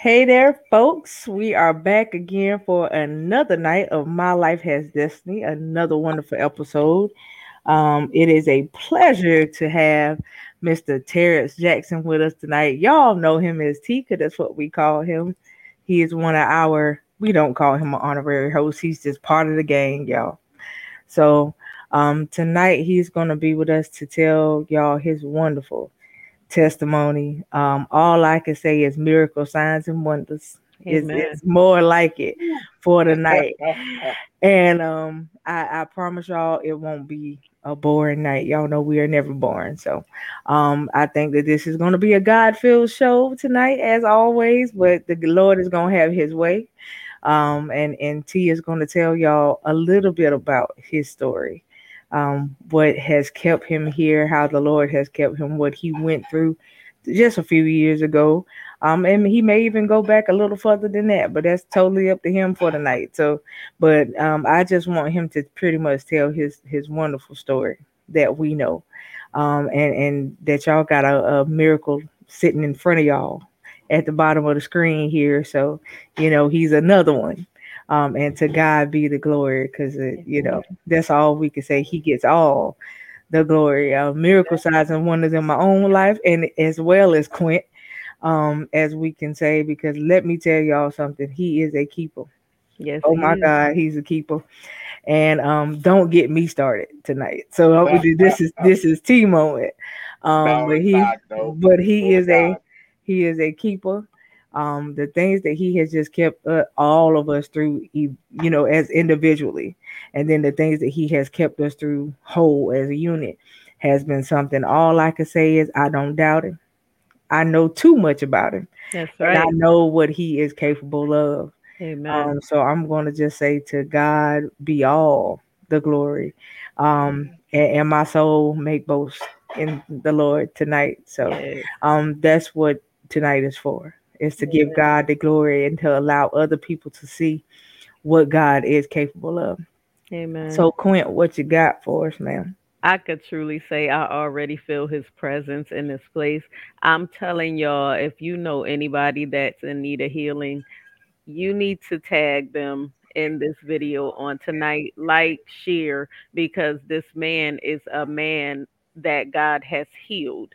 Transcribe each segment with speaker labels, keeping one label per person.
Speaker 1: Hey there, folks. We are back again for another night of My Life Has Destiny, another wonderful episode. Um, it is a pleasure to have Mr. Terrence Jackson with us tonight. Y'all know him as Tika, that's what we call him. He is one of our, we don't call him an honorary host, he's just part of the gang, y'all. So um, tonight he's going to be with us to tell y'all his wonderful testimony. Um, all I can say is miracle signs and wonders. It's, it's, more like it for tonight. and um, I, I promise y'all it won't be a boring night. Y'all know we are never boring. So um, I think that this is going to be a God filled show tonight, as always, but the Lord is going to have his way. Um, and, and T is going to tell y'all a little bit about his story um, what has kept him here, how the Lord has kept him, what he went through just a few years ago. Um, and he may even go back a little further than that, but that's totally up to him for the night. So, but um, I just want him to pretty much tell his his wonderful story that we know, um, and and that y'all got a, a miracle sitting in front of y'all at the bottom of the screen here. So, you know, he's another one. Um, and to God be the glory, because you know that's all we can say. He gets all the glory. Uh, miracle signs and wonders in my own life, and as well as Quint, um, as we can say. Because let me tell y'all something, he is a keeper. Yes. Oh my is. God, he's a keeper. And um, don't get me started tonight. So this is this is T moment. Um, but he but he is a he is a keeper um, the things that he has just kept uh, all of us through, you know, as individually, and then the things that he has kept us through whole as a unit has been something. All I can say is I don't doubt him. I know too much about him.
Speaker 2: That's right.
Speaker 1: I know what he is capable of.
Speaker 2: Amen.
Speaker 1: Um, so I'm going to just say to God be all the glory. Um, and, and my soul make boast in the Lord tonight. So yes. um, that's what tonight is for is to give God the glory and to allow other people to see what God is capable of.
Speaker 2: Amen.
Speaker 1: So, Quint, what you got for us, ma'am?
Speaker 2: I could truly say I already feel his presence in this place. I'm telling y'all, if you know anybody that's in need of healing, you need to tag them in this video on tonight, like, share, because this man is a man that God has healed,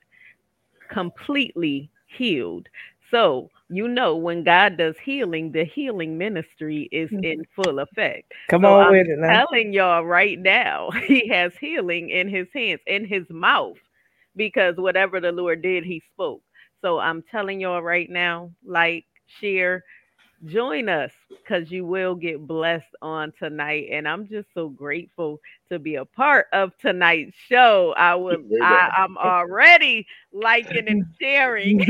Speaker 2: completely healed. So you know when God does healing, the healing ministry is mm-hmm. in full effect.
Speaker 1: Come
Speaker 2: so
Speaker 1: on
Speaker 2: I'm
Speaker 1: with it.
Speaker 2: Now. Telling y'all right now, He has healing in His hands, in His mouth, because whatever the Lord did, He spoke. So I'm telling y'all right now, like, share, join us because you will get blessed on tonight. And I'm just so grateful to be a part of tonight's show. I would I, am already liking and sharing.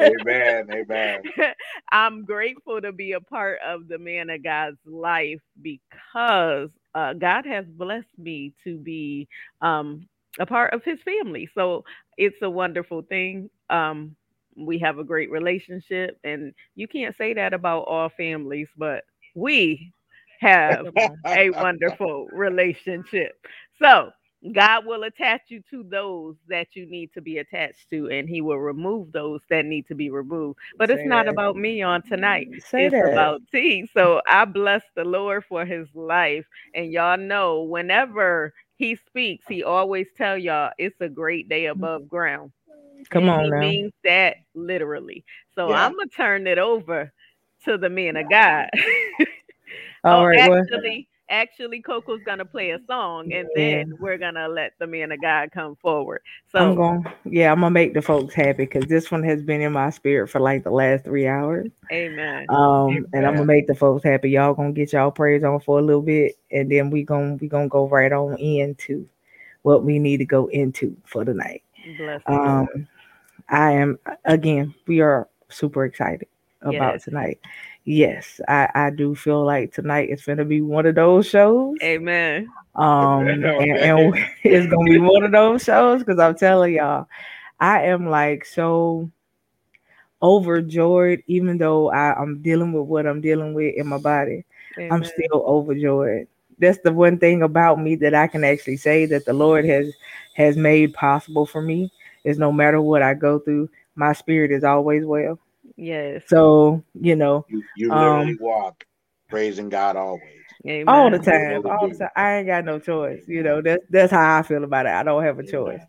Speaker 3: amen. Amen.
Speaker 2: I'm grateful to be a part of the man of God's life because uh, God has blessed me to be um, a part of his family. So it's a wonderful thing. Um, we have a great relationship and you can't say that about all families but we have a wonderful relationship so God will attach you to those that you need to be attached to, and He will remove those that need to be removed. But Say it's not that. about me on tonight.
Speaker 1: Say
Speaker 2: it's
Speaker 1: that.
Speaker 2: about T. So I bless the Lord for His life, and y'all know whenever He speaks, He always tell y'all it's a great day mm-hmm. above ground.
Speaker 1: Come
Speaker 2: and
Speaker 1: on
Speaker 2: he
Speaker 1: now.
Speaker 2: means that literally. So
Speaker 3: Yeah.
Speaker 2: I'm gonna turn it over to the man of God.
Speaker 1: All
Speaker 2: oh,
Speaker 1: right, well-
Speaker 2: actually, actually, Cocoa's gonna play a song, and then we're gonna let the man of God come forward. So
Speaker 1: I'm going, yeah, I'm gonna make the folks happy because this one has been in my spirit for like the last three hours.
Speaker 2: Amen.
Speaker 1: Um, and I'm gonna make the folks happy. Y'all gonna get y'all praise on for a little bit, and then we gonna we gonna go right on into what we need to go into for the night.
Speaker 2: Bless the Lord.
Speaker 1: I am again. We are super excited about
Speaker 2: Yes.
Speaker 1: tonight. Yes, I I do feel like tonight is gonna be one of those shows.
Speaker 2: Amen.
Speaker 1: Um, and, and it's gonna be one of those shows because I'm telling y'all, I am like so overjoyed, even though I, I'm dealing with what I'm dealing with in my body. I'm still overjoyed. That's the one thing about me that I can actually say that the Lord has has made possible for me is no matter what I go through, my spirit is always well.
Speaker 2: Yes.
Speaker 1: So you know,
Speaker 3: You, you literally
Speaker 1: Um,
Speaker 3: walk praising God always.
Speaker 2: Amen.
Speaker 1: all the time, all the time. I ain't got no choice. You know, that's that's how I feel about it. I don't have a
Speaker 3: Amen.
Speaker 1: choice.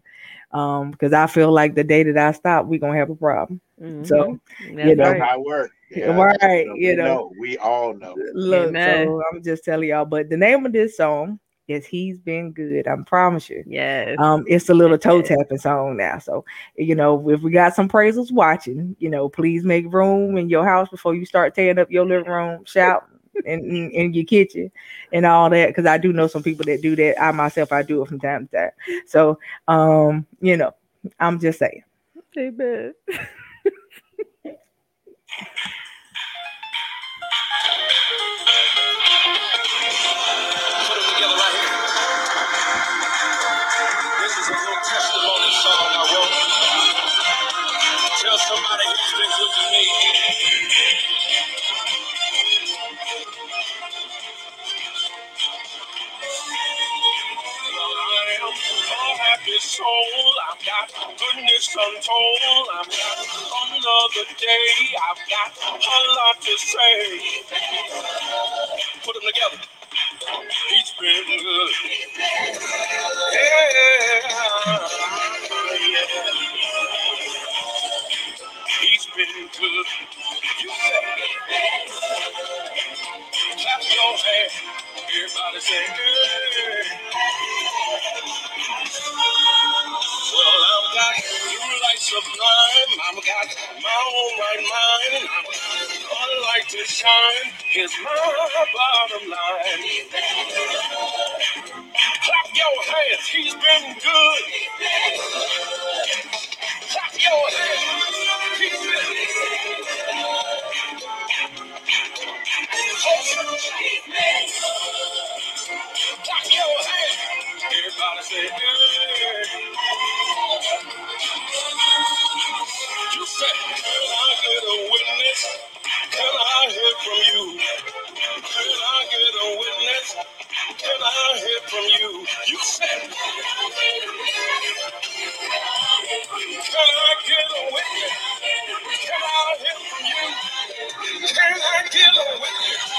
Speaker 1: Um, because I feel like the day that I stop, we're gonna have a problem.
Speaker 2: Mhm.
Speaker 1: So
Speaker 2: That's
Speaker 1: you know,
Speaker 3: That's
Speaker 2: right.
Speaker 3: how it works.
Speaker 1: Right,
Speaker 3: So
Speaker 1: you
Speaker 3: we
Speaker 1: know.
Speaker 3: We all know.
Speaker 1: look,
Speaker 2: Amen.
Speaker 1: so I'm just telling y'all, but the name of this song is He's Been Good. I promise you.
Speaker 2: Yes.
Speaker 1: Um, it's a little toe tapping song now. So, you know, if we got some praisers watching, you know, please make room in your house before you start tearing up your living room, shout in, in, in your kitchen and all that. Cause I do know some people that do that. I myself, I do it from time to time. So, um, you know, I'm just saying.
Speaker 2: Amen.
Speaker 4: a soul. I've got goodness untold. I've got another day. I've got a lot to say. Put them together. He's been good. Yeah. yeah. He's been good. You say, clap your hands. Everybody say, hey. Well, I've got new lights of mine. I've got my own right mind. I've a light to shine. Here's my bottom line. Clap your hands. He's been good. Clap your hands. He's been good. Clap your hands. Everybody say, hey. You said, can I get a witness? Can I hear from you? Can I get a witness? Can I hear from you? You said, can I get a witness? Can I hear from you? Can I get a witness?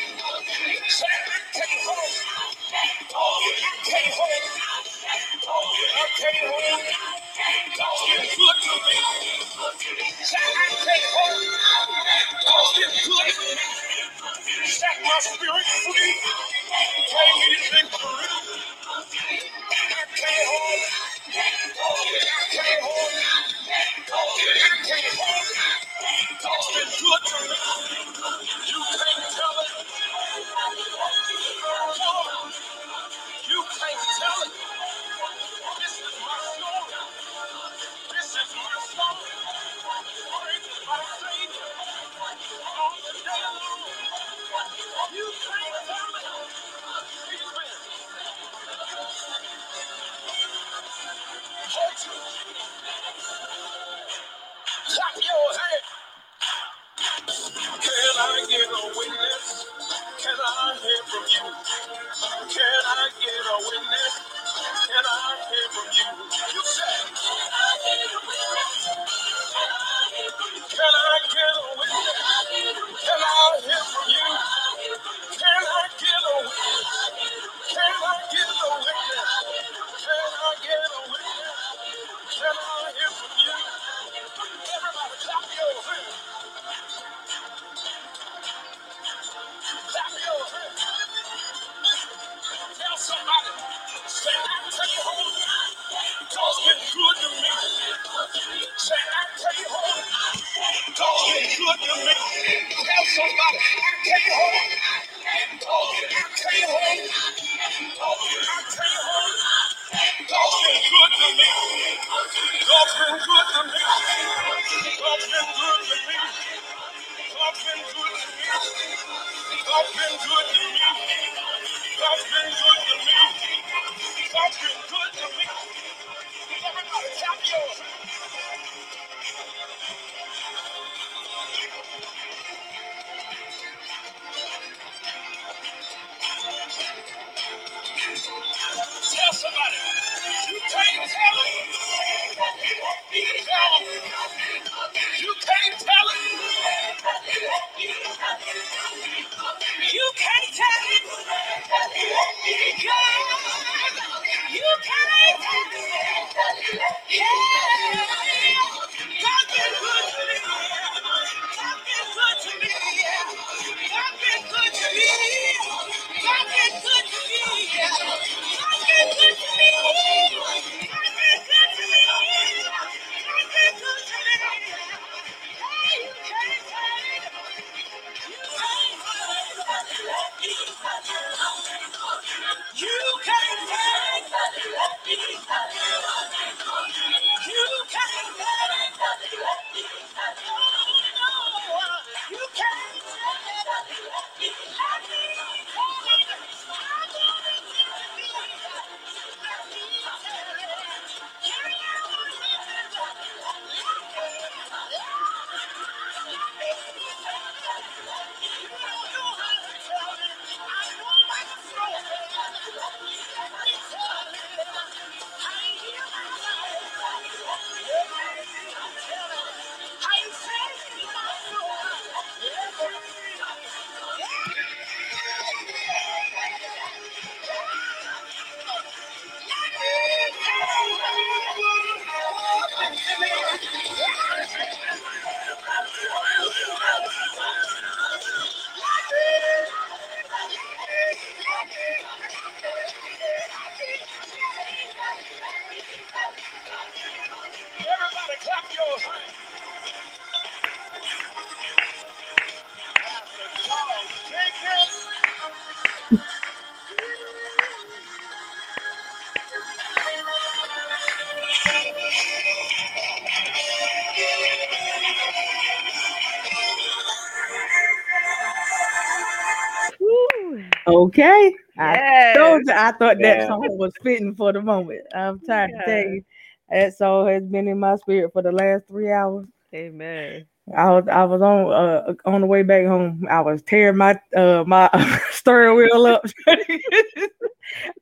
Speaker 1: Okay. I told you I thought that
Speaker 3: Yeah.
Speaker 1: song was fitting for the moment. I'm trying to tell
Speaker 2: Yes.
Speaker 1: you. That song has been in my spirit for the last three hours.
Speaker 2: Amen.
Speaker 1: I was I was on uh on the way back home. I was tearing my uh my steering wheel up,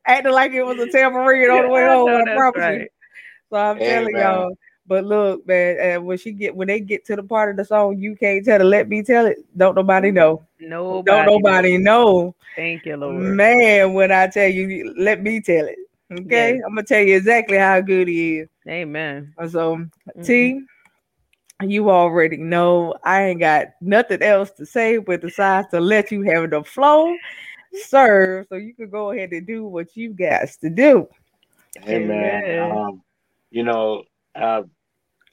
Speaker 1: acting like it was a tambourine on the way
Speaker 2: I
Speaker 1: home. I promise you. So I'm telling y'all. But look, man, uh, when she get when they get to the part of the song, you can't tell it. Let me tell it. Don't nobody know.
Speaker 2: Nobody.
Speaker 1: Don't nobody know.
Speaker 2: Thank you, Lord.
Speaker 1: Man, when I tell you, let me tell it. Okay,
Speaker 2: Yes.
Speaker 1: I'm gonna tell you exactly how good he is.
Speaker 2: Amen.
Speaker 1: So,
Speaker 2: Mhm.
Speaker 1: T, you already know I ain't got nothing else to say but besides to let you have the flow serve so you can go ahead and do what you got to do.
Speaker 3: Hey man,
Speaker 2: Amen.
Speaker 3: um, you know, uh,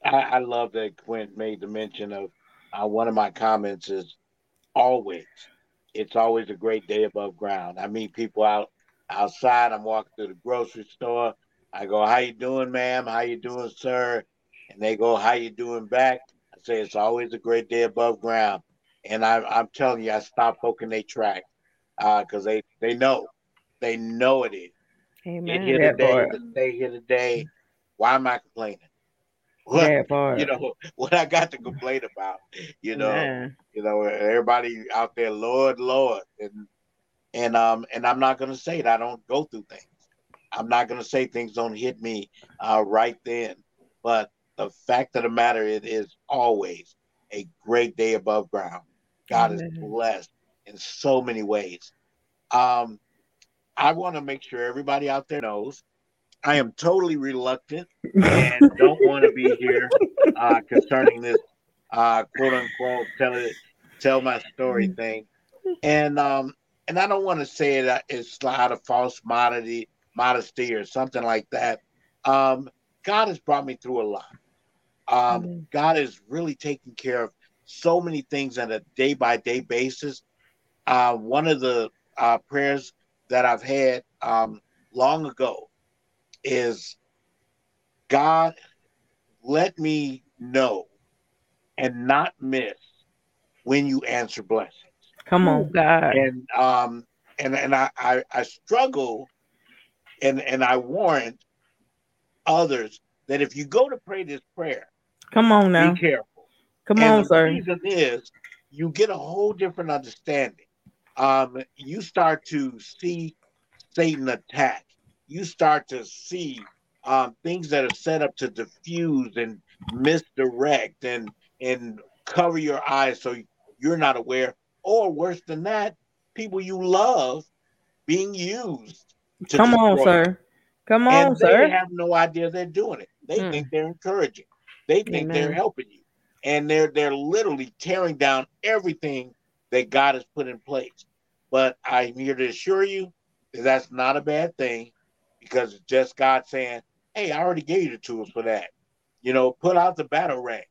Speaker 3: I, I love that Quint made the mention of uh, one of my comments is always, it's always a great day above ground. I meet people out outside. I'm walking through the grocery store. I go, "How you doing, ma'am? How you doing, sir?" And they go, "How you doing back?" I say, "It's always a great day above ground." And I, I'm telling you, I stop poking they track uh, because they they know, they know it is. Get
Speaker 2: Amen.
Speaker 3: here
Speaker 1: That
Speaker 3: today,
Speaker 1: part.
Speaker 3: to stay here today. Why am I complaining? What you know what I got to complain about? You know,
Speaker 2: Amen.
Speaker 3: you know, everybody out there, Lord, Lord, and and um and I'm not gonna say it. I don't go through things. I'm not gonna say things don't hit me uh, right then. But the fact of the matter, it is always a great day above ground. God is blessed in so many ways. Um, I want to make sure everybody out there knows I am totally reluctant and don't want to be here uh, concerning this uh, quote unquote tell it tell my story thing. And um, and I don't want to say it uh, it's out of false modesty, modesty or something like that. Um, God has brought me through a lot. Um,
Speaker 2: Amen.
Speaker 3: God has really taken care of so many things on a day by day basis. Uh, one of the uh, prayers that I've had um, long ago is God, let me know and not miss when you answer blessings.
Speaker 1: Come
Speaker 2: Oh,
Speaker 1: on.
Speaker 2: God.
Speaker 3: And um and and I I, I struggle and and I warn others that if you go to pray this prayer,
Speaker 1: Come on now.
Speaker 3: be careful.
Speaker 1: Come
Speaker 3: and
Speaker 1: on,
Speaker 3: the
Speaker 1: sir.
Speaker 3: reason is you get a whole different understanding. Um, you start to see Satan attack. You start to see um, things that are set up to diffuse and misdirect and and cover your eyes so you're not aware. Or worse than that, people you love being used.
Speaker 1: Come on,
Speaker 3: destroy you
Speaker 1: sir. Come on,
Speaker 3: and they
Speaker 1: sir.
Speaker 3: have no idea they're doing it. They
Speaker 2: Mm.
Speaker 3: think they're encouraging. They think they're helping you, and they're they're literally tearing down everything that God has put in place. But I'm here to assure you that that's not a bad thing, because it's just God saying, "Hey, I already gave you the tools for that. You know, put out the Batarang.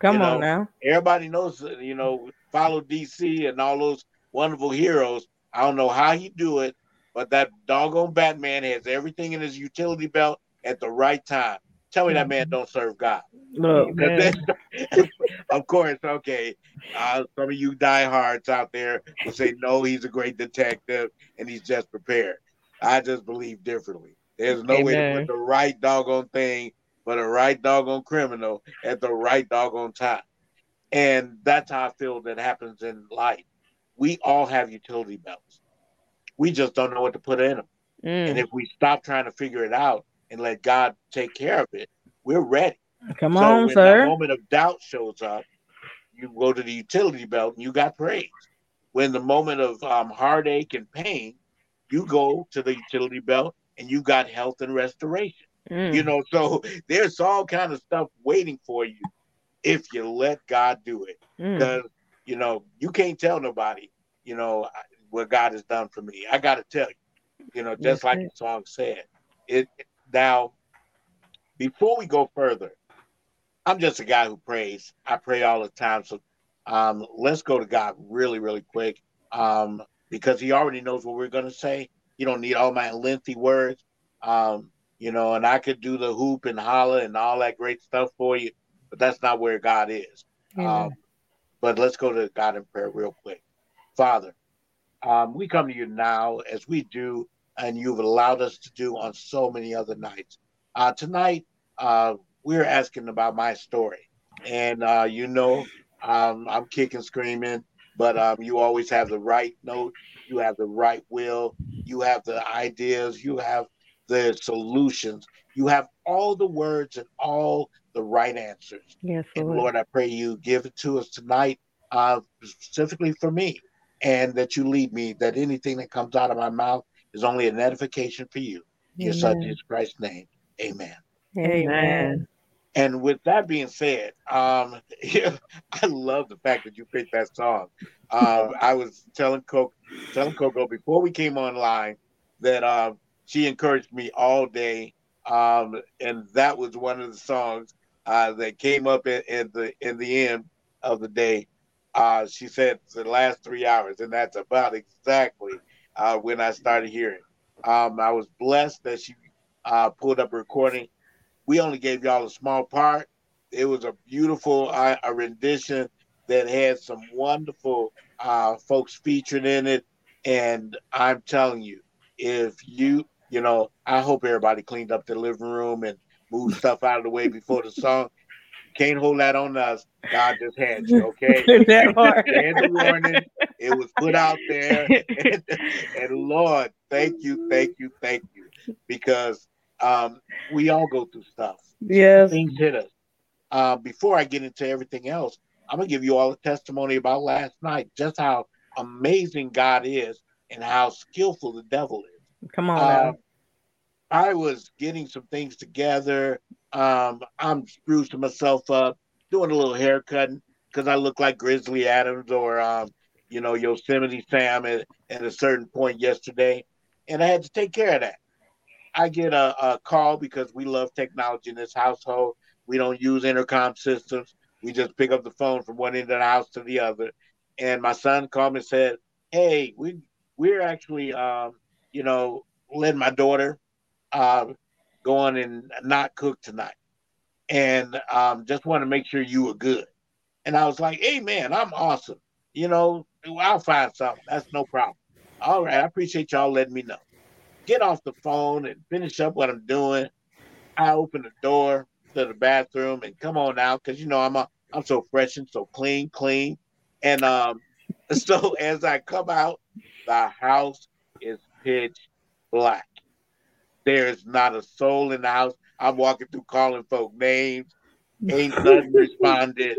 Speaker 1: Come
Speaker 3: you
Speaker 1: on
Speaker 3: know,
Speaker 1: now.
Speaker 3: Everybody knows, uh, you know, follow DC and all those wonderful heroes. I don't know how he do it, but that doggone Batman has everything in his utility belt at the right time. Tell me that man don't serve God.
Speaker 1: Look,
Speaker 2: Amen.
Speaker 3: Because of course, okay, uh, some of you diehards out there will say, no, he's a great detective and he's just prepared. I just believe differently. There's no way to put the right doggone thing for the right doggone criminal at the right doggone time. And that's how I feel that happens in life. We all have utility belts. We just don't know what to put in them. And
Speaker 2: Mm.
Speaker 3: if we stop trying to figure it out and let God take care of it, we're ready.
Speaker 1: come
Speaker 3: so
Speaker 1: on,
Speaker 3: when
Speaker 1: sir.
Speaker 3: moment of doubt shows up, you go to the utility belt and you got praise. When the moment of um, heartache and pain, you go to the utility belt and you got health and restoration.
Speaker 2: Mm.
Speaker 3: You know, so there's all kind of stuff waiting for you if you let God do it.
Speaker 2: Mm.
Speaker 3: You know you can't tell nobody, you know, what God has done for me. I got to tell you, you know, just
Speaker 2: That's
Speaker 3: like the song said. It now. Before we go further, I'm just a guy who prays. I pray all the time. So um, let's go to God really, really quick um, because He already knows what we're going to say. You don't need all my lengthy words, um, you know, and I could do the hoop and holler and all that great stuff for you, but that's not where God is. Um, but let's go to God in prayer real quick. Father, um, we come to you now as we do, and you've allowed us to do on so many other nights. Uh, tonight, uh, we're asking about my story. And uh, you know, um, I'm kicking, screaming, but um, you always have the right note, you have the right will, you have the ideas, you have the solutions, you have all the words and all the right answers.
Speaker 2: yes,
Speaker 3: And
Speaker 2: Lord.
Speaker 3: Lord, I pray you give it to us tonight, uh, specifically for me, and that you lead me, that anything that comes out of my mouth is only an edification for you. In your son, Jesus Christ's name. Amen.
Speaker 2: Amen.
Speaker 3: And with that being said, um, I love the fact that you picked that song. Um, I was telling Cocoa, telling Cocoa before we came online that um, she encouraged me all day, um, and that was one of the songs uh, that came up in, in the in the end of the day. Uh, she said the last three hours, and that's about exactly uh, when I started hearing. Um, I was blessed that she uh, pulled up a recording we only gave y'all a small part. It was a beautiful uh, a rendition that had some wonderful uh, folks featured in it. And I'm telling you, if you, you know, I hope everybody cleaned up the living room and moved stuff out of the way before the song. Can't hold that on us. God just had you, okay?
Speaker 1: that part.
Speaker 3: They the warning. It was put out there. And, and Lord, thank you, thank you, thank you. Because um, we all go through stuff.
Speaker 1: Yes.
Speaker 3: Things hit us. Uh, before I get into everything else, I'm gonna give you all a testimony about last night, just how amazing God is and how skillful the devil is.
Speaker 1: Come on now.
Speaker 3: I was getting some things together. Um, I'm sprucing myself up, doing a little haircutting because I look like Grizzly Adams or, um, you know, Yosemite Sam at, at a certain point yesterday. And I had to take care of that. I get a, a call because we love technology in this household. We don't use intercom systems. We just pick up the phone from one end of the house to the other. And my son called me and said, "Hey, we we're actually, um, you know, letting my daughter uh, go on and not cook tonight, and um, just want to make sure you were good." And I was like, "Hey, man, I'm awesome. You know, I'll find something. That's no problem. All right, I appreciate y'all letting me know." Get off the phone and finish up what I'm doing. I open the door to the bathroom and come on out because you know I'm a, I'm so fresh and so clean, clean. And um, so as I come out, the house is pitch black. There's not a soul in the house. I'm walking through calling folk names. Ain't nothing responded.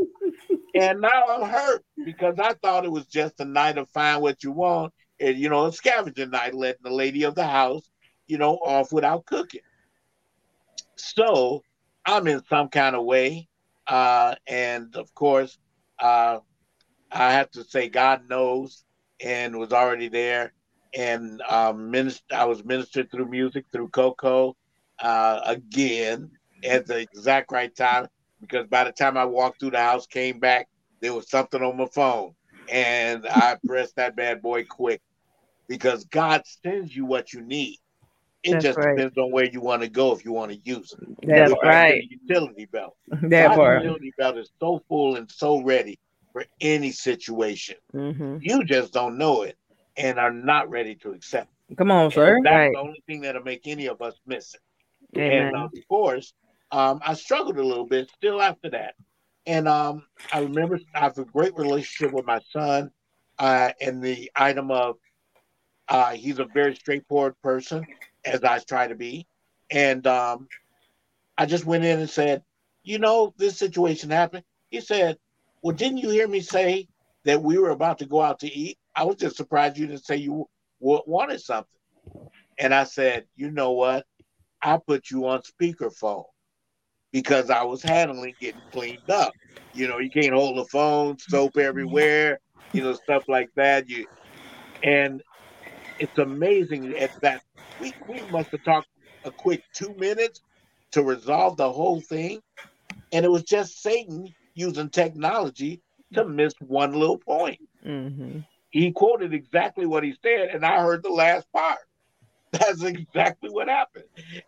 Speaker 3: And now I'm hurt because I thought it was just a night of find what you want. And you know, a scavenger night, letting the lady of the house, you know, off without cooking. So I'm in some kind of way. Uh, and of course, uh, I have to say God knows and was already there. And um, I was ministered through music through Cocoa uh, again at the exact right time because by the time I walked through the house, came back, there was something on my phone, and I pressed that bad boy quick because God sends you what you need. It
Speaker 1: That's
Speaker 3: just
Speaker 1: right.
Speaker 3: depends on where you want to go if you want to use it.
Speaker 1: That's
Speaker 2: right.
Speaker 3: Utility belt.
Speaker 1: That part.
Speaker 3: utility belt is so full and so ready for any situation.
Speaker 2: Mm-hmm.
Speaker 3: You just don't know it and are not ready to accept. it.
Speaker 1: Come on,
Speaker 3: And
Speaker 1: sir.
Speaker 3: That's
Speaker 2: Right.
Speaker 3: the only thing that'll make any of us miss it.
Speaker 2: Amen.
Speaker 3: And of course, um, I struggled a little bit still after that. And um, I remember I have a great relationship with my son, uh, and the item of uh, he's a very straightforward person, as I try to be. And um, I just went in and said, You know, this situation happened. He said, Well, didn't you hear me say that we were about to go out to eat? I was just surprised you didn't say you w- wanted something. And I said, You know what? I put you on speakerphone because I was handling getting cleaned up. You know, you can't hold the phone, soap everywhere, you know, stuff like that. You and it's amazing at that we we must have talked a quick two minutes to resolve the whole thing. And it was just Satan using technology to miss one little point.
Speaker 2: Mm-hmm.
Speaker 3: He quoted exactly what he said, and I heard the last part. That's exactly what happened.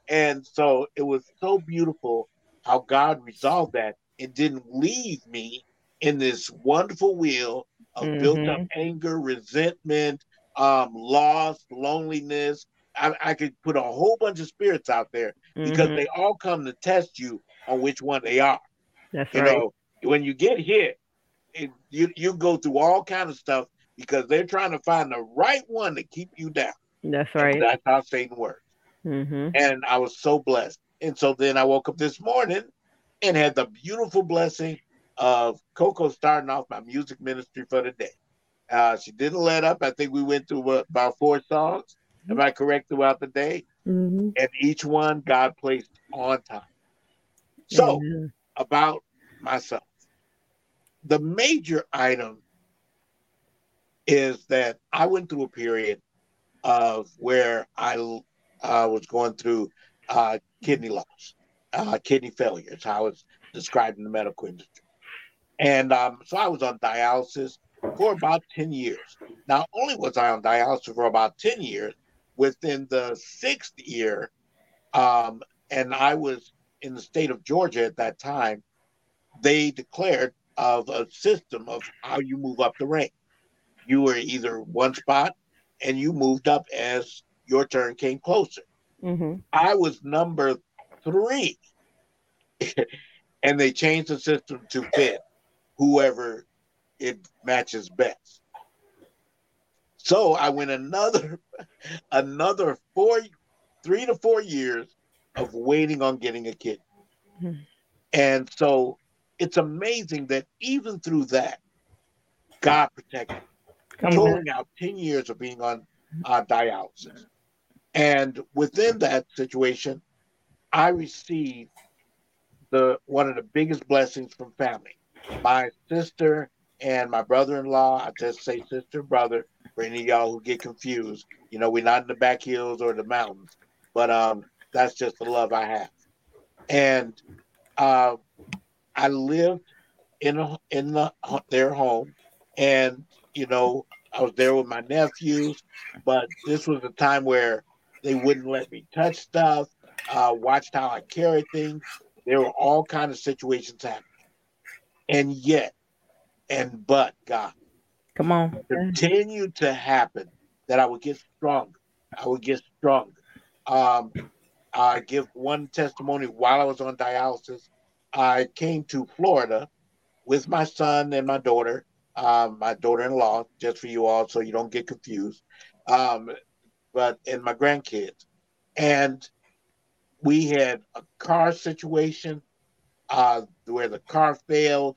Speaker 3: And so it was so beautiful how God resolved that and didn't leave me in this wonderful wheel of built up anger, resentment, um, loss, loneliness. I, I could put a whole bunch of spirits out there because
Speaker 2: Mhm.
Speaker 3: they all come to test you on which one they are.
Speaker 2: That's
Speaker 3: You
Speaker 2: right.
Speaker 3: know, when you get hit, it, you you go through all kind of stuff because they're trying to find the right one to keep you down.
Speaker 2: That's
Speaker 3: And
Speaker 2: right.
Speaker 3: That's how Satan works.
Speaker 2: Mm-hmm.
Speaker 3: And I was so blessed. And so then I woke up this morning and had the beautiful blessing of Cocoa starting off my music ministry for the day. Uh, she didn't let up. I think we went through uh, about four songs. Am I correct throughout the day?
Speaker 1: Mhm.
Speaker 3: And each one God placed on time. So
Speaker 2: Amen.
Speaker 3: about myself. The major item is that I went through a period of where I uh, was going through uh, kidney loss, uh, kidney failure, is how it's described in the medical industry. And um, so I was on dialysis for about 10 years. Not only was I on dialysis for about 10 years, within the sixth year, um, and I was in the state of Georgia at that time, they declared of a system of how you move up the rank. You were either one spot and you moved up as your turn came closer.
Speaker 2: Mm-hmm.
Speaker 3: I was number three. and they changed the system to fit whoever it matches best. So I went another another four three to four years of waiting on getting a kid.
Speaker 2: Hmm.
Speaker 3: And so it's amazing that even through that, God protected. totaling out 10 years of being on uh, dialysis. And within that situation, I received the one of the biggest blessings from family. My sister and my brother-in-law, I just say sister brother for any of y'all who get confused. You know, we're not in the back hills or the mountains, but um, that's just the love I have. And uh, I lived in a, in the, their home, and you know I was there with my nephews, but this was a time where they wouldn't let me touch stuff. Uh, watched how I carried things. There were all kind of situations happening, and yet, and but God,
Speaker 1: Come on.
Speaker 3: Continue to happen that I would get stronger. I would get stronger. Um, I give one testimony while I was on dialysis. I came to Florida with my son and my daughter, um, my daughter-in-law, just for you all, so you don't get confused. Um, but and my grandkids, and we had a car situation uh, where the car failed.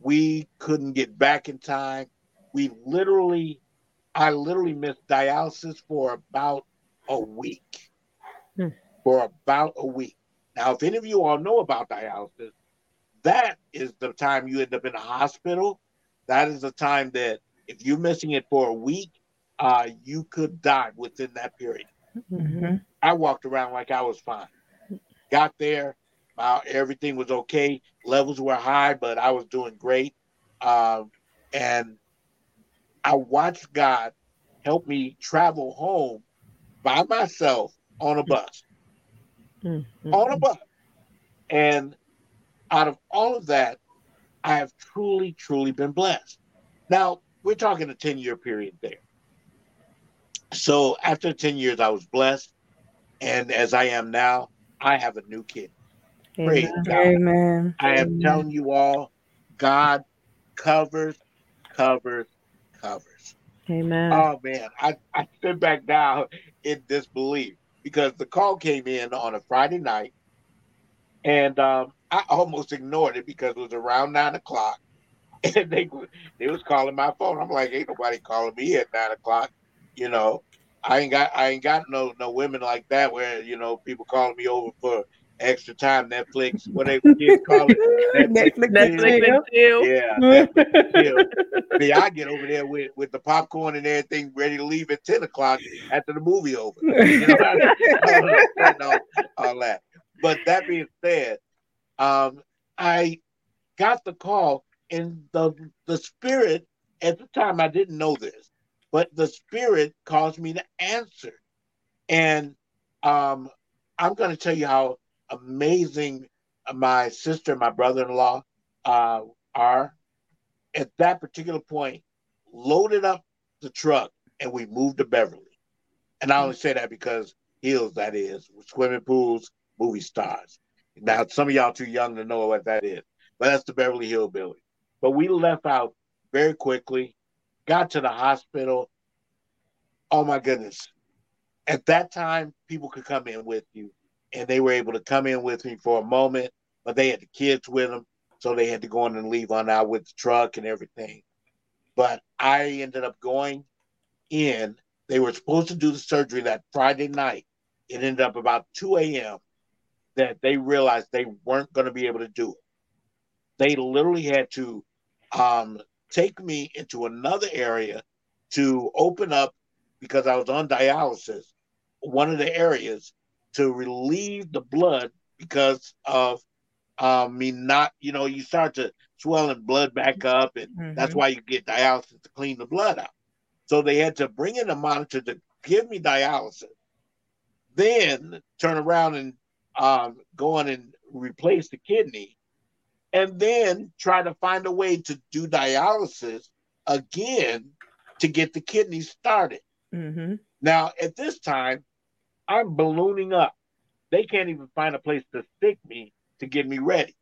Speaker 3: We couldn't get back in time. We literally, I literally missed dialysis for about a week.
Speaker 2: Hmm.
Speaker 3: For about a week. Now, if any of you all know about dialysis, that is the time you end up in a hospital. That is the time that if you're missing it for a week, uh, you could die within that period.
Speaker 1: hmm
Speaker 3: I walked around like I was fine. Got there, uh, everything was okay. Levels were high, but I was doing great. Um, and I watched God help me travel home by myself on a bus,
Speaker 2: Mm-hmm.
Speaker 3: on a bus. And out of all of that, I have truly, truly been blessed. Now, we're talking a 10 year period there. So after 10 years, I was blessed. And as I am now, I have a new kid. Praise
Speaker 2: Amen.
Speaker 3: God.
Speaker 1: Amen.
Speaker 3: I am
Speaker 1: Amen.
Speaker 3: telling you all, God covers, covers, covers.
Speaker 2: Amen.
Speaker 3: Oh man, I, I stood back down in disbelief because the call came in on a Friday night, and um, I almost ignored it because it was around nine o'clock, and they they was calling my phone. I'm like, ain't nobody calling me at nine o'clock, you know. I ain't got I ain't got no no women like that where you know people calling me over for extra time Netflix what they kids call it
Speaker 1: Netflix and
Speaker 2: Netflix
Speaker 1: chill.
Speaker 2: and chill.
Speaker 3: yeah Netflix and chill. See, I get over there with, with the popcorn and everything ready to leave at 10 o'clock after the movie over. You know, I don't all, all that. But that being said, um, I got the call and the the spirit at the time I didn't know this, but the spirit caused me to answer. And um, I'm going to tell you how amazing my sister and my brother-in-law uh, are at that particular point loaded up the truck and we moved to Beverly. And I only say that because hills that is swimming pools, movie stars. Now some of y'all too young to know what that is, but that's the Beverly Hillbilly. But we left out very quickly, got to the hospital. Oh my goodness. At that time, people could come in with you, and they were able to come in with me for a moment, but they had the kids with them, so they had to go in and leave on out with the truck and everything. But I ended up going in. They were supposed to do the surgery that Friday night. It ended up about 2 a.m. that they realized they weren't going to be able to do it. They literally had to um, take me into another area to open up because I was on dialysis, one of the areas to relieve the blood because of um, me not, you know, you start to swell and blood back up, and that's
Speaker 1: Mhm.
Speaker 3: why you get dialysis to clean the blood out. So they had to bring in a monitor to give me dialysis, then turn around and um, go on and replace the kidney, and then try to find a way to do dialysis again to get the kidney started.
Speaker 1: hmm
Speaker 3: Now, at this time, I'm ballooning up. They can't even find a place to stick me to get me ready.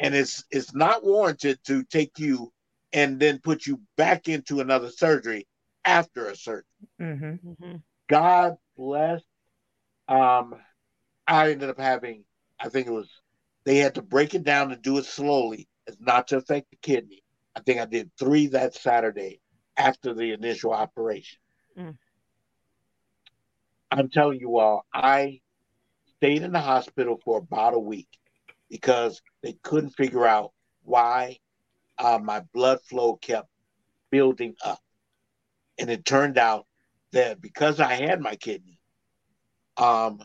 Speaker 3: And it's it's not warranted to take you and then put you back into another surgery after a surgery.
Speaker 1: hmm
Speaker 2: Mhm.
Speaker 3: God bless. Um, I ended up having, I think it was, they had to break it down and do it slowly as not to affect the kidney. I think I did three that Saturday after the initial operation.
Speaker 2: Mm.
Speaker 3: I'm telling you all, I stayed in the hospital for about a week because they couldn't figure out why uh, my blood flow kept building up. And it turned out that because I had my kidney, um,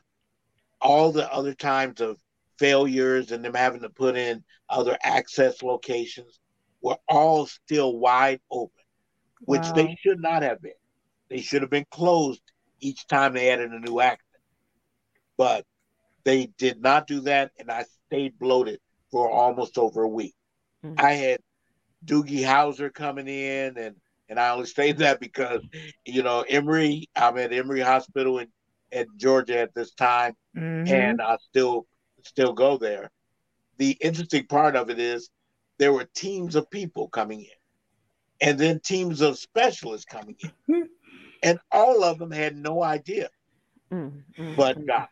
Speaker 3: all the other times of failures and them having to put in other access locations, were all still wide open, which
Speaker 1: Wow.
Speaker 3: they should not have been. They should have been closed each time they added a new accident. But they did not do that, and I stayed bloated for almost over a week.
Speaker 2: Mhm.
Speaker 3: I had Doogie Howser coming in, and and I only say that because you know Emory. I'm at Emory Hospital in at Georgia at this time,
Speaker 1: Mhm.
Speaker 3: and I still still go there. The interesting part of it is there were teams of people coming in, and then teams of specialists coming
Speaker 1: Hmm.
Speaker 3: in, and all of them had no idea,
Speaker 2: Mm, mm,
Speaker 3: but God,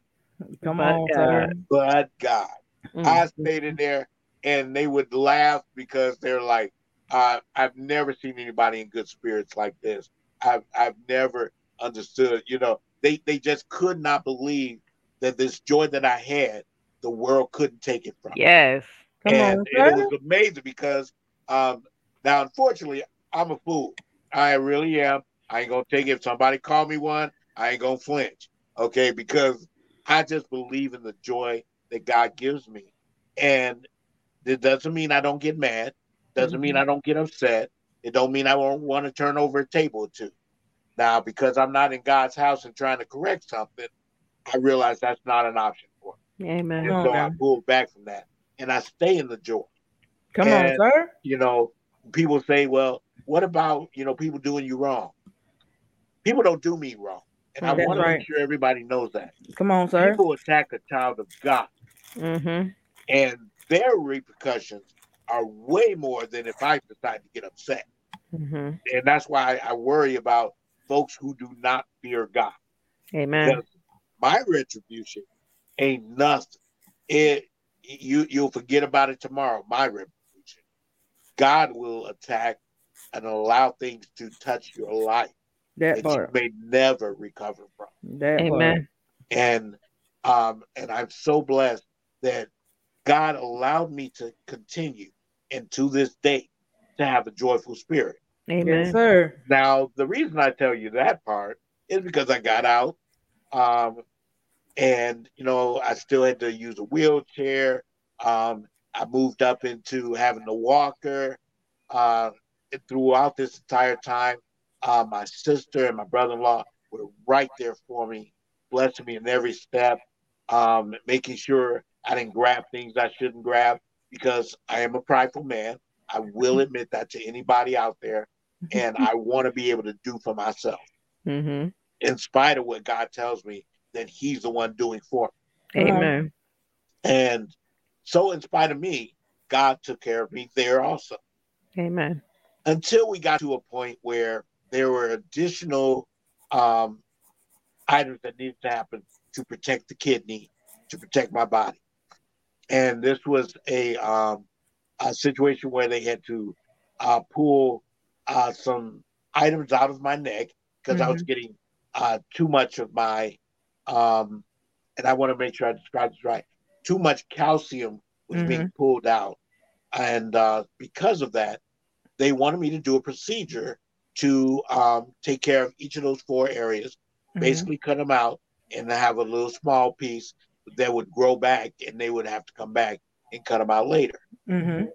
Speaker 1: Come
Speaker 2: But
Speaker 1: on,
Speaker 2: God.
Speaker 1: sir.
Speaker 3: but God.
Speaker 2: mm.
Speaker 3: I stayed in there, and they would laugh because they're like, uh, "I've never seen anybody in good spirits like this. I've I've never understood. You know, they they just could not believe that this joy that I had, the world couldn't take it from. me.
Speaker 2: Yes.
Speaker 1: Come
Speaker 3: and
Speaker 1: on,
Speaker 3: it was amazing because um, now, unfortunately, I'm a fool. I really am. I ain't gonna take it. If somebody call me one, I ain't gonna flinch. Okay, because I just believe in the joy that God gives me, and it doesn't mean I don't get mad. Doesn't mean mm-hmm. I don't get upset. It don't mean I won't want to turn over a table or two. Now, because I'm not in God's house and trying to correct something, I realize that's not an option for me.
Speaker 2: Amen.
Speaker 3: And so I
Speaker 1: now.
Speaker 3: pull back from that, and I stay in the joy
Speaker 1: Come on, sir.
Speaker 3: you know, people say, well, what about, you know, people doing you wrong? People don't do me wrong. And I want to make sure everybody knows that.
Speaker 1: Come on, sir.
Speaker 3: People attack a child of God,
Speaker 2: Mm-hmm.
Speaker 3: and their repercussions are way more than if I decide to get upset.
Speaker 2: Mm-hmm.
Speaker 3: And that's why I worry about folks who do not fear God.
Speaker 2: Amen.
Speaker 3: Because my retribution ain't nothing. It you you'll forget about it tomorrow. My retribution. God will attack and allow things to touch your life
Speaker 1: That
Speaker 3: that
Speaker 1: part.
Speaker 3: you may never recover from.
Speaker 1: That part.
Speaker 2: Amen.
Speaker 3: And um and I'm so blessed that God allowed me to continue and to this day to have a joyful spirit.
Speaker 1: Yes,
Speaker 2: Amen.
Speaker 1: sir.
Speaker 3: Now, the reason I tell you that part is because I got out, um, and you know I still had to use a wheelchair. Um, I moved up into having a walker. Uh, throughout this entire time, uh, my sister and my brother-in-law were right there for me, blessing me in every step, um, making sure I didn't grab things I shouldn't grab because I am a prideful man. I will admit that to anybody out there and I want to be able to do for myself,
Speaker 2: Mm-hmm.
Speaker 3: in spite of what God tells me that He's the one doing for me.
Speaker 2: Amen.
Speaker 3: And so, in spite of me, God took care of me there also.
Speaker 2: Amen.
Speaker 3: Until we got to a point where there were additional um, items that needed to happen to protect the kidney, to protect my body. And this was a, um, a situation where they had to uh, pull uh, some items out of my neck because I was getting uh, too much of my, um, and I want to make sure I describe this right, too much calcium was being pulled out. And uh, because of that, they wanted me to do a procedure to um, take care of each of those four areas,
Speaker 1: Mhm.
Speaker 3: basically cut them out and have a little small piece that would grow back and they would have to come back and cut them out later.
Speaker 1: Mhm.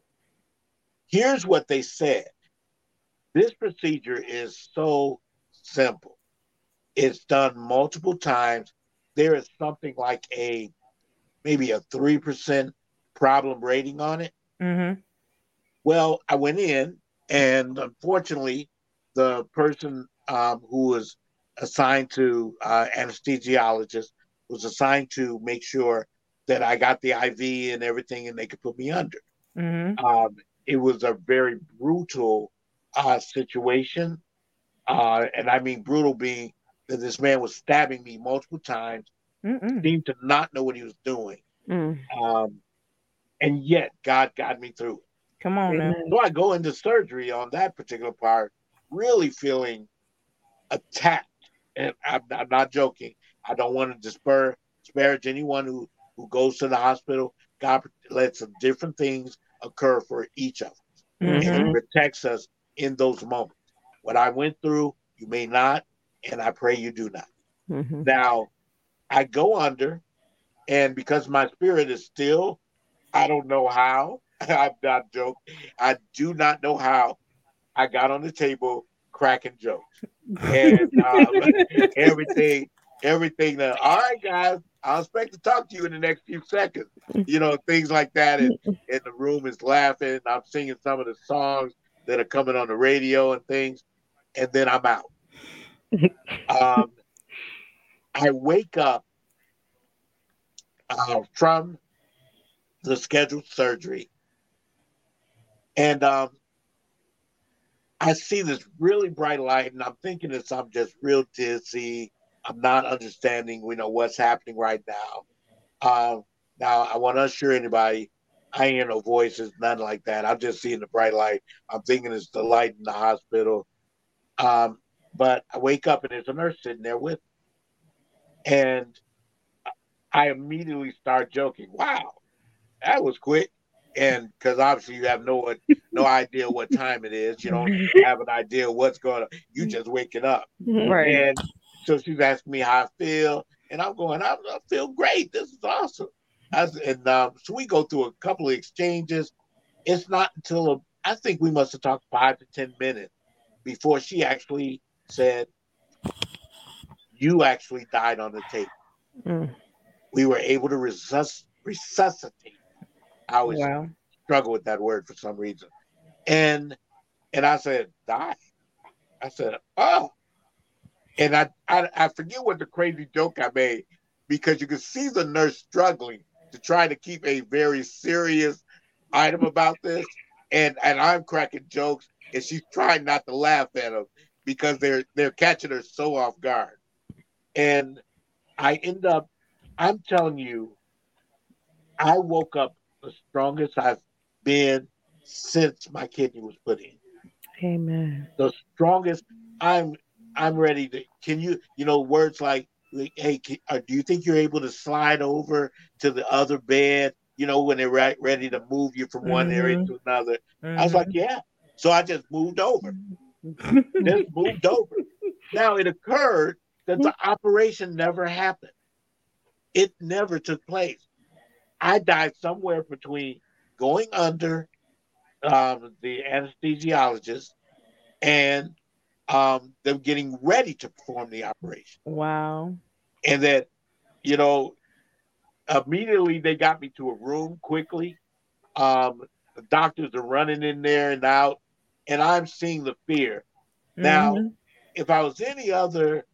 Speaker 3: Here's what they said this procedure is so simple, it's done multiple times. There is something like a maybe a 3% problem rating on it.
Speaker 1: Mhm.
Speaker 3: Well, I went in, and unfortunately, the person um, who was assigned to uh, anesthesiologist was assigned to make sure that I got the IV and everything, and they could put me under.
Speaker 1: Mhm.
Speaker 3: Um, it was a very brutal uh, situation, uh, and I mean brutal being that this man was stabbing me multiple times,
Speaker 1: Mm-mm.
Speaker 3: seemed to not know what he was doing,
Speaker 2: Mm.
Speaker 3: um, and yet God got me through it.
Speaker 1: Come on now.
Speaker 2: Amen.
Speaker 3: So I go into surgery on that particular part, really feeling attacked. And I'm, I'm not joking. I don't want to disparage, disparage anyone who, who goes to the hospital. God lets some different things occur for each of us. And
Speaker 1: Mhm.
Speaker 3: He protects us in those moments. What I went through, you may not, and I pray you do not.
Speaker 2: Mm-hmm.
Speaker 3: Now, I go under, and because my spirit is still, I don't know how, I'm not joking. I do not know how I got on the table cracking jokes and um, everything, everything that. All right, guys, I'll expect to talk to you in the next few seconds. You know, things like that, and, and the room is laughing. I'm singing some of the songs that are coming on the radio and things, and then I'm out. um, I wake up uh, from the scheduled surgery, and um, I see this really bright light, and I'm thinking it's I'm just real dizzy. I'm not understanding, you know, what's happening right now. Um, now I want to assure anybody, I ain't no voices, nothing like that. I'm just seeing the bright light. I'm thinking it's the light in the hospital. Um, but I wake up and there's a nurse sitting there with me. And I immediately start joking. Wow, that was quick. And because obviously you have no no idea what time it is, you don't have an idea what's going on. You just waking up,
Speaker 1: Right.
Speaker 3: and so she's asking me how I feel, and I'm going, I, I feel great. This is awesome. I, s- and um, so we go through a couple of exchanges. It's not until a, I think we must have talked five to ten minutes before she actually said, "You actually died on the table."
Speaker 1: Mm.
Speaker 3: We were able to resus- resuscitate. I always
Speaker 1: Wow.
Speaker 3: struggle with that word for some reason, and and I said, "Die." I said, "Oh." And I, I I forget what the crazy joke I made because you could see the nurse struggling to try to keep a very serious item about this, and and I'm cracking jokes, and she's trying not to laugh at them because they're they're catching her so off guard, and I end up, I'm telling you, I woke up the strongest I've been since my kidney was put in
Speaker 1: Amen.
Speaker 3: the strongest. I'm I'm ready to. Can you you know words like hey can, uh, do you think you're able to slide over to the other bed? You know when they're right, ready to move you from one area
Speaker 1: Mhm.
Speaker 3: to another. I was like yeah. So I just moved over. Just moved over. Now it occurred that the operation never happened. It never took place. I died somewhere between going under um, the anesthesiologist and um, them getting ready to perform the operation.
Speaker 1: wow.
Speaker 3: And that, you know, immediately they got me to a room quickly. Um, the doctors are running in there and out, and I'm seeing the fear. Now,
Speaker 1: Mhm.
Speaker 3: if I was any other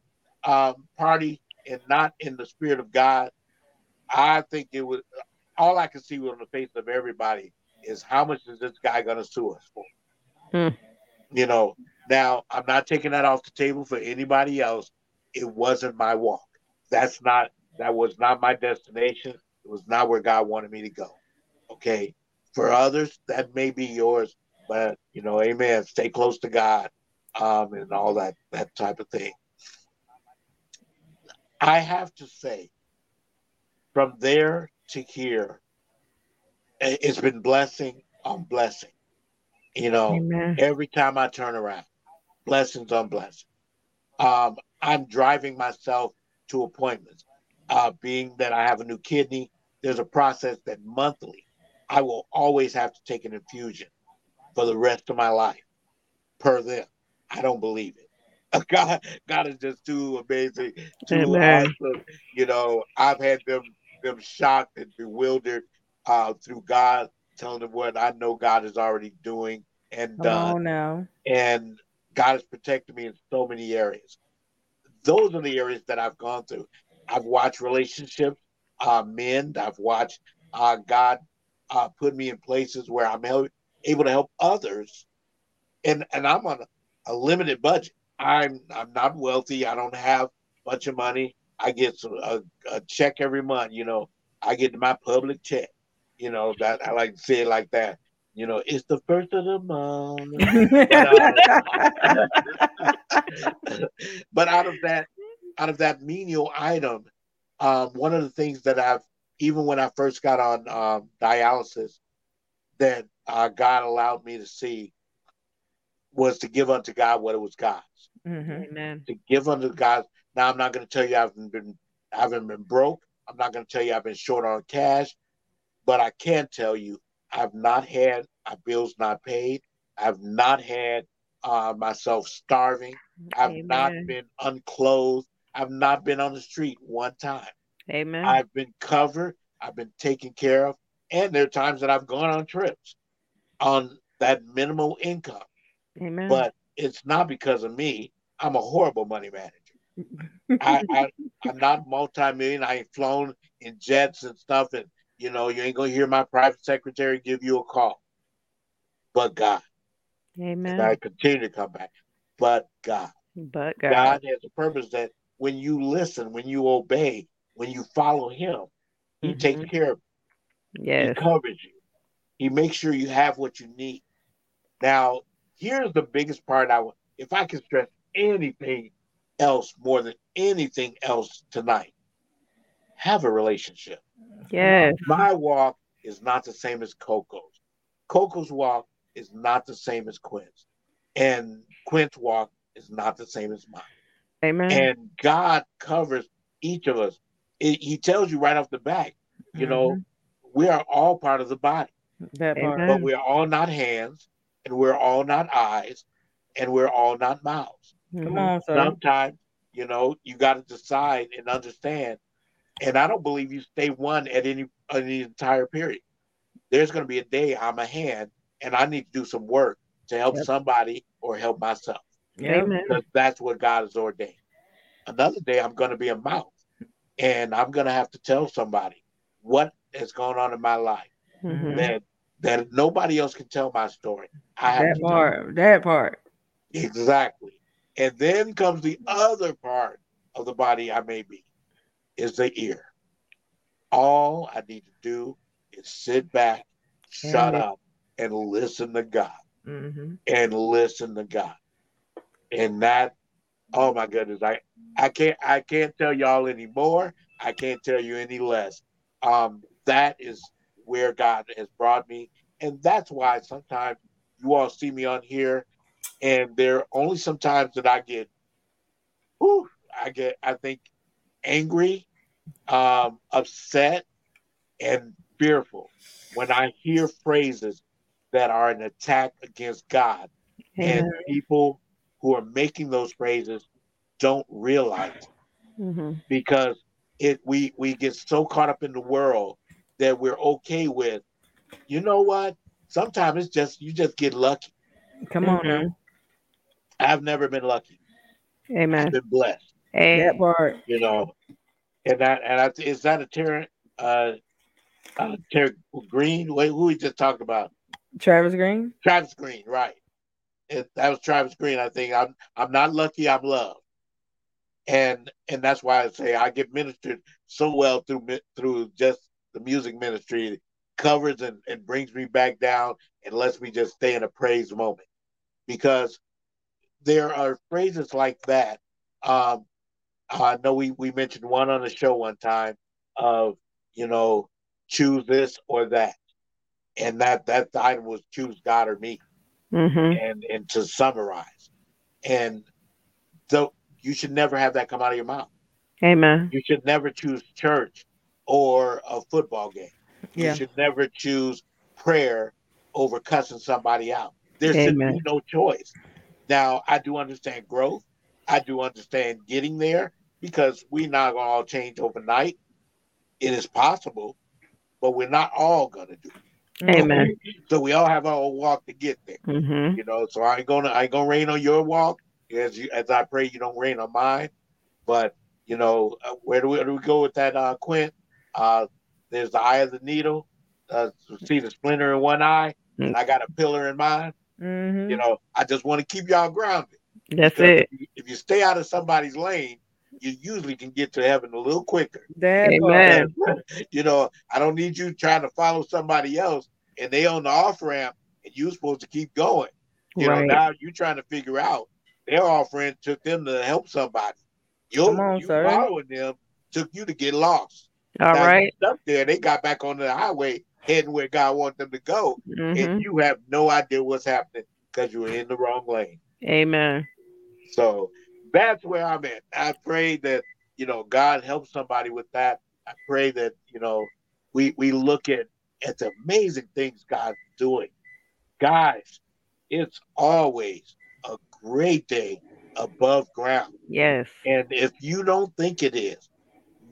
Speaker 3: um, party and not in the spirit of God, I think it would. All I can see on the face of everybody is how much is this guy going to sue us for?
Speaker 1: Hmm.
Speaker 3: You know. Now, I'm not taking that off the table for anybody else. It wasn't my walk. That's not. That was not my destination. It was not where God wanted me to go. Okay. For others, that may be yours, but you know, Amen. Stay close to God, um, and all that that type of thing. I have to say, from there to hear. it's been blessing on blessing. You know,
Speaker 1: Amen.
Speaker 3: every time I turn around, blessings on blessings. Um, I'm driving myself to appointments. Uh, being that I have a new kidney, there's a process that monthly I will always have to take an infusion for the rest of my life per them. I don't believe it. God, God is just too amazing, too
Speaker 1: Amen.
Speaker 3: awesome. You know, I've had them them shocked and bewildered uh, through God telling them what I know God is already doing and done
Speaker 1: on now.
Speaker 3: and God has protected me in so many areas. Those are the areas that I've gone through. I've watched relationships uh, mend. I've watched uh, God uh, put me in places where I'm hel- able to help others, and and I'm on a, a limited budget. I'm I'm not wealthy. I don't have a bunch of money. I get some, a, a check every month. You know, I get my public check. You know that I like to say it like that. You know, it's the first of the month. but out of that out of that menial item um, one of the things that i've even when i first got on um, dialysis that uh, god allowed me to see was to give unto god what it was god's
Speaker 1: Mhm.
Speaker 2: Amen.
Speaker 3: to give unto god now i'm not going to tell you i haven't been I haven't been broke i'm not going to tell you i've been short on cash but i can tell you I've not had my bills not paid. I've not had uh, myself starving. I've
Speaker 2: Amen.
Speaker 3: not been unclothed. I've not been on the street one time.
Speaker 2: Amen.
Speaker 3: I've been covered. I've been taken care of. And there are times that I've gone on trips on that minimal income.
Speaker 2: Amen.
Speaker 3: But it's not because of me. I'm a horrible money manager. I, I I'm not multi-million. I ain't flown in jets and stuff, and you know you ain't gonna hear my private secretary give you a call. But God,
Speaker 2: Amen.
Speaker 3: and I continue to come back. But God,
Speaker 2: but
Speaker 3: God,
Speaker 2: God.
Speaker 3: has a purpose that when you listen, when you obey, when you follow Him, He
Speaker 2: Mhm.
Speaker 3: takes care of you.
Speaker 2: Yes.
Speaker 3: He covers you. He makes sure you have what you need. Now, here's the biggest part. I would, if I can stress anything else more than anything else tonight, have a relationship.
Speaker 2: Yes.
Speaker 3: My walk is not the same as Cocoa's. Cocoa's walk is not the same as Quint's, and Quint's walk is not the same as mine.
Speaker 2: Amen.
Speaker 3: And God covers each of us. It, he tells you right off the bat, you know, mm-hmm. we are all part of the body.
Speaker 1: that.
Speaker 2: Amen.
Speaker 3: but we're all not hands and we're all not eyes and we're all not mouths.
Speaker 1: Come
Speaker 2: Mhm.
Speaker 1: on, sir.
Speaker 3: Sometimes, you know, you got to decide and understand. And I don't believe you stay one at any in the entire period. There's going to be a day I'm a hand and I need to do some work to help
Speaker 1: Yep.
Speaker 3: somebody or help myself
Speaker 1: Yep.
Speaker 2: Amen.
Speaker 3: because that's what God has ordained. Another day I'm going to be a mouth and I'm going to have to tell somebody what has gone on in my life
Speaker 2: Mhm.
Speaker 3: that that nobody else can tell my story. I have
Speaker 1: That
Speaker 3: to tell
Speaker 1: part. That part.
Speaker 3: Exactly. And then comes the other part of the body I may be is the ear. All I need to do is sit back, shut
Speaker 2: Amen.
Speaker 3: up, and listen to God.
Speaker 1: hmm
Speaker 3: And listen to God. And that, oh my goodness, I I can't I can't tell y'all any more. I can't tell you any less. Um, that is where God has brought me. And that's why sometimes you all see me on here and there are only sometimes that I get whew, I get I think angry, um, upset, and fearful when I hear phrases that are an attack against God. And people who are making those phrases don't realize
Speaker 2: Mhm.
Speaker 3: because it we we get so caught up in the world that we're okay with you know what? Sometimes it's just you just get lucky.
Speaker 1: Come on
Speaker 2: Mhm.
Speaker 1: Now.
Speaker 3: i've never been lucky i've
Speaker 2: Amen.
Speaker 3: been blessed
Speaker 2: Hey.
Speaker 1: That part.
Speaker 3: you know and that and I, is that a Terry uh uh Terry Green wait who we just talked about
Speaker 1: Travis Green.
Speaker 3: Travis Green right it, that was Travis Green I think I'm I'm not lucky I'm loved and and that's why I say I get ministered so well through mi- through just the music ministry it covers and, and brings me back down and lets me just stay in a praise moment because there are phrases like that um I know we we mentioned one on the show one time of you know choose this or that and that that item was choose God or me
Speaker 2: Mhm.
Speaker 3: and and to summarize and so you should never have that come out of your mouth
Speaker 2: Amen.
Speaker 3: you should never choose church or a football game.
Speaker 1: Yeah.
Speaker 3: You should never choose prayer over cussing somebody out. There should be no choice. Now, I do understand growth. I do understand getting there because we're not going to all change overnight. It is possible, but we're not all going to do it.
Speaker 2: Amen.
Speaker 3: So we all have our own walk to get there
Speaker 2: Mhm.
Speaker 3: you know. So I ain't gonna I ain't gonna rain on your walk as you as I pray you don't rain on mine. But you know, uh, where do we, where do we go with that, uh, Quint? Uh, there's the eye of the needle. Uh, see the splinter in one eye, and I got a pillar in mine.
Speaker 1: Hmm
Speaker 3: You know, I just want to keep y'all grounded.
Speaker 2: That's
Speaker 3: Because
Speaker 2: it.
Speaker 3: If you, if you stay out of somebody's lane, you usually can get to heaven a little quicker.
Speaker 1: That
Speaker 2: Amen.
Speaker 3: you know, I don't need you trying to follow somebody else and they on the off ramp and you're supposed to keep going. You
Speaker 2: Right.
Speaker 3: know, now you're trying to figure out their offering took them to help somebody. You,
Speaker 1: Come on,
Speaker 3: you
Speaker 1: sir.
Speaker 3: following them took you to get lost.
Speaker 2: All
Speaker 3: now
Speaker 2: right.
Speaker 3: you stuck there, they got back on the highway heading where God wants them to go,
Speaker 2: Mhm.
Speaker 3: and you have no idea what's happening because you were in the wrong lane.
Speaker 2: Amen.
Speaker 3: So that's where I'm at. I pray that you know God helps somebody with that. I pray that you know we we look at at the amazing things God's doing. Guys, it's always a great day above ground.
Speaker 2: Yes.
Speaker 3: And if you don't think it is,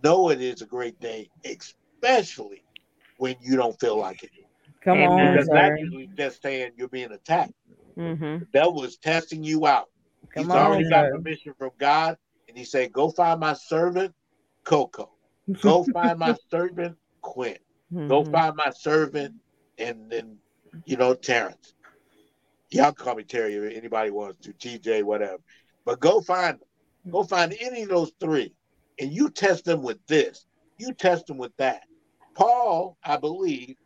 Speaker 3: know it is a great day, especially when you don't feel like it.
Speaker 1: Come
Speaker 2: Amen.
Speaker 1: on,
Speaker 3: Because
Speaker 1: sir.
Speaker 3: that's usually just saying you're being attacked.
Speaker 2: Mm-hmm.
Speaker 3: The devil is testing you out.
Speaker 1: Come
Speaker 3: He's
Speaker 1: on,
Speaker 3: already got
Speaker 1: sir.
Speaker 3: permission from God, and he said, Go find my servant, Cocoa. Go find my servant, Quint. Go
Speaker 2: Mhm.
Speaker 3: find my servant, and then, you know, Terrence. Y'all call me Terry if anybody wants to, TJ, whatever. But go find them. Go find any of those three, and you test them with this. You test them with that. Paul, I believe,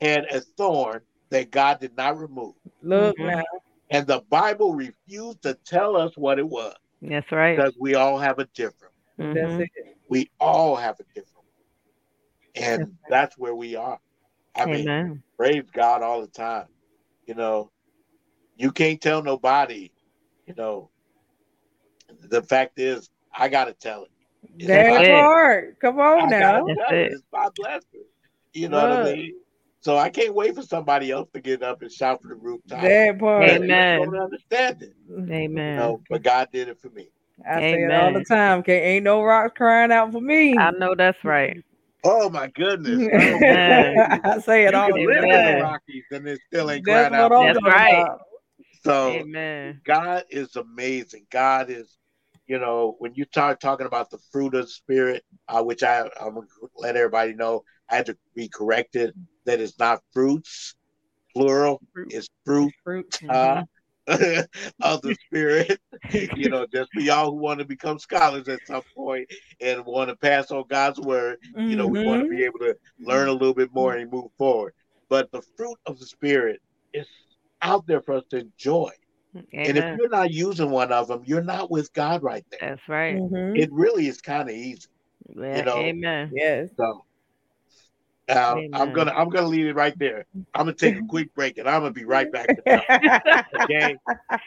Speaker 3: had a thorn that God did not remove.
Speaker 1: Look
Speaker 2: Mhm.
Speaker 1: now.
Speaker 3: And the Bible refused to tell us what it was
Speaker 2: That's right.
Speaker 3: because we all have a different.
Speaker 2: Mhm.
Speaker 1: That's it.
Speaker 3: We all have a different. And
Speaker 1: That's
Speaker 3: that's where we are. I mean, praise God all the time. You know, you can't tell nobody, you know, the fact is, I got to tell it. It's
Speaker 1: That
Speaker 3: my-
Speaker 2: it.
Speaker 1: part. Come on
Speaker 3: I
Speaker 1: now.
Speaker 3: gotta
Speaker 2: That's
Speaker 3: tell it.
Speaker 2: it.
Speaker 3: It's my blessing. You know what I mean? So I can't wait for somebody else to get up and shout from the rooftop.
Speaker 1: That part.
Speaker 3: But they
Speaker 2: Amen.
Speaker 3: don't understand it.
Speaker 2: Amen.
Speaker 3: You know, but God did it for me.
Speaker 1: I say it all the time. Can't ain't no rocks crying out for me.
Speaker 2: I know that's right.
Speaker 3: Oh my goodness. Oh,
Speaker 1: I say it
Speaker 3: you
Speaker 1: all
Speaker 3: can
Speaker 1: the
Speaker 3: live in the
Speaker 1: time.
Speaker 3: Rockies and it still ain't
Speaker 1: That's
Speaker 3: crying out.
Speaker 1: what I'm
Speaker 2: That's right.
Speaker 1: about.
Speaker 3: So
Speaker 2: Amen.
Speaker 3: God is amazing. God is, you know, when you start talking about the fruit of the spirit, uh, which I I'm gonna let everybody know, I had to be corrected that it's not fruits, plural,
Speaker 2: Fruit.
Speaker 3: it's fruit
Speaker 1: Fruit.
Speaker 3: uh, of the spirit. you know, just for y'all who want to become scholars at some point and want to pass on God's word, you know, we want to be able to learn a little bit more and move forward. But the fruit of the spirit is out there for us to enjoy. And if you're not using one of them, you're not with God right there.
Speaker 2: That's right.
Speaker 1: Mhm.
Speaker 3: It really is kind of easy.
Speaker 2: Yeah,
Speaker 3: know,
Speaker 2: Amen.
Speaker 1: Yes.
Speaker 3: So uh, I'm gonna I'm gonna leave it right there. I'm gonna take a quick break and I'm gonna be right back to okay?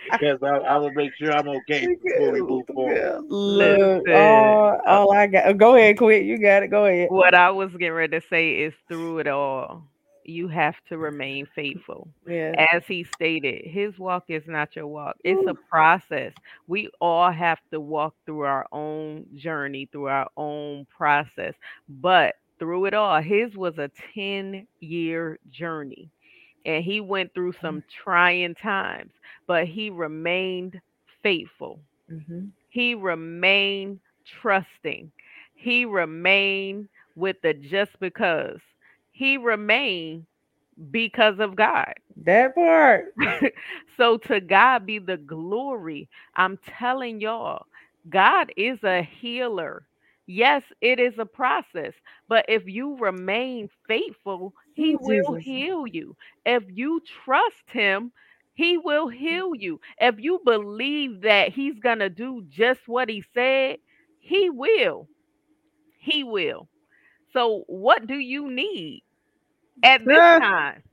Speaker 3: Because I, I will make sure I'm okay before we move forward.
Speaker 1: Look,
Speaker 2: Listen.
Speaker 1: all, all I got. Go ahead, Quint. You got it. Go ahead.
Speaker 2: what I was getting ready to say is through it all, you have to remain faithful.
Speaker 1: Yeah.
Speaker 2: As he stated, his walk is not your walk. It's a process. We all have to walk through our own journey, through our own process. But through it all, his was a 10 year journey. And he went through some trying times, but he remained faithful.
Speaker 1: Mhm.
Speaker 2: He remained trusting. He remained with the just because. He remained because of God.
Speaker 1: That part.
Speaker 2: so to God be the glory. I'm telling y'all, God is a healer. Yes, it is a process, but if you remain faithful, he
Speaker 1: Ooh,
Speaker 2: will heal you. If you trust him, he will heal you. If you believe that he's going to do just what he said, he will. He will. So what do you need at this time?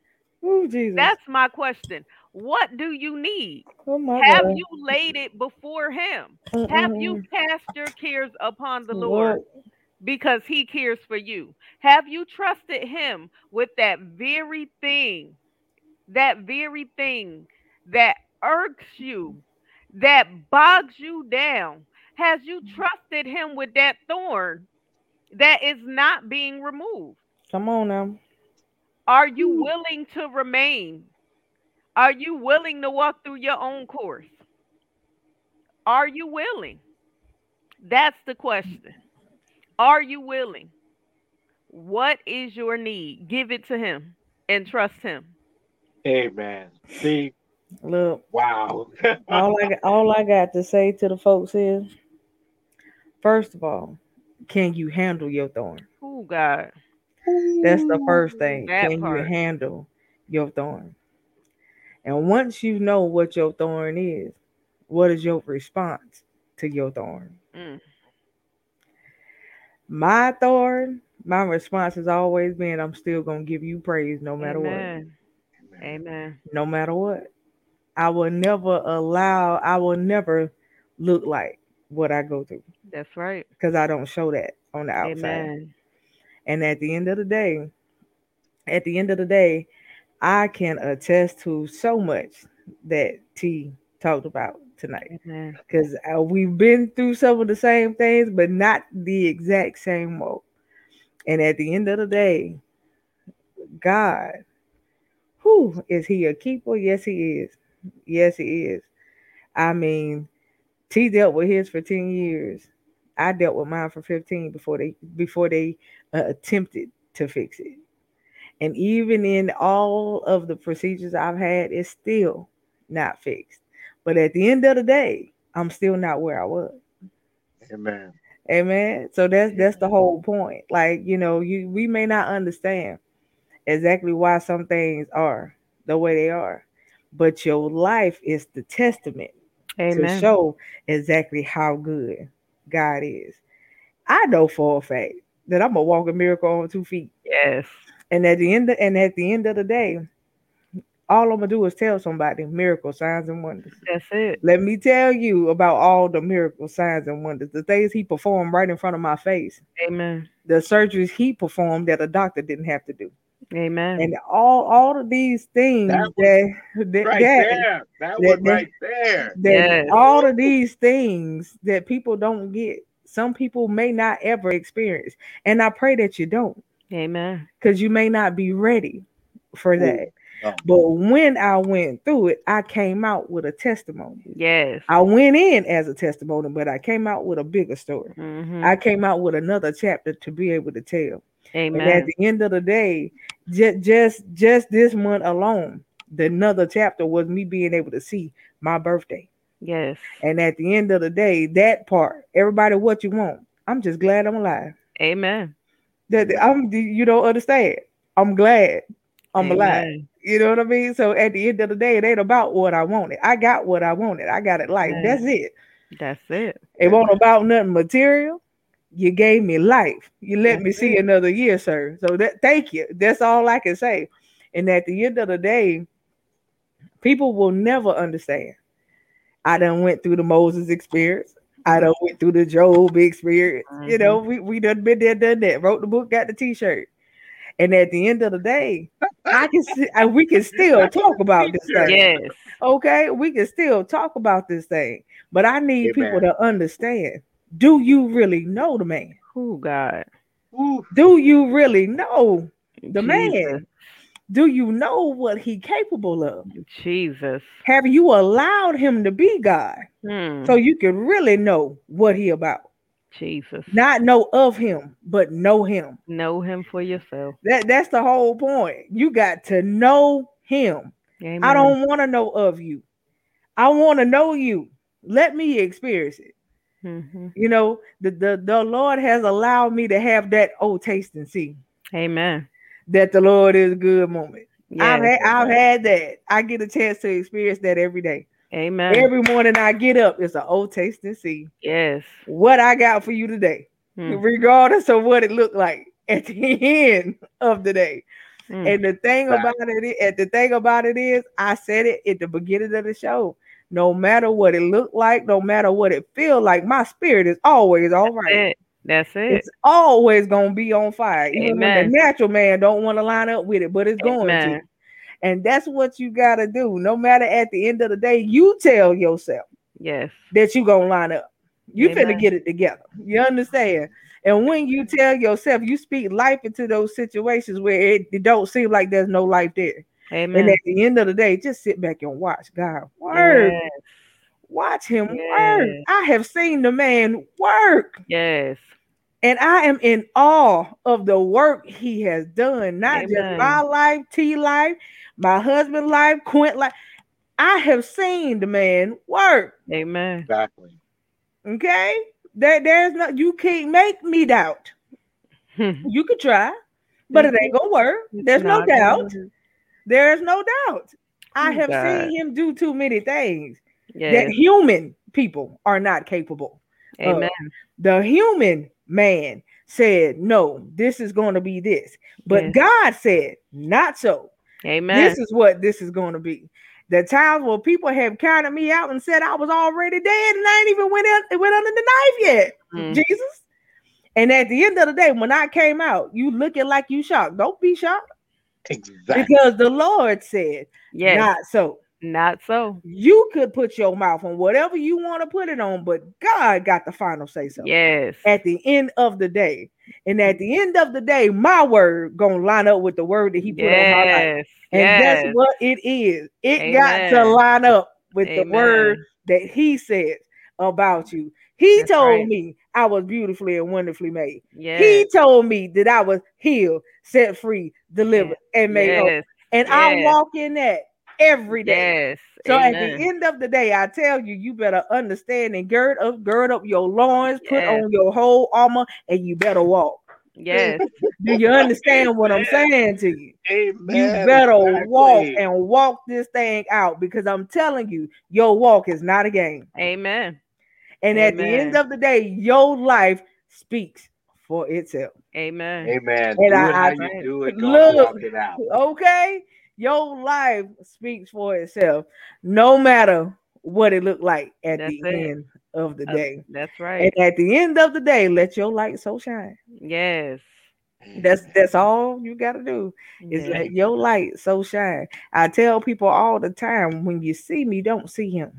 Speaker 1: Ooh, Jesus.
Speaker 2: That's my question. What do you need?
Speaker 1: oh
Speaker 2: Have
Speaker 1: God.
Speaker 2: you laid it before him? Have you cast your cares upon the Lord because he cares for you? Have you trusted him with that very thing, that very thing that irks you, that bogs you down? Has you trusted him with that thorn that is not being removed?
Speaker 1: Come on now.
Speaker 2: Are you hmm. willing to remain? Are you willing to walk through your own course? Are you willing? That's the question. Are you willing? What is your need? Give it to him and trust him.
Speaker 3: Amen. See,
Speaker 1: Look,
Speaker 3: wow.
Speaker 1: all I all I got to say to the folks is, first of all, can you handle your thorn?
Speaker 2: Oh God.
Speaker 1: That's the first thing.
Speaker 2: That
Speaker 1: Can
Speaker 2: part.
Speaker 1: you handle your thorn? And once you know what your thorn is, what is your response to your thorn?
Speaker 2: Mm.
Speaker 1: My thorn, my response has always been, I'm still gonna give you praise no matter what.
Speaker 2: Amen. Amen.
Speaker 1: No matter what. I will never allow, I will never look like what I go through
Speaker 2: That's right.
Speaker 1: because I don't show that on the outside.
Speaker 2: Amen.
Speaker 1: And at the end of the day, at the end of the day, I can attest to so much that T talked about tonight because uh, we've been through some of the same things, but not the exact same way. And at the end of the day, God, who is He a keeper? Yes, He is. Yes, He is. I mean, T dealt with his for ten years. I dealt with mine for fifteen before they before they uh, attempted to fix it. And even in all of the procedures I've had, it's still not fixed. But at the end of the day, I'm still not where I was.
Speaker 3: Amen.
Speaker 1: Amen. So that's that's the whole point. Like, you know, you we may not understand exactly why some things are the way they are, but your life is the testament to show exactly how good God is. I know for a fact that I'm a walking miracle on two feet.
Speaker 2: Yes.
Speaker 1: And at the end of, and at the end of the day, all I'm gonna do is tell somebody miracle signs and wonders.
Speaker 2: That's it.
Speaker 1: Let me tell you about all the miracle signs and wonders, the things he performed right in front of my face,
Speaker 2: Amen.
Speaker 1: the surgeries he performed that a doctor didn't have to do,
Speaker 2: Amen.
Speaker 1: and all all of these things
Speaker 3: That
Speaker 1: that that,
Speaker 3: Right
Speaker 1: that-
Speaker 3: there. That
Speaker 1: that-
Speaker 3: was
Speaker 1: that-
Speaker 3: right there.
Speaker 1: that
Speaker 2: Yes.
Speaker 1: all of these things that people don't get, some people may not ever experience, and I pray that you don't,
Speaker 2: Amen.
Speaker 1: because you may not be ready for
Speaker 3: Ooh,
Speaker 1: that.
Speaker 3: no.
Speaker 1: But when I went through it, I came out with a testimony.
Speaker 2: Yes.
Speaker 1: I went in as a testimony, but I came out with a bigger story.
Speaker 2: Mhm.
Speaker 1: I came out with another chapter to be able to tell. And at the end of the day, just just just this month alone, the another chapter was me being able to see my birthday.
Speaker 2: Yes.
Speaker 1: And at the end of the day, that part, everybody, what you want? I'm just glad I'm alive.
Speaker 2: Amen.
Speaker 1: That I'm, you don't understand. I'm glad I'm alive. You know what I mean? So at the end of the day, it ain't about what I wanted. I got what I wanted. I got it
Speaker 2: like
Speaker 1: That's it.
Speaker 2: That's it.
Speaker 1: It won't about nothing material. You gave me life. You let me see another year, sir. So that thank you. That's all I can say. And at the end of the day, people will never understand. I done went through the Moses experience. I done went through the Job experience. You know, we, we done been there, done that. Wrote the book, got the t-shirt. And at the end of the day, I can see, and we can still talk about this thing.
Speaker 2: Yes.
Speaker 1: Okay, we can still talk about this thing, but I need people
Speaker 3: Amen.
Speaker 1: to understand. Do you really know the man?
Speaker 2: Who God?
Speaker 3: Ooh,
Speaker 1: Do you really know the man? Do you know what he capable of?
Speaker 2: Jesus.
Speaker 1: Have you allowed him to be God
Speaker 2: Hmm.
Speaker 1: so you can really know what he about?
Speaker 2: Jesus.
Speaker 1: Not know of him, but know him.
Speaker 2: Know him for yourself.
Speaker 1: That that's the whole point. You got to know him.
Speaker 2: Amen.
Speaker 1: I don't want to know of you. I want to know you. Let me experience it.
Speaker 2: Mhm.
Speaker 1: You know, the, the the Lord has allowed me to have that oh taste and see
Speaker 2: Amen.
Speaker 1: that the Lord is good moment. I've had I've had that. I get a chance to experience that every day.
Speaker 2: Amen.
Speaker 1: Every morning I get up, it's an old taste and see
Speaker 2: yes.
Speaker 1: what I got for you today,
Speaker 2: Mm.
Speaker 1: regardless of what it looked like at the end of the day.
Speaker 2: Mm.
Speaker 1: And the thing
Speaker 3: Right.
Speaker 1: about it, is, and the thing about it is, I said it at the beginning of the show. No matter what it looked like, no matter what it feel like, my spirit is always all right.
Speaker 2: That's it. That's it.
Speaker 1: It's always gonna be on fire, even when
Speaker 2: Amen.
Speaker 1: the natural man don't want to line up with it, but it's going to. And that's what you gotta do. No matter at the end of the day, you tell yourself
Speaker 2: Yes.
Speaker 1: that you gonna line up. You finna get it together. You understand? And when you tell yourself, you speak life into those situations where it, it don't seem like there's no life there.
Speaker 2: Amen.
Speaker 1: And at the end of the day, just sit back and watch God work.
Speaker 2: Yes.
Speaker 1: Watch him work. I have seen the man work,
Speaker 2: Yes.
Speaker 1: and I am in awe of the work he has done. Not just my life, T life, my husband life, Quint life. I have seen the man work.
Speaker 2: Amen.
Speaker 3: exactly.
Speaker 1: Okay, there, there's no you can't make me doubt. You could try, but it ain't gonna work. There's no doubt.
Speaker 2: gonna-
Speaker 1: There's no doubt. I
Speaker 2: Oh,
Speaker 1: have
Speaker 2: God.
Speaker 1: seen him do too many things
Speaker 2: Yes.
Speaker 1: that human people are not capable.
Speaker 2: Amen.
Speaker 1: The human man said, No, this is going to be this. But
Speaker 2: Yes.
Speaker 1: God said, Not so.
Speaker 2: Amen.
Speaker 1: This is what this is going to be. The times where people have counted me out and said I was already dead and I ain't even went, in, went under the knife yet.
Speaker 2: Mm.
Speaker 1: Jesus. And at the end of the day, when I came out, you looking like you shocked. Don't be shocked.
Speaker 3: Exactly.
Speaker 1: because the Lord said,
Speaker 2: Yes.
Speaker 1: not so.
Speaker 2: Not so.
Speaker 1: You could put your mouth on whatever you want to put it on, but God got the final say so.
Speaker 2: Yes.
Speaker 1: At the end of the day, and at the end of the day, my word gonna line up with the word that He put on my life, and
Speaker 2: yes.
Speaker 1: that's what it is. It got to line up with the word that He said about you. He
Speaker 2: That's
Speaker 1: told
Speaker 2: right.
Speaker 1: me I was beautifully and wonderfully made.
Speaker 2: Yes.
Speaker 1: He told me that I was healed, set free, delivered, and made whole.
Speaker 2: yes.
Speaker 1: And I walk in that every day.
Speaker 2: Yes.
Speaker 1: So at the end of the day, I tell you, you better understand and gird up, gird up your loins, put on your whole armor, and you better walk.
Speaker 2: Yes.
Speaker 1: Do you understand what I'm saying to you?
Speaker 3: Amen.
Speaker 1: You better walk and walk this thing out because I'm telling you, your walk is not a game.
Speaker 2: Amen.
Speaker 1: And at the end of the day, your life speaks for itself.
Speaker 2: Amen.
Speaker 3: Amen.
Speaker 1: And
Speaker 3: do
Speaker 1: I-
Speaker 3: it how
Speaker 1: I-
Speaker 3: you do it.
Speaker 1: Look.
Speaker 3: Walk it out.
Speaker 1: Okay? Your life speaks for itself, no matter what it looked like at
Speaker 2: That's
Speaker 1: the
Speaker 2: it.
Speaker 1: end of the
Speaker 2: Uh,
Speaker 1: day.
Speaker 2: That's right.
Speaker 1: And at the end of the day, let your light so shine.
Speaker 2: Yes.
Speaker 1: That's that's all you gotta do is
Speaker 2: Yes.
Speaker 1: let your light so shine. I tell people all the time when you see me, don't see him.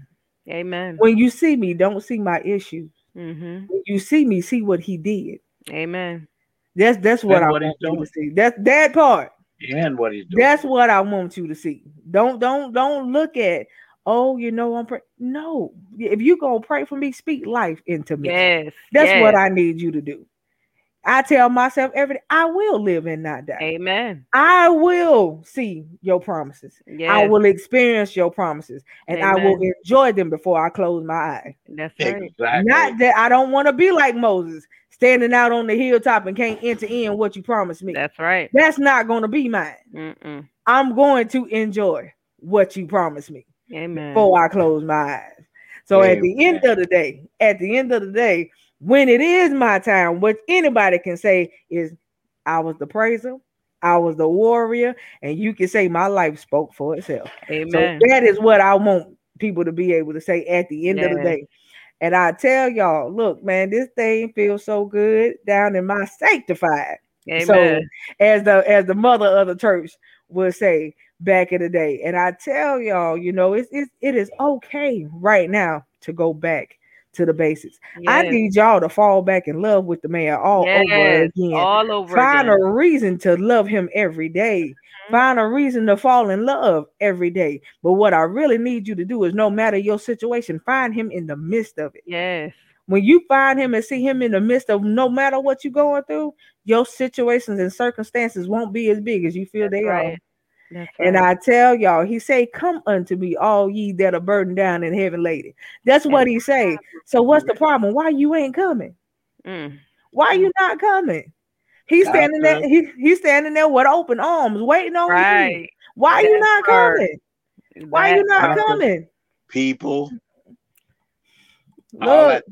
Speaker 2: Amen.
Speaker 1: When you see me, don't see my issue.
Speaker 2: Mm-hmm.
Speaker 1: When you see me, see what he did.
Speaker 2: Amen.
Speaker 1: That's that's what
Speaker 3: And
Speaker 1: I
Speaker 3: what he's
Speaker 1: want you to see. That's that part.
Speaker 3: And what he's doing.
Speaker 1: That's what I want you to see. Don't don't don't look at oh you know I'm pray. No, if you gonna pray for me, speak life into me.
Speaker 2: Yes.
Speaker 1: That's
Speaker 2: yes.
Speaker 1: what I need you to do. I tell myself every day, I will live and not die.
Speaker 2: Amen.
Speaker 1: I will see your promises.
Speaker 2: Yes.
Speaker 1: I will experience your promises, and I will enjoy them before I close my eyes.
Speaker 2: That's right.
Speaker 3: exactly.
Speaker 1: Not that I don't want to be like Moses, standing out on the hilltop and can't enter in what you promised me.
Speaker 2: That's right.
Speaker 1: That's not going to be mine.
Speaker 2: Mm-mm.
Speaker 1: I'm going to enjoy what you promised me
Speaker 2: Amen.
Speaker 1: before I close my eyes. So at the end of the day, at the end of the day, when it is my time, what anybody can say is, I was the praiser, I was the warrior, and you can say my life spoke for itself.
Speaker 2: Amen.
Speaker 1: So that is what I want people to be able to say at the end of the day. And I tell y'all, look, man, this thing feels so good down in my sanctified. So as the as the mother of the church would say back in the day. And I tell y'all, you know, it's, it's it is okay right now to go back to the basics. I need y'all to fall back in love with the man all over again.
Speaker 2: All over
Speaker 1: Find
Speaker 2: again.
Speaker 1: a reason to love him every day.
Speaker 2: Mhm.
Speaker 1: Find a reason to fall in love every day. But what I really need you to do is no matter your situation, find him in the midst of it.
Speaker 2: Yes.
Speaker 1: When you find him and see him in the midst of no matter what you're going through, your situations and circumstances won't be as big as you feel
Speaker 2: That's
Speaker 1: they are.
Speaker 2: right. That's right.
Speaker 1: And I tell y'all, he say, "Come unto me, all ye that are burdened down and heavy laden." That's what he say. So what's the problem? Why you ain't coming?
Speaker 2: Mm.
Speaker 1: Why you not coming? He's standing there.
Speaker 3: said-
Speaker 1: He, he's standing there with open arms, waiting on you.
Speaker 2: Right.
Speaker 1: Why you not
Speaker 2: part.
Speaker 1: coming? Why you not coming?
Speaker 3: People,
Speaker 1: Look.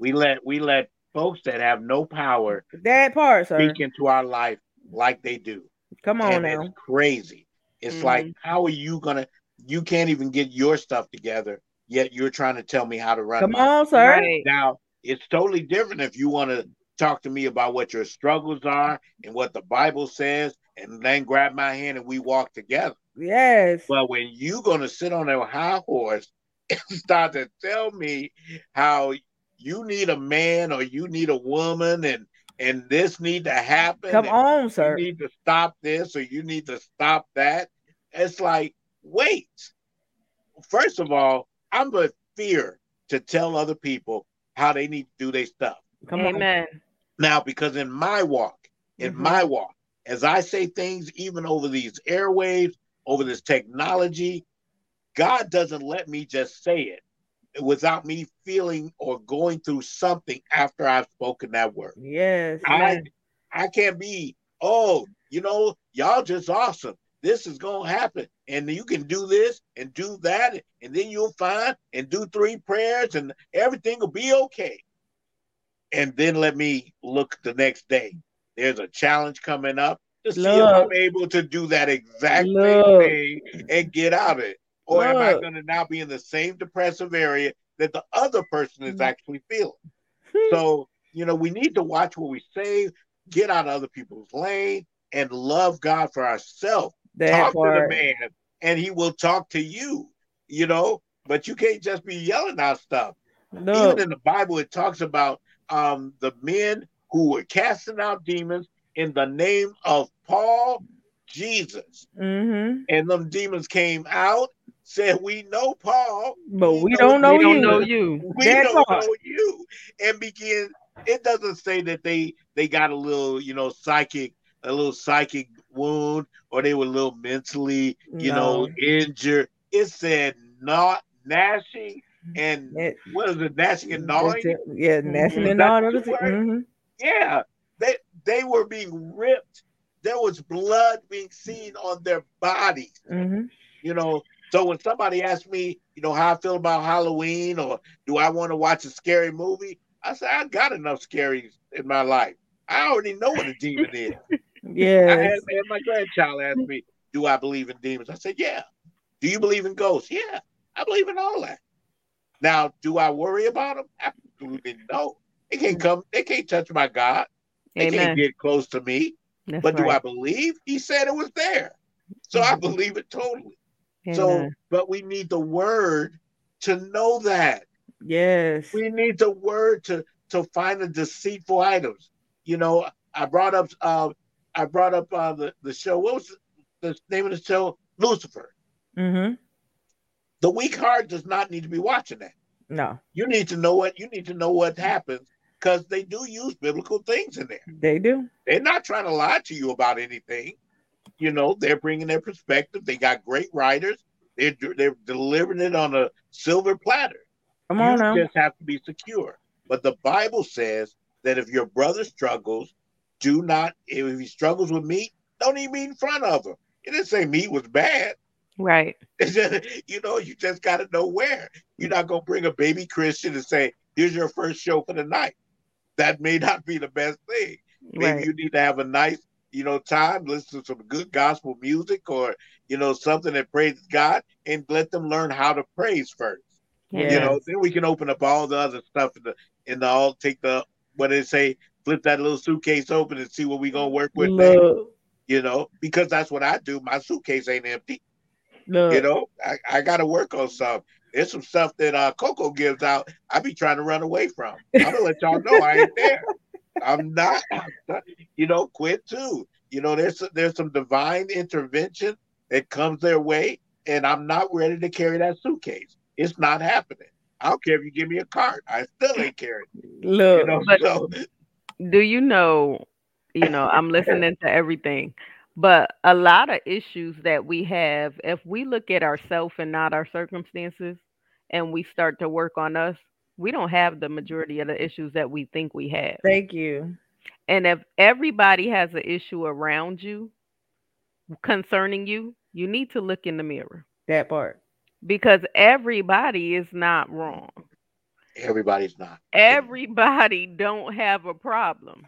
Speaker 3: We let we let folks that have no power
Speaker 1: that part, sir.
Speaker 3: speak into our life like they do.
Speaker 1: Come on
Speaker 3: and
Speaker 1: now.
Speaker 3: it's crazy. It's
Speaker 2: Mhm.
Speaker 3: like, how are you gonna? You can't even get your stuff together, yet you're trying to tell me how to run.
Speaker 1: Come
Speaker 3: my-
Speaker 1: on, sir.
Speaker 2: Right.
Speaker 3: Now it's totally different if you want to talk to me about what your struggles are and what the Bible says, and then grab my hand and we walk together.
Speaker 1: Yes.
Speaker 3: But when you're gonna sit on a high horse and start to tell me how you need a man or you need a woman and and this need to happen,
Speaker 1: Come on, sir.
Speaker 3: you need to stop this or you need to stop that. It's like, wait. First of all, I'm a fear to tell other people how they need to do their stuff.
Speaker 1: Come on.
Speaker 2: Amen.
Speaker 3: Now, because in my walk, in
Speaker 1: Mhm.
Speaker 3: my walk, as I say things even over these airwaves, over this technology, God doesn't let me just say it without me feeling or going through something after I've spoken that word.
Speaker 1: Yes.
Speaker 3: I I can't be, oh, you know, y'all just awesome. This is gonna happen. And you can do this and do that, and then you'll find and do three prayers and everything will be okay. And then let me look the next day. There's a challenge coming up to see if I'm able to do that exact same thing and get out of it. Or am I gonna now be in the same depressive area that the other person is
Speaker 1: Mhm.
Speaker 3: actually feeling? So, you know, we need to watch what we say, get out of other people's lane, and love God for ourselves. Talk
Speaker 1: part.
Speaker 3: to the man, and he will talk to you. You know, but you can't just be yelling out stuff.
Speaker 1: No.
Speaker 3: Even in the Bible, it talks about um, the men who were casting out demons in the name of Paul, Jesus,
Speaker 1: hmm
Speaker 3: and them demons came out. Said, "We know Paul,
Speaker 1: But
Speaker 3: We
Speaker 1: we don't know
Speaker 2: we
Speaker 1: you.
Speaker 2: don't know you.
Speaker 3: we
Speaker 1: That
Speaker 3: don't
Speaker 1: part.
Speaker 3: know you," and begin. It doesn't say that they they got a little, you know, psychic, a little psychic wound, or they were a little mentally, you know, injured. It said not gnashing and
Speaker 1: It-
Speaker 3: what is it, gnashing and gnawing?
Speaker 1: That's. Yeah, gnashing
Speaker 3: Mhm.
Speaker 1: and
Speaker 3: That's
Speaker 1: all
Speaker 3: the
Speaker 1: other things.
Speaker 3: word.
Speaker 1: hmm
Speaker 3: Yeah, they they were being ripped. There was blood being seen on their bodies.
Speaker 1: hmm
Speaker 3: You know, so when somebody asks me, you know, how I feel about Halloween or do I want to watch a scary movie, I say I got enough scaries in my life. I already know what a demon is. I had, had my grandchild ask me, "Do I believe in demons?" I said, "Yeah." Do you believe in ghosts? Yeah, I believe in all that. Now, do I worry about them? Absolutely no. They can't come. They can't touch my God. They can't get close to me.
Speaker 2: That's
Speaker 3: But do I believe? He said it was there, so I believe it totally. So, but we need the word to know that.
Speaker 1: Yes.
Speaker 3: We need the word to to find the deceitful items. You know, I brought up uh, I brought up uh, the the show. What was the name of the show? Lucifer.
Speaker 1: Mm-hmm.
Speaker 3: The weak heart does not need to be watching that.
Speaker 1: No,
Speaker 3: You need to know what you need to know what happens because they do use biblical things in there.
Speaker 1: they do.
Speaker 3: They're not trying to lie to you about anything. You know, they're bringing their perspective. They got great writers. They're they're delivering it on a silver platter.
Speaker 1: Come on
Speaker 3: you
Speaker 1: now.
Speaker 3: just have to be secure. But the Bible says that if your brother struggles, do not. If he struggles with meat, don't eat meat in front of him. It didn't say meat was bad.
Speaker 2: Right.
Speaker 3: Just, you know, you just got to know where. You're not gonna bring a baby Christian and say, "Here's your first show for the night." That may not be the best thing. Maybe
Speaker 2: Right.
Speaker 3: you need to have a nice, you know, time, listen to some good gospel music or, you know, something that praises God and let them learn how to praise first.
Speaker 1: Yeah.
Speaker 3: You know, then we can open up all the other stuff in the in the all take the what they say, flip that little suitcase open and see what we gonna work with
Speaker 1: Look,
Speaker 3: you know, because that's what I do. My suitcase ain't empty.
Speaker 1: look.
Speaker 3: You know, I, I gotta work on some. There's some stuff that uh Cocoa gives out. I be trying to run away from. I'm gonna let y'all know I ain't there. I'm not, I'm not- you know, quit too. You know, there's there's some divine intervention that comes their way, and I'm not ready to carry that suitcase. It's not happening. I don't care if you give me a cart. I still ain't carrying. it,
Speaker 1: Look.
Speaker 3: You know,
Speaker 2: But-
Speaker 3: so
Speaker 2: do you know you know i'm listening to everything but a lot of issues that we have if we look at ourselves and not our circumstances and we start to work on us we don't have the majority of the issues that we think we have
Speaker 1: Thank you.
Speaker 2: and if everybody has an issue around you concerning you you need to look in the mirror
Speaker 1: That part.
Speaker 2: because everybody is not wrong
Speaker 3: everybody's not.
Speaker 2: everybody don't have a problem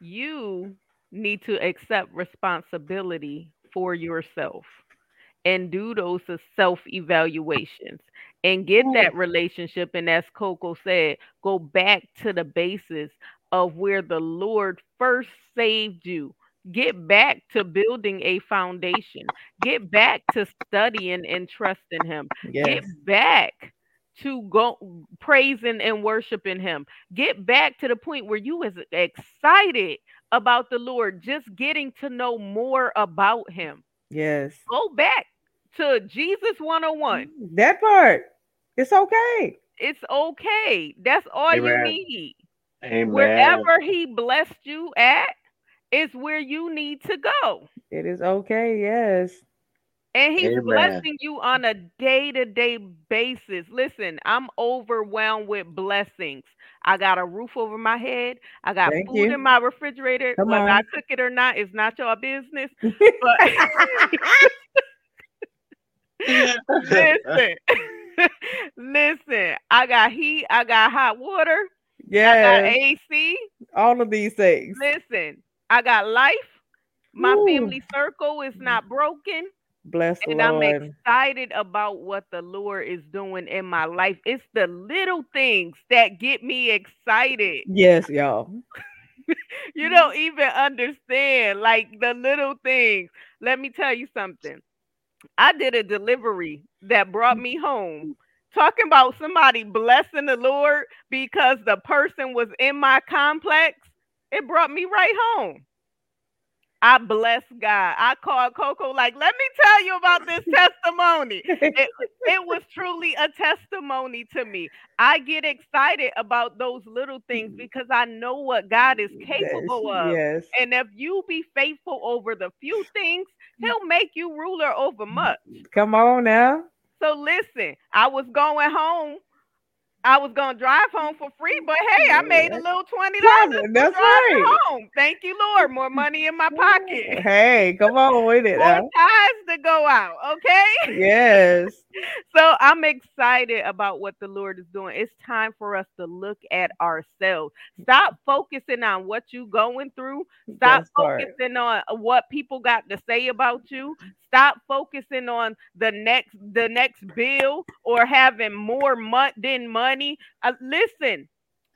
Speaker 2: you need to accept responsibility for yourself and do those self evaluations and get that relationship and as Cocoa said go back to the basis of where the lord first saved you. Get back to building a foundation. Get back to studying and trusting him.
Speaker 1: Yes.
Speaker 2: get back to go praising and worshiping him. Get back to the point where you was excited about the lord just getting to know more about him.
Speaker 1: Yes.
Speaker 2: go back to jesus 101 mm,
Speaker 1: That part. It's okay.
Speaker 2: it's okay that's all you need
Speaker 3: Amen.
Speaker 2: wherever he blessed you at is where you need to go
Speaker 1: It is okay. Yes.
Speaker 2: And he's
Speaker 3: Amen.
Speaker 2: blessing you on a day to day basis. Listen, I'm overwhelmed with blessings. I got a roof over my head. I got
Speaker 1: Thank
Speaker 2: food
Speaker 1: you.
Speaker 2: in my refrigerator.
Speaker 1: Come
Speaker 2: Whether I
Speaker 1: on.
Speaker 2: cook it or not it's not your business. But listen, listen, I got heat. I got hot water. Yeah. I got. AC.
Speaker 1: All of these things.
Speaker 2: Listen, I got life. My
Speaker 1: Woo.
Speaker 2: family circle is not broken.
Speaker 1: Bless the
Speaker 2: and I'm excited about what the Lord is doing in my life. It's the little things that get me excited.
Speaker 1: Yes, y'all.
Speaker 2: you don't even understand like the little things. Let me tell you something. I did a delivery that brought me home. Talking about somebody blessing the Lord because the person was in my complex, it brought me right home. I bless God. I called Cocoa, like, let me tell you about this testimony. It, it, was truly a testimony to me. I get excited about those little things mm-hmm. because I know what God is capable
Speaker 1: Yes,
Speaker 2: of.
Speaker 1: yes.
Speaker 2: And if you be faithful over the few things, mm-hmm. He'll make you ruler over mm-hmm. much.
Speaker 1: Come on now.
Speaker 2: So listen, I was going home. I was gonna drive home for free, but hey, I made a little twenty dollars.
Speaker 1: That's right.
Speaker 2: home. Thank you, Lord. More money in my pocket.
Speaker 1: Hey, come on with it.
Speaker 2: More
Speaker 1: now.
Speaker 2: ties to go out. Okay.
Speaker 1: Yes.
Speaker 2: So I'm excited about what the Lord is doing. It's time for us to look at ourselves. Stop focusing on what you going through. Stop
Speaker 1: That's
Speaker 2: focusing on what people got to say about you. Stop focusing on the next the next bill or having more money than money. Uh, listen,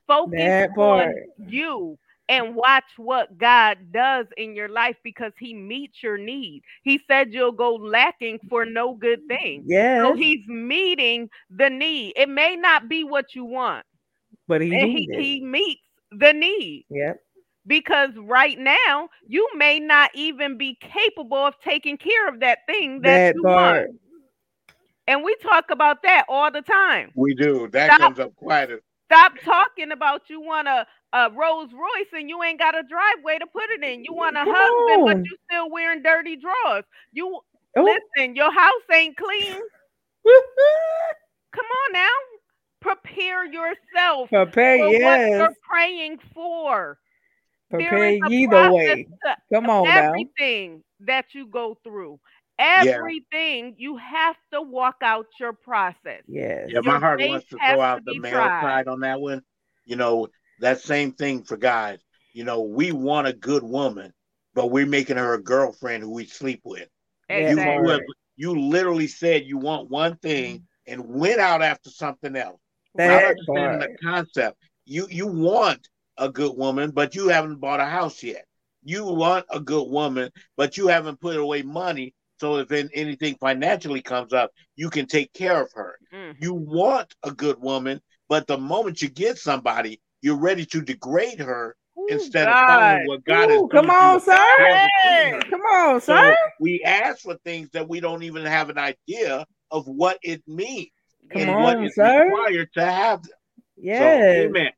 Speaker 2: focus on you and watch what God does in your life because He meets your need. He said you'll go lacking for no good thing. Yeah.
Speaker 1: So
Speaker 2: He's meeting the need. It may not be what you want,
Speaker 1: But he
Speaker 2: he, he meets the need
Speaker 1: Yep.
Speaker 2: because right now you may not even be capable of taking care of that thing that,
Speaker 1: That
Speaker 2: you
Speaker 1: part.
Speaker 2: want. And we talk about that all the time.
Speaker 3: We do. That
Speaker 2: Stop.
Speaker 3: comes up quite a
Speaker 2: Stop talking about you want a, a Rolls Royce and you ain't got a driveway to put it in. You want a
Speaker 1: Come
Speaker 2: husband, but
Speaker 1: on.
Speaker 2: you still wearing dirty drawers. You
Speaker 1: Oh.
Speaker 2: listen, your house ain't clean. Come on now. Prepare yourself
Speaker 1: Prepare,
Speaker 2: for what
Speaker 1: yes.
Speaker 2: you're praying for.
Speaker 1: Prepare
Speaker 2: is a
Speaker 1: ye the way. Come on now.
Speaker 2: everything that you go through. Everything you have to walk out your process.
Speaker 1: Yes.
Speaker 3: Yeah, my
Speaker 2: Your
Speaker 3: heart wants to
Speaker 2: has
Speaker 3: throw
Speaker 2: to
Speaker 3: out the
Speaker 2: be
Speaker 3: male
Speaker 2: tried.
Speaker 3: side on that one. You know, that same thing for guys. You know, we want a good woman, but we're making her a girlfriend who we sleep with. You,
Speaker 2: Exactly.
Speaker 3: you, you literally said you want one thing and went out after something else. Not
Speaker 1: That
Speaker 3: understanding
Speaker 1: part.
Speaker 3: the concept. You you want a good woman, but you haven't bought a house yet. You want a good woman, but you haven't put away money. So if anything financially comes up, you can take care of her.
Speaker 2: Mm.
Speaker 3: You want a good woman, but the moment you get somebody, you're ready to degrade her
Speaker 2: Ooh,
Speaker 3: instead of
Speaker 2: God.
Speaker 3: following what God
Speaker 1: Ooh,
Speaker 3: has
Speaker 1: come on, sir.
Speaker 2: Hey.
Speaker 1: Come on,
Speaker 3: So
Speaker 1: sir.
Speaker 3: we ask for things that we don't even have an idea of what it means
Speaker 1: Come
Speaker 3: and
Speaker 1: on,
Speaker 3: is
Speaker 1: sir.
Speaker 3: required to have them. So,
Speaker 1: Yes.
Speaker 3: amen.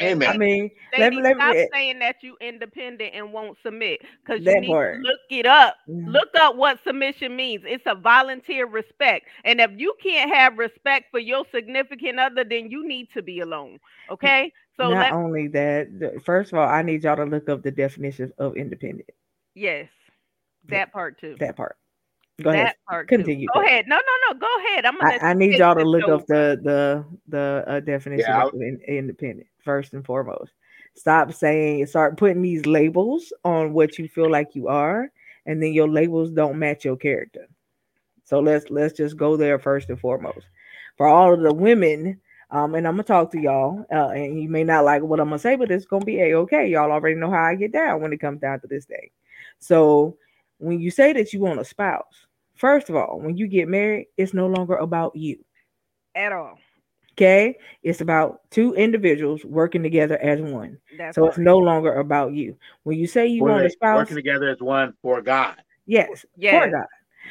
Speaker 2: And
Speaker 3: Amen.
Speaker 1: I mean, let
Speaker 2: Lady,
Speaker 1: me let
Speaker 2: stop
Speaker 1: me
Speaker 2: saying that you independent and won't submit because you need
Speaker 1: part.
Speaker 2: to look it up.
Speaker 1: Mm.
Speaker 2: Look up what submission means. It's a volunteer respect. And if you can't have respect for your significant other, then you need to be alone. Okay? So
Speaker 1: Not
Speaker 2: let
Speaker 1: only that, first of all, I need y'all to look up the definition of independent.
Speaker 2: yes, that part too.
Speaker 1: That part. Go ahead.
Speaker 2: that part too.
Speaker 1: Continue.
Speaker 2: Go ahead. No, no, no. Go ahead. I'm gonna
Speaker 1: I, I need y'all to look
Speaker 2: over.
Speaker 1: up the the the uh, definition
Speaker 3: Yeah,
Speaker 1: of in, independent first and foremost. Stop saying, start putting these labels on what you feel like you are, and then your labels don't match your character. So let's let's just go there first and foremost. For all of the women, um, and I'm gonna talk to y'all, uh, and you may not like what I'm gonna say, but it's gonna be a okay. Y'all already know how I get down when it comes down to this thing. So when you say that you want a spouse, first of all, when you get married, it's no longer about you.
Speaker 2: at all.
Speaker 1: Okay, it's about two individuals working together as one.
Speaker 2: That's
Speaker 1: So it's
Speaker 2: part.
Speaker 1: no longer about you. When you say you
Speaker 3: Were
Speaker 1: want
Speaker 3: they
Speaker 1: a spouse,
Speaker 3: working together as one for God.
Speaker 1: yes, for
Speaker 2: Yes.
Speaker 1: God.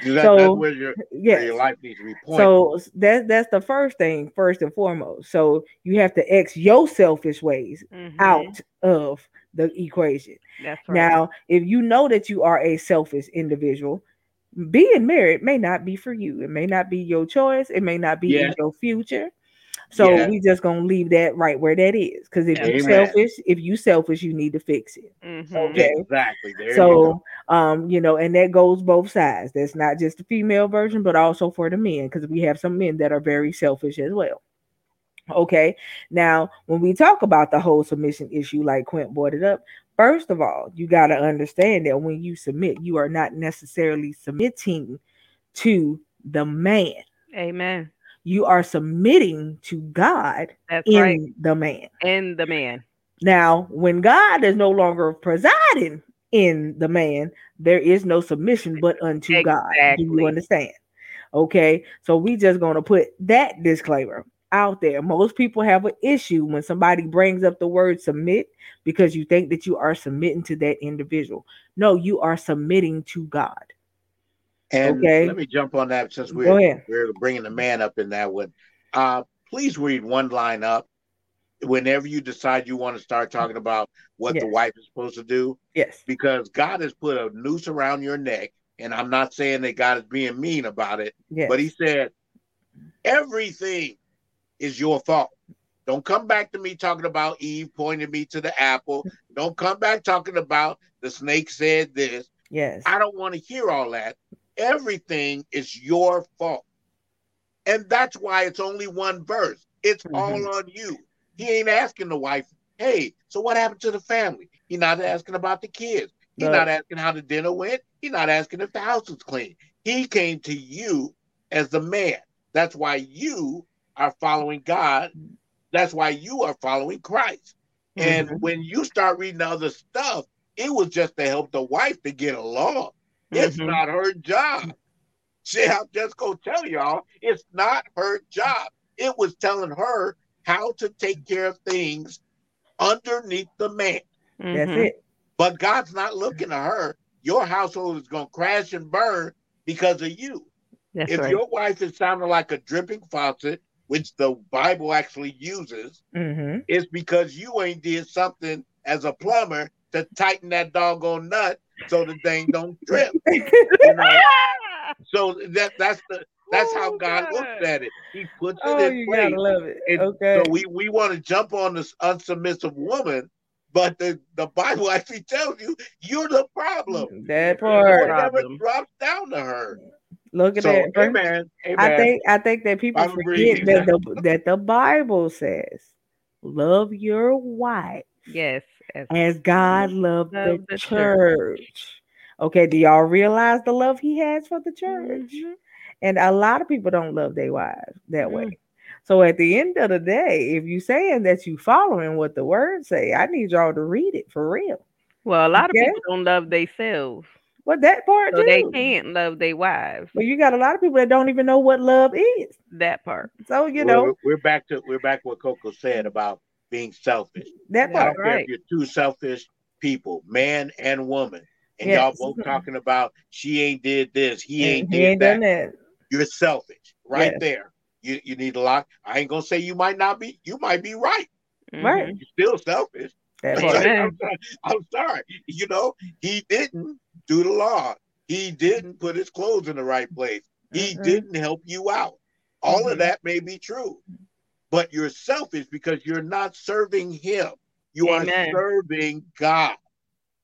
Speaker 3: That, that's
Speaker 1: So,
Speaker 3: where your, where
Speaker 1: Yes.
Speaker 3: your life needs to be pointed.
Speaker 1: So that that's the first thing, first and foremost. So you have to X your selfish ways
Speaker 2: Mhm.
Speaker 1: out of the equation.
Speaker 2: That's right.
Speaker 1: Now, if you know that you are a selfish individual, being married may not be for you. It may not be your choice. It may not be in your future. So
Speaker 3: Yes.
Speaker 1: we just gonna leave that right where that is. Because if you
Speaker 3: Amen.
Speaker 1: selfish, if you selfish, you need to fix it.
Speaker 2: Mhm.
Speaker 1: Okay.
Speaker 3: Exactly. There you.
Speaker 1: So um, you know, and that goes both sides. That's not just the female version, but also for the men, because we have some men that are very selfish as well. Okay. Now, when we talk about the whole submission issue, like Quint brought it up, first of all, you got to understand that when you submit, you are not necessarily submitting to the man.
Speaker 2: Amen.
Speaker 1: You are submitting to God
Speaker 2: That's
Speaker 1: in
Speaker 2: right.
Speaker 1: the man.
Speaker 2: And the man.
Speaker 1: Now, when God is no longer presiding in the man, there is no submission but unto God. Do you understand? Okay, so we just gonna put that disclaimer out there. Most people have an issue when somebody brings up the word submit because you think that you are submitting to that individual. No, you are submitting to God.
Speaker 3: And
Speaker 1: Okay.
Speaker 3: let me jump on that since we're we're bringing the man up in that one. Uh, please read one line up whenever you decide you want to start talking about what the wife is supposed to do,
Speaker 1: Yes.
Speaker 3: because God has put a noose around your neck. And I'm not saying that God is being mean about it,
Speaker 1: Yes.
Speaker 3: but He said everything is your fault. Don't come back to me talking about Eve pointing me to the apple. Don't come back talking about the snake said this.
Speaker 1: yes.
Speaker 3: I don't want to hear all that. Everything is your fault. And that's why it's only one verse. It's
Speaker 1: Mhm.
Speaker 3: all on you. He ain't asking the wife, hey, so what happened to the family? He's not asking about the kids. He's
Speaker 1: No.
Speaker 3: not asking how the dinner went. He's not asking if the house was clean. He came to you as the man. That's why you are following God. That's why you are following Christ. And
Speaker 1: Mhm.
Speaker 3: when you start reading other stuff, it was just to help the wife to get along. It's
Speaker 2: Mhm.
Speaker 3: not her job. See, I'm just gonna tell y'all, it's not her job. It was telling her how to take care of things underneath the man.
Speaker 1: That's
Speaker 2: Mhm.
Speaker 1: it.
Speaker 3: But God's not looking at her. Your household is gonna crash and burn because of you.
Speaker 2: That's
Speaker 3: if
Speaker 2: right.
Speaker 3: your wife is sounding like a dripping faucet, which the Bible actually uses,
Speaker 1: hmm
Speaker 3: it's because you ain't did something as a plumber to tighten that doggone nut so the thing don't drip. You know? So that that's the that's how
Speaker 2: Oh,
Speaker 3: God
Speaker 2: God.
Speaker 3: looks at it. He puts it
Speaker 1: oh,
Speaker 3: in
Speaker 1: you
Speaker 3: place.
Speaker 1: gotta love it.
Speaker 3: And
Speaker 1: okay.
Speaker 3: So we we want to jump on this unsubmissive woman, but the, the Bible actually tells you you're the problem.
Speaker 1: Mm, that
Speaker 3: It
Speaker 1: part.
Speaker 3: never
Speaker 2: Problem.
Speaker 3: drops down to her.
Speaker 1: Look at
Speaker 3: So
Speaker 1: that.
Speaker 3: amen. Amen.
Speaker 1: I think I think that people
Speaker 3: Bible
Speaker 1: forget that the that the Bible says, "Love your wife
Speaker 2: Yes. As-
Speaker 1: as God loved the,
Speaker 2: the
Speaker 1: church.
Speaker 2: church.
Speaker 1: Okay, do y'all realize the love He has for the church?
Speaker 2: Mhm.
Speaker 1: And a lot of people don't love their wives that way.
Speaker 2: Mm.
Speaker 1: So at the end of the day, if you saying that you following what the word say, I need y'all to read it for real.
Speaker 2: Well, a lot of people don't love themselves,
Speaker 1: Well, that part
Speaker 2: so
Speaker 1: too.
Speaker 2: they can't love their wives.
Speaker 1: But you got a lot of people that don't even know what love is.
Speaker 2: That part.
Speaker 1: So you
Speaker 3: Well,
Speaker 1: know
Speaker 3: we're, we're back to we're back to what Cocoa said about being selfish.
Speaker 1: that
Speaker 3: I don't care
Speaker 2: Right.
Speaker 3: if you're two selfish people, man and woman, and
Speaker 1: Yes.
Speaker 3: y'all both mm-hmm. talking about she ain't did this, he ain't
Speaker 1: he
Speaker 3: did
Speaker 1: ain't
Speaker 3: that. You're selfish, right
Speaker 1: Yes.
Speaker 3: there. You you need a lot. I ain't gonna say you might not be. You might be right.
Speaker 1: Right.
Speaker 3: You're still selfish.
Speaker 1: That
Speaker 2: Amen.
Speaker 3: I'm, sorry, I'm sorry. You know, he didn't do the law. He didn't put his clothes in the right place. He
Speaker 1: Mm-mm.
Speaker 3: didn't help you out. All of that may be true, but you're selfish because you're not serving him. You
Speaker 2: Amen.
Speaker 3: are serving God.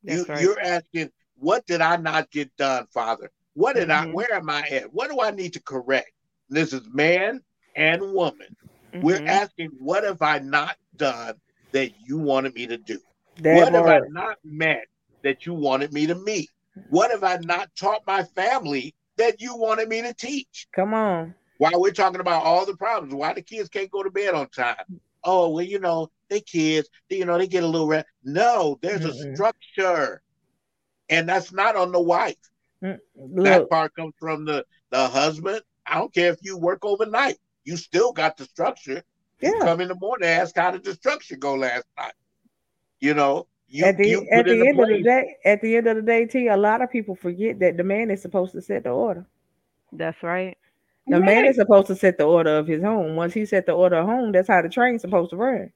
Speaker 2: That's
Speaker 3: you,
Speaker 2: right.
Speaker 3: You're asking, what did I not get done, Father? What did I?
Speaker 2: Mhm.
Speaker 3: Where am I at? What do I need to correct? This is man and woman. We're
Speaker 2: Mhm.
Speaker 3: asking, what have I not done that you wanted me to do?
Speaker 1: That
Speaker 3: what have I not met that you wanted me to meet? What have I not taught my family that you wanted me to teach?
Speaker 1: Come on.
Speaker 3: While we're talking about all the problems, why the kids can't go to bed on time? Oh, well, you know, they kids, they, you know, they get a little rest. No, there's a
Speaker 1: Mm-mm.
Speaker 3: structure. And that's not on the wife.
Speaker 1: Mm,
Speaker 3: That part comes from the, the husband. I don't care if you work overnight. You still got the structure. You
Speaker 1: yeah.
Speaker 3: come in the morning ask how did the structure go last night? You know, you,
Speaker 1: at the
Speaker 3: you
Speaker 1: at
Speaker 3: put in
Speaker 1: the
Speaker 3: the
Speaker 1: end of the day, at the end of the day, T, a lot of people forget that the man is supposed to set the order.
Speaker 2: That's right.
Speaker 1: The man is supposed to set the order of his home. Once he set the order of home, that's how the train's supposed to run.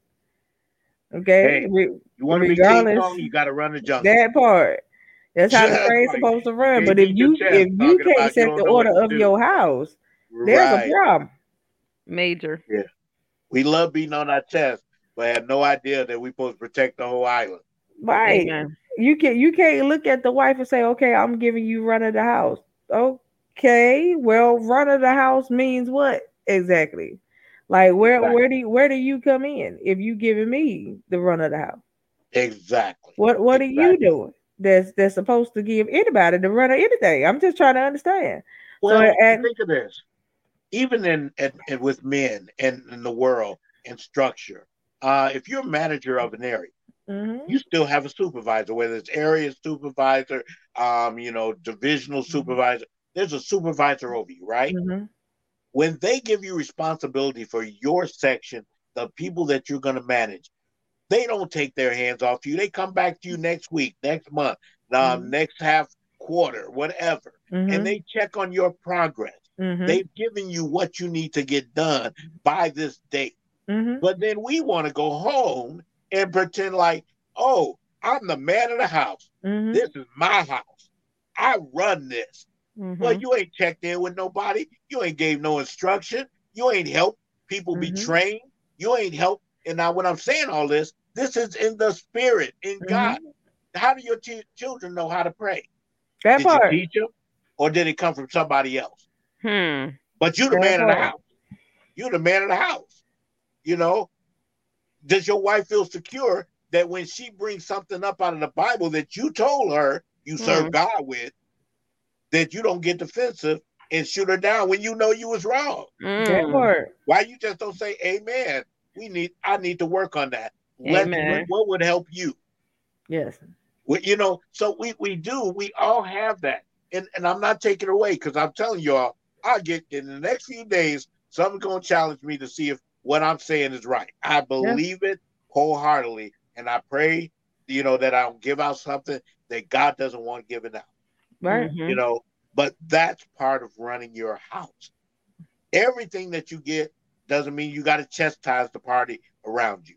Speaker 1: Okay,
Speaker 3: Hey,
Speaker 1: Re-
Speaker 3: You want to be King
Speaker 1: regardless-
Speaker 3: Kong, you got to run the jungle.
Speaker 1: that part. That's how the train's
Speaker 3: like
Speaker 1: supposed to run.
Speaker 3: can't
Speaker 1: But if you if you can't
Speaker 3: about you
Speaker 1: set the order of
Speaker 3: do.
Speaker 1: your house, there's
Speaker 3: right.
Speaker 1: a problem.
Speaker 2: Major. Yeah.
Speaker 3: We love beating on our chest, but had no idea that we're supposed to protect the whole island.
Speaker 1: Right.
Speaker 2: Amen.
Speaker 1: You can you can't look at the wife and say, okay, I'm giving you run of the house. Oh, Okay, well, run of the house means what exactly? Like where
Speaker 3: Exactly.
Speaker 1: where do you, where do you come in if you giving me the run of the house?
Speaker 3: Exactly.
Speaker 1: What what are you doing? That's that's supposed to give anybody the run of anything. I'm just trying to understand.
Speaker 3: Well,
Speaker 1: and-
Speaker 3: think of this. Even in, in, in with men and in the world and structure, uh, if you're a manager of an area,
Speaker 1: Mhm.
Speaker 3: you still have a supervisor, whether it's area supervisor, um, you know, divisional
Speaker 1: Mm-hmm.
Speaker 3: supervisor. There's a supervisor over you, right?
Speaker 1: Mhm.
Speaker 3: When they give you responsibility for your section, the people that you're going to manage, they don't take their hands off you. They come back to you next week, next month, um,
Speaker 1: Mhm.
Speaker 3: next half quarter, whatever,
Speaker 1: Mhm.
Speaker 3: and they check on your progress.
Speaker 1: Mhm.
Speaker 3: They've given you what you need to get done by this date.
Speaker 1: Mhm.
Speaker 3: But then we want to go home and pretend like, oh, I'm the man of the house.
Speaker 1: Mhm.
Speaker 3: This is my house. I run this.
Speaker 2: Mhm.
Speaker 3: Well, you ain't checked in with nobody. You ain't gave no instruction. You ain't helped people be
Speaker 1: Mhm.
Speaker 3: trained. You ain't helped. And now, when I'm saying all this, this is in the spirit, in
Speaker 1: Mhm.
Speaker 3: God. How do your ch- children know how to pray?
Speaker 1: That
Speaker 3: Did
Speaker 1: part.
Speaker 3: you teach them, or did it come from somebody else?
Speaker 2: Hmm.
Speaker 3: But you're the
Speaker 1: That
Speaker 3: man of the house. You're the man of the house. You know, does your wife feel secure that when she brings something up out of the Bible that you told her you serve
Speaker 2: Mhm.
Speaker 3: God with, that you don't get defensive and shoot her down when you know you was wrong?
Speaker 2: Mm.
Speaker 3: Why you just don't say, "Amen"? We need. I need to work on that. Let
Speaker 2: Amen.
Speaker 3: what, what would help you?
Speaker 1: Yes.
Speaker 3: Well, you know, so we we do. We all have that, and and I'm not taking it away because I'm telling y'all, I get in the next few days, someone's gonna challenge me to see if what I'm saying is right. I believe it wholeheartedly, and I pray, you know, that I don't give out something that God doesn't want given out.
Speaker 1: Right.
Speaker 2: Mhm.
Speaker 3: You know, but that's part of running your house. Everything that you get doesn't mean you got to chastise the party around you.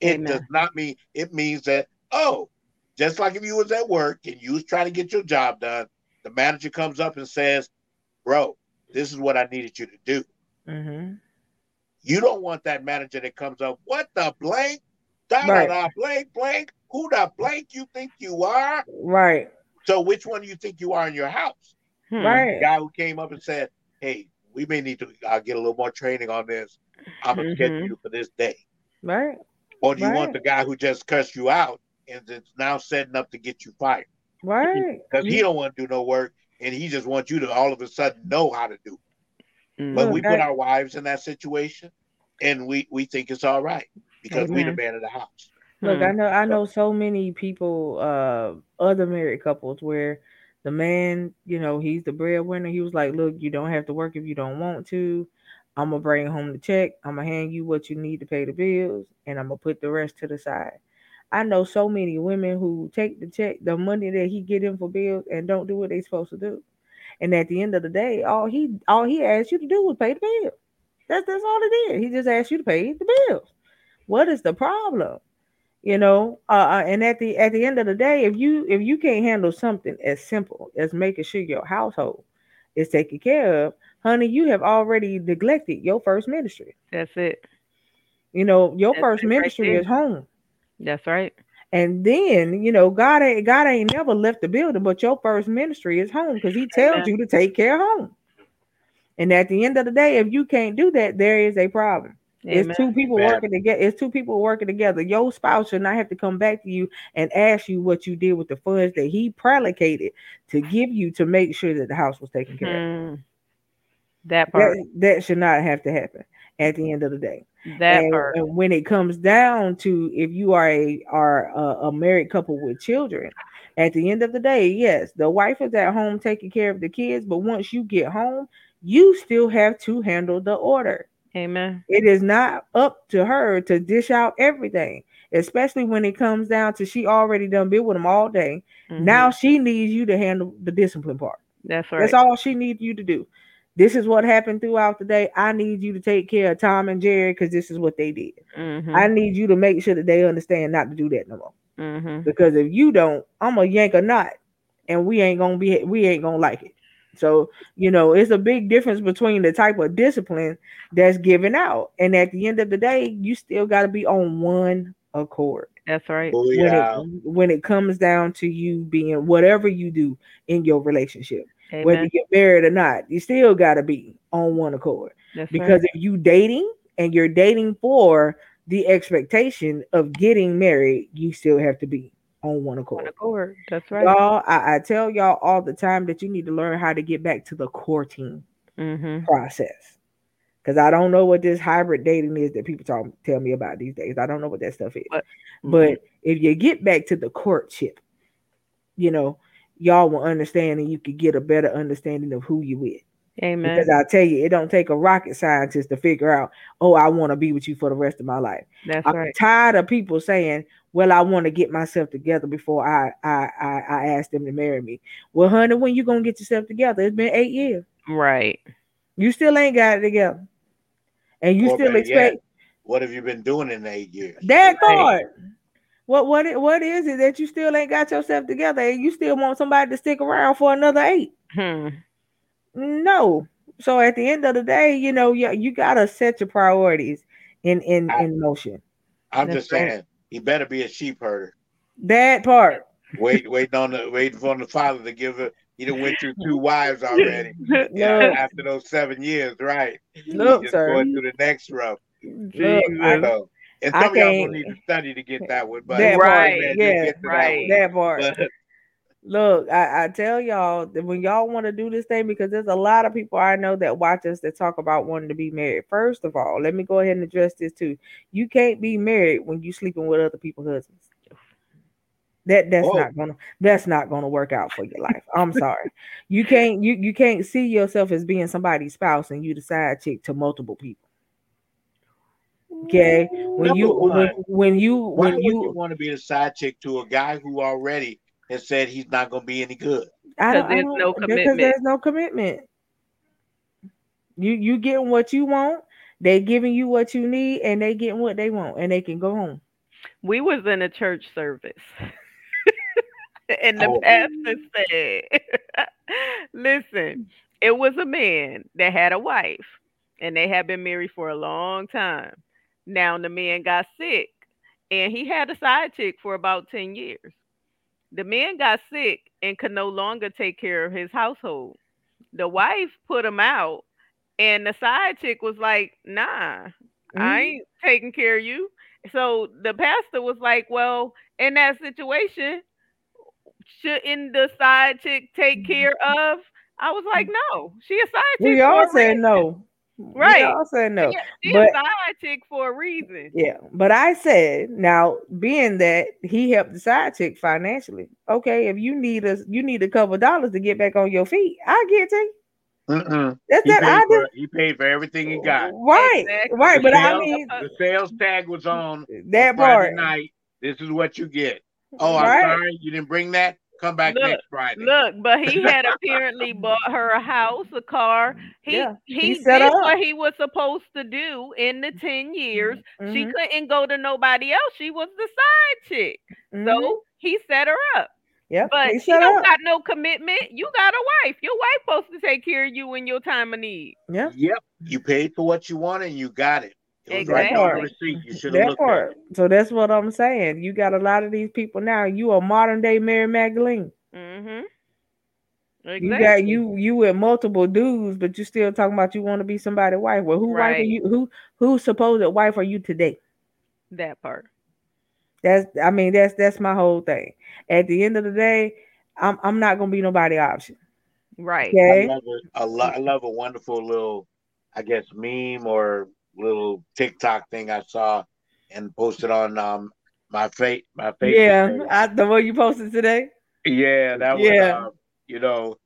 Speaker 3: It
Speaker 2: Amen.
Speaker 3: does not mean it means that oh, just like if you was at work and you was trying to get your job done, the manager comes up and says, "Bro, this is what I needed you to do."
Speaker 1: Mhm.
Speaker 3: You don't want that manager that comes up, "What the blank? Da da
Speaker 1: Right.
Speaker 3: da blank blank. Who the blank you think you are?"
Speaker 1: Right.
Speaker 3: So which one do you think you are in your house?
Speaker 2: Hmm.
Speaker 3: The
Speaker 1: Right.
Speaker 3: guy who came up and said, "Hey, we may need to uh, get a little more training on this. I'm gonna
Speaker 2: Mhm.
Speaker 3: schedule you for this day."
Speaker 1: Right.
Speaker 3: Or do you want the guy who just cussed you out and is now setting up to get you fired
Speaker 1: Right.
Speaker 3: because he don't want to do no work and he just wants you to all of a sudden know how to do. it.
Speaker 2: Mm.
Speaker 3: But
Speaker 1: Look,
Speaker 3: we put our wives in that situation, and we we think it's all right because we the
Speaker 2: Amen.
Speaker 3: man of the house.
Speaker 1: Look,
Speaker 2: Hmm.
Speaker 1: I know I know so many people, uh, other married couples where the man, you know, he's the breadwinner. He was like, Look, you don't have to work if you don't want to. I'm gonna bring home the check. I'm gonna hand you what you need to pay the bills, and I'm gonna put the rest to the side. I know so many women who take the check, the money that he get in for bills, and don't do what they're supposed to do. And at the end of the day, all he all he asked you to do was pay the bill. That's that's all it did. He just asked you to pay the bills. What is the problem? You know, uh, uh, and at the at the end of the day, if you if you can't handle something as simple as making sure your household is taken care of, honey, you have already neglected your first ministry.
Speaker 2: That's it.
Speaker 1: You know, your
Speaker 2: That's
Speaker 1: first
Speaker 2: right
Speaker 1: ministry
Speaker 2: there.
Speaker 1: is home.
Speaker 2: That's right.
Speaker 1: And then, you know, God ain't God ain't never left the building, but your first ministry is home because he tells you to take care of home. And at the end of the day, if you can't do that, there is a problem.
Speaker 2: Amen.
Speaker 1: It's two people
Speaker 3: Amen.
Speaker 1: working together. It's two people working together. Your spouse should not have to come back to you and ask you what you did with the funds that he predicated to give you to make sure that the house was taken care of.
Speaker 2: Hmm. That part.
Speaker 1: That, that should not have to happen at the end of the day.
Speaker 2: That
Speaker 1: and,
Speaker 2: part.
Speaker 1: and when it comes down to if you are a are a, a married couple with children, at the end of the day, yes, the wife is at home taking care of the kids, but once you get home, you still have to handle the order.
Speaker 2: Amen.
Speaker 1: It is not up to her to dish out everything, especially when it comes down to she already done been with them all day.
Speaker 2: Mhm.
Speaker 1: Now she needs you to handle the discipline part.
Speaker 2: That's right.
Speaker 1: That's all she needs you to do. This is what happened throughout the day. I need you to take care of Tom and Jerry because this is what they did.
Speaker 2: Mhm.
Speaker 1: I need you to make sure that they understand not to do that no more.
Speaker 2: Mhm.
Speaker 1: Because if you don't, I'm gonna yank a knot, and we ain't gonna be we ain't gonna like it. So you know, it's a big difference between the type of discipline that's given out, and at the end of the day, you still got to be on one accord
Speaker 2: That's right.
Speaker 3: Oh
Speaker 1: when
Speaker 3: yeah,
Speaker 1: it when it comes down to you being whatever you do in your relationship, whether you're married or not, you still got to be on one accord.
Speaker 2: That's
Speaker 1: Because
Speaker 2: right.
Speaker 1: if you dating and you're dating for the expectation of getting married, you still have to be on one
Speaker 2: On
Speaker 1: accord.
Speaker 2: accord. That's right.
Speaker 1: Y'all, I, I tell y'all all the time that you need to learn how to get back to the courting
Speaker 2: Mhm.
Speaker 1: process. because I don't know what this hybrid dating is that people talk tell me about these days. I don't know what that stuff is.
Speaker 2: But-
Speaker 1: But if you get back to the courtship, you know, y'all will understand and you could get a better understanding of who you with.
Speaker 2: Amen.
Speaker 1: Because I tell you, it don't take a rocket scientist to figure out, oh, I want to be with you for the rest of my life.
Speaker 2: That's
Speaker 1: I'm
Speaker 2: right.
Speaker 1: tired of people saying, "Well, I want to get myself together before I I I, I ask them to marry me." Well, honey, when you gonna get yourself together? It's been eight years.
Speaker 2: Right.
Speaker 1: You still ain't got it together, and you
Speaker 3: Or
Speaker 1: still expect
Speaker 3: yet, what have you been doing in eight years?
Speaker 1: that
Speaker 2: Right.
Speaker 1: part. What what it- what is it that you still ain't got yourself together, and you still want somebody to stick around for another eight?
Speaker 2: Hmm.
Speaker 1: No. So at the end of the day, you know, you, you gotta set your priorities in in
Speaker 3: I-
Speaker 1: in motion.
Speaker 3: I'm
Speaker 2: That's
Speaker 3: just
Speaker 2: right.
Speaker 3: saying, he better be a sheep herder.
Speaker 1: That part.
Speaker 3: Wait, waiting on the waiting for the father to give it. He done went through two wives already. Yeah, after those seven years, right?
Speaker 1: look,
Speaker 3: Just
Speaker 1: sir.
Speaker 3: going through the next.
Speaker 1: Look,
Speaker 3: I
Speaker 1: I-
Speaker 3: know. And
Speaker 1: I
Speaker 3: some of y'all gonna need to study to get that one, but
Speaker 1: That
Speaker 2: part,
Speaker 1: yeah,
Speaker 2: right.
Speaker 1: that part.
Speaker 3: But
Speaker 1: Look, I, I tell y'all that when y'all want to do this thing, because there's a lot of people I know that watch us that talk about wanting to be married. First of all, let me go ahead and address this too. You can't be married when you sleeping with other people's husbands. That that's not gonna that's not gonna work out for your life. I'm sorry. You can't you you can't see yourself as being somebody's spouse and you the side chick to multiple people. Okay. When
Speaker 3: Number
Speaker 1: you
Speaker 3: one,
Speaker 1: when, when you when
Speaker 3: you
Speaker 1: you
Speaker 3: want to be a side chick to a guy who already has said he's not gonna be any good?
Speaker 1: I don't, I
Speaker 2: there's
Speaker 1: don't-
Speaker 2: no
Speaker 1: because there's no commitment. You you getting what you want, they giving you what you need, and they getting what they want, and they can go home.
Speaker 2: We was in a church service. and the
Speaker 3: Oh.
Speaker 2: pastor said, listen, it was a man that had a wife and they had been married for a long time. Now the man got sick and he had a side chick for about 10 years. The man got sick and could no longer take care of his household. The wife put him out and the side chick was like, nah, I
Speaker 1: Mhm.
Speaker 2: ain't taking care of you. So the pastor was like, Well, in that situation, shouldn't the side chick take care of? I was like, No, she a side chick.
Speaker 1: We all said no.
Speaker 2: Right.
Speaker 1: We all said no.
Speaker 2: Yeah, she
Speaker 1: but-
Speaker 2: a side chick for a reason.
Speaker 1: Yeah, but I said now, being that he helped the side chick financially, okay. If you need us, you need a couple dollars to get back on your feet. I get to you.
Speaker 3: Mm-mm.
Speaker 1: That's
Speaker 3: He
Speaker 1: that. I
Speaker 3: paid, for,
Speaker 1: just
Speaker 3: he paid for everything he got.
Speaker 1: right,
Speaker 2: Exactly.
Speaker 1: right. But I mean
Speaker 3: the sales tag was on
Speaker 1: that
Speaker 3: on
Speaker 1: part.
Speaker 3: night. This is what you get. Oh, I'm
Speaker 1: Right.
Speaker 3: sorry, you didn't bring that. Come back
Speaker 2: Look,
Speaker 3: next Friday.
Speaker 2: Look, but he had apparently bought her a house, a car. He
Speaker 1: Yeah,
Speaker 2: he,
Speaker 1: he set
Speaker 2: did
Speaker 1: her
Speaker 2: what he was supposed to do in the 10 years. She
Speaker 1: Mhm,
Speaker 2: couldn't go to nobody else. She was the side chick.
Speaker 1: mhm.
Speaker 2: So he set her up.
Speaker 1: Yeah,
Speaker 2: But
Speaker 1: he
Speaker 2: she don't
Speaker 1: up.
Speaker 2: got no commitment. You got a wife. Your wife supposed to take care of you in your time of need.
Speaker 1: Yeah,
Speaker 3: Yep, you paid for what you wanted and you got it. It was right the
Speaker 2: Exactly.
Speaker 3: receipt. You should have
Speaker 1: that
Speaker 3: looked at
Speaker 1: part.
Speaker 3: it.
Speaker 1: So that's what I'm saying. You got a lot of these people now. You a modern day Mary Magdalene.
Speaker 2: Mm-hmm. Exactly.
Speaker 1: You got you you with multiple dudes, but you still talking about you want to be somebody's wife. Well, who wife are
Speaker 2: Right.
Speaker 1: you? Who whose supposed wife are you today?
Speaker 2: that part.
Speaker 1: That's I mean that's that's my whole thing. At the end of the day, I'm I'm not gonna be nobody option.
Speaker 2: Right.
Speaker 3: I
Speaker 1: Okay.
Speaker 3: love a, a lo- I love a wonderful little, I guess, meme or little TikTok thing I saw and posted on um my face my Facebook.
Speaker 1: Yeah. I, the one you posted today.
Speaker 3: Yeah, that
Speaker 1: Yeah.
Speaker 3: was, um, you know,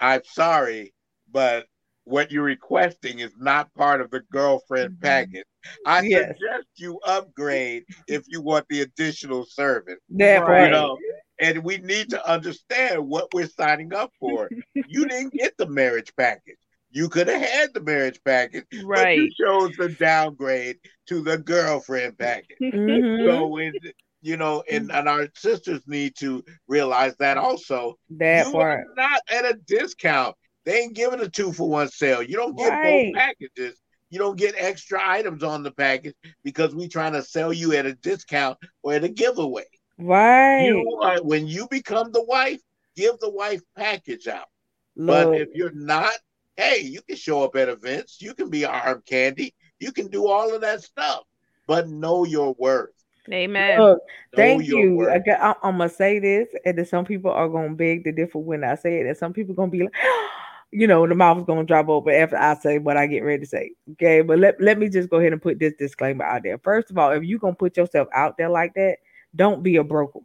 Speaker 3: I'm sorry, but what you're requesting is not part of the girlfriend package. I
Speaker 1: Mm-hmm. Yes.
Speaker 3: suggest you upgrade if you want the additional service.
Speaker 1: That
Speaker 2: Right.
Speaker 3: You know, and we need to understand what we're signing up for. you didn't get the marriage package. You could have had the marriage package, but
Speaker 2: Right.
Speaker 3: you chose the downgrade to the girlfriend package.
Speaker 1: Mhm.
Speaker 3: So, it, you know, and, and our sisters need to realize that also.
Speaker 1: that
Speaker 3: you
Speaker 1: part.
Speaker 3: are not at a discount. They ain't giving a two for one sale. You don't get
Speaker 1: Right.
Speaker 3: both packages. You don't get extra items on the package because we trying to sell you at a discount or at a giveaway.
Speaker 1: Right.
Speaker 3: You are, when you become the wife, give the wife package out. But if you're not, hey, you can show up at events. You can be arm candy. You can do all of that stuff. But know your worth.
Speaker 2: Amen.
Speaker 1: look, thank you.
Speaker 3: worth.
Speaker 1: I got, I, I'm gonna say this, and then some people are gonna beg to differ when I say it, and some people gonna be like, you know, the mouth is gonna drop open after I say what I get ready to say. Okay, but let, let me just go ahead and put this disclaimer out there. First of all, if you're gonna put yourself out there like that, don't be a broker.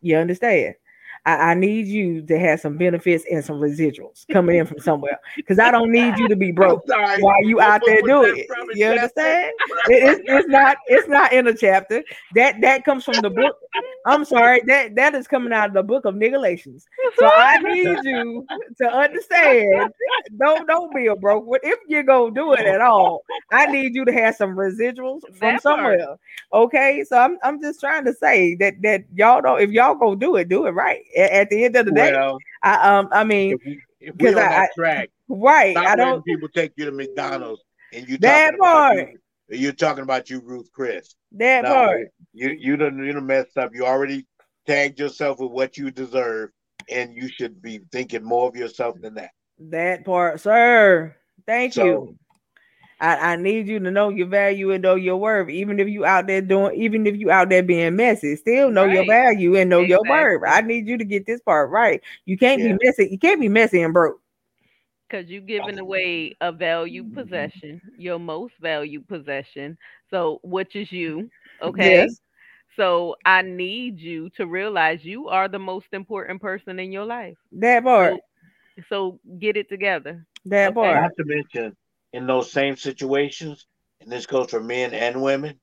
Speaker 1: You understand? I, I, need you to have some benefits and some residuals coming in from somewhere because I don't need you to be broke while you out there doing it. You understand? It, it's, it's not it's not in a chapter that that comes from the book. I'm sorry that that is coming out of the book of Nigalations. So I need you to understand. Don't don't be a broke. If you're gonna do it at all, I need you to have some residuals from that somewhere. Part. Okay, so I'm I'm just trying to say that that y'all don't if y'all gonna do it, do it right at, the end of the day, well, I um I mean
Speaker 3: because I, track
Speaker 1: right. I don't
Speaker 3: people take you to McDonald's and you
Speaker 1: that part.
Speaker 3: You, you're talking about you, Ruth Chris.
Speaker 1: That no, part.
Speaker 3: You you done you done messed up. You already tagged yourself with what you deserve, and you should be thinking more of yourself than that.
Speaker 1: That part, sir. Thank so, you. I, I need you to know your value and know your worth. Even if you out there doing, even if you out there being messy, still know right. your value and know exactly. your worth. I need you to get this part right. You can't yeah. be messy. You can't be messy and broke.
Speaker 2: Because you're giving away a valued possession, your most valued possession. So, which is you. Okay. Yes. So I need you to realize you are the most important person in your life.
Speaker 1: That part.
Speaker 2: So, so get it together.
Speaker 1: That okay? part.
Speaker 3: Not to mention in those same situations, and this goes for men and women,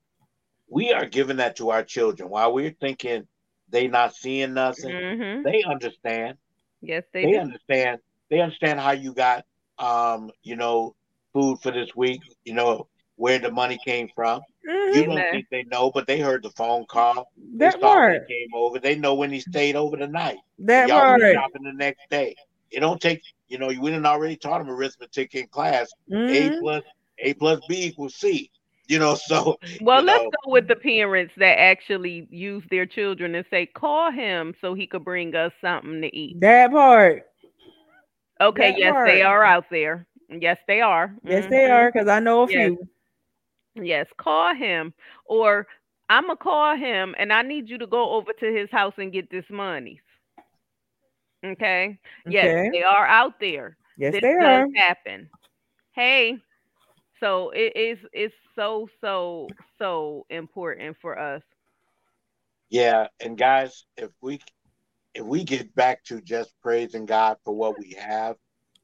Speaker 3: we are giving that to our children. While we're thinking they not seeing nothing, mm-hmm. they understand.
Speaker 2: Yes, they,
Speaker 3: they understand. They understand how you got um, you know, food for this week, you know, where the money came from. Mm-hmm. You don't think they know, but they heard the phone call.
Speaker 1: That part.
Speaker 3: came over. They know when he stayed over the night.
Speaker 1: That Y'all part.
Speaker 3: shopping the next day. It don't take you know, we didn't already taught them arithmetic in class. Mm-hmm. A plus A plus B equals C. You know, so
Speaker 2: well, let's
Speaker 3: know.
Speaker 2: go with the parents that actually use their children and say, call him so he could bring us something to eat.
Speaker 1: That part.
Speaker 2: Okay, that yes, part. they are out there. Yes, they are.
Speaker 1: Yes, mm-hmm. they are, because I know a yes. few.
Speaker 2: Yes, call him. Or I'm gonna call him and I need you to go over to his house and get this money. Okay. Yes, okay. they are out there.
Speaker 1: Yes, this they are.
Speaker 2: Happen. Hey, so it is. It's so so so important for us.
Speaker 3: Yeah, and guys, if we if we get back to just praising God for what we have,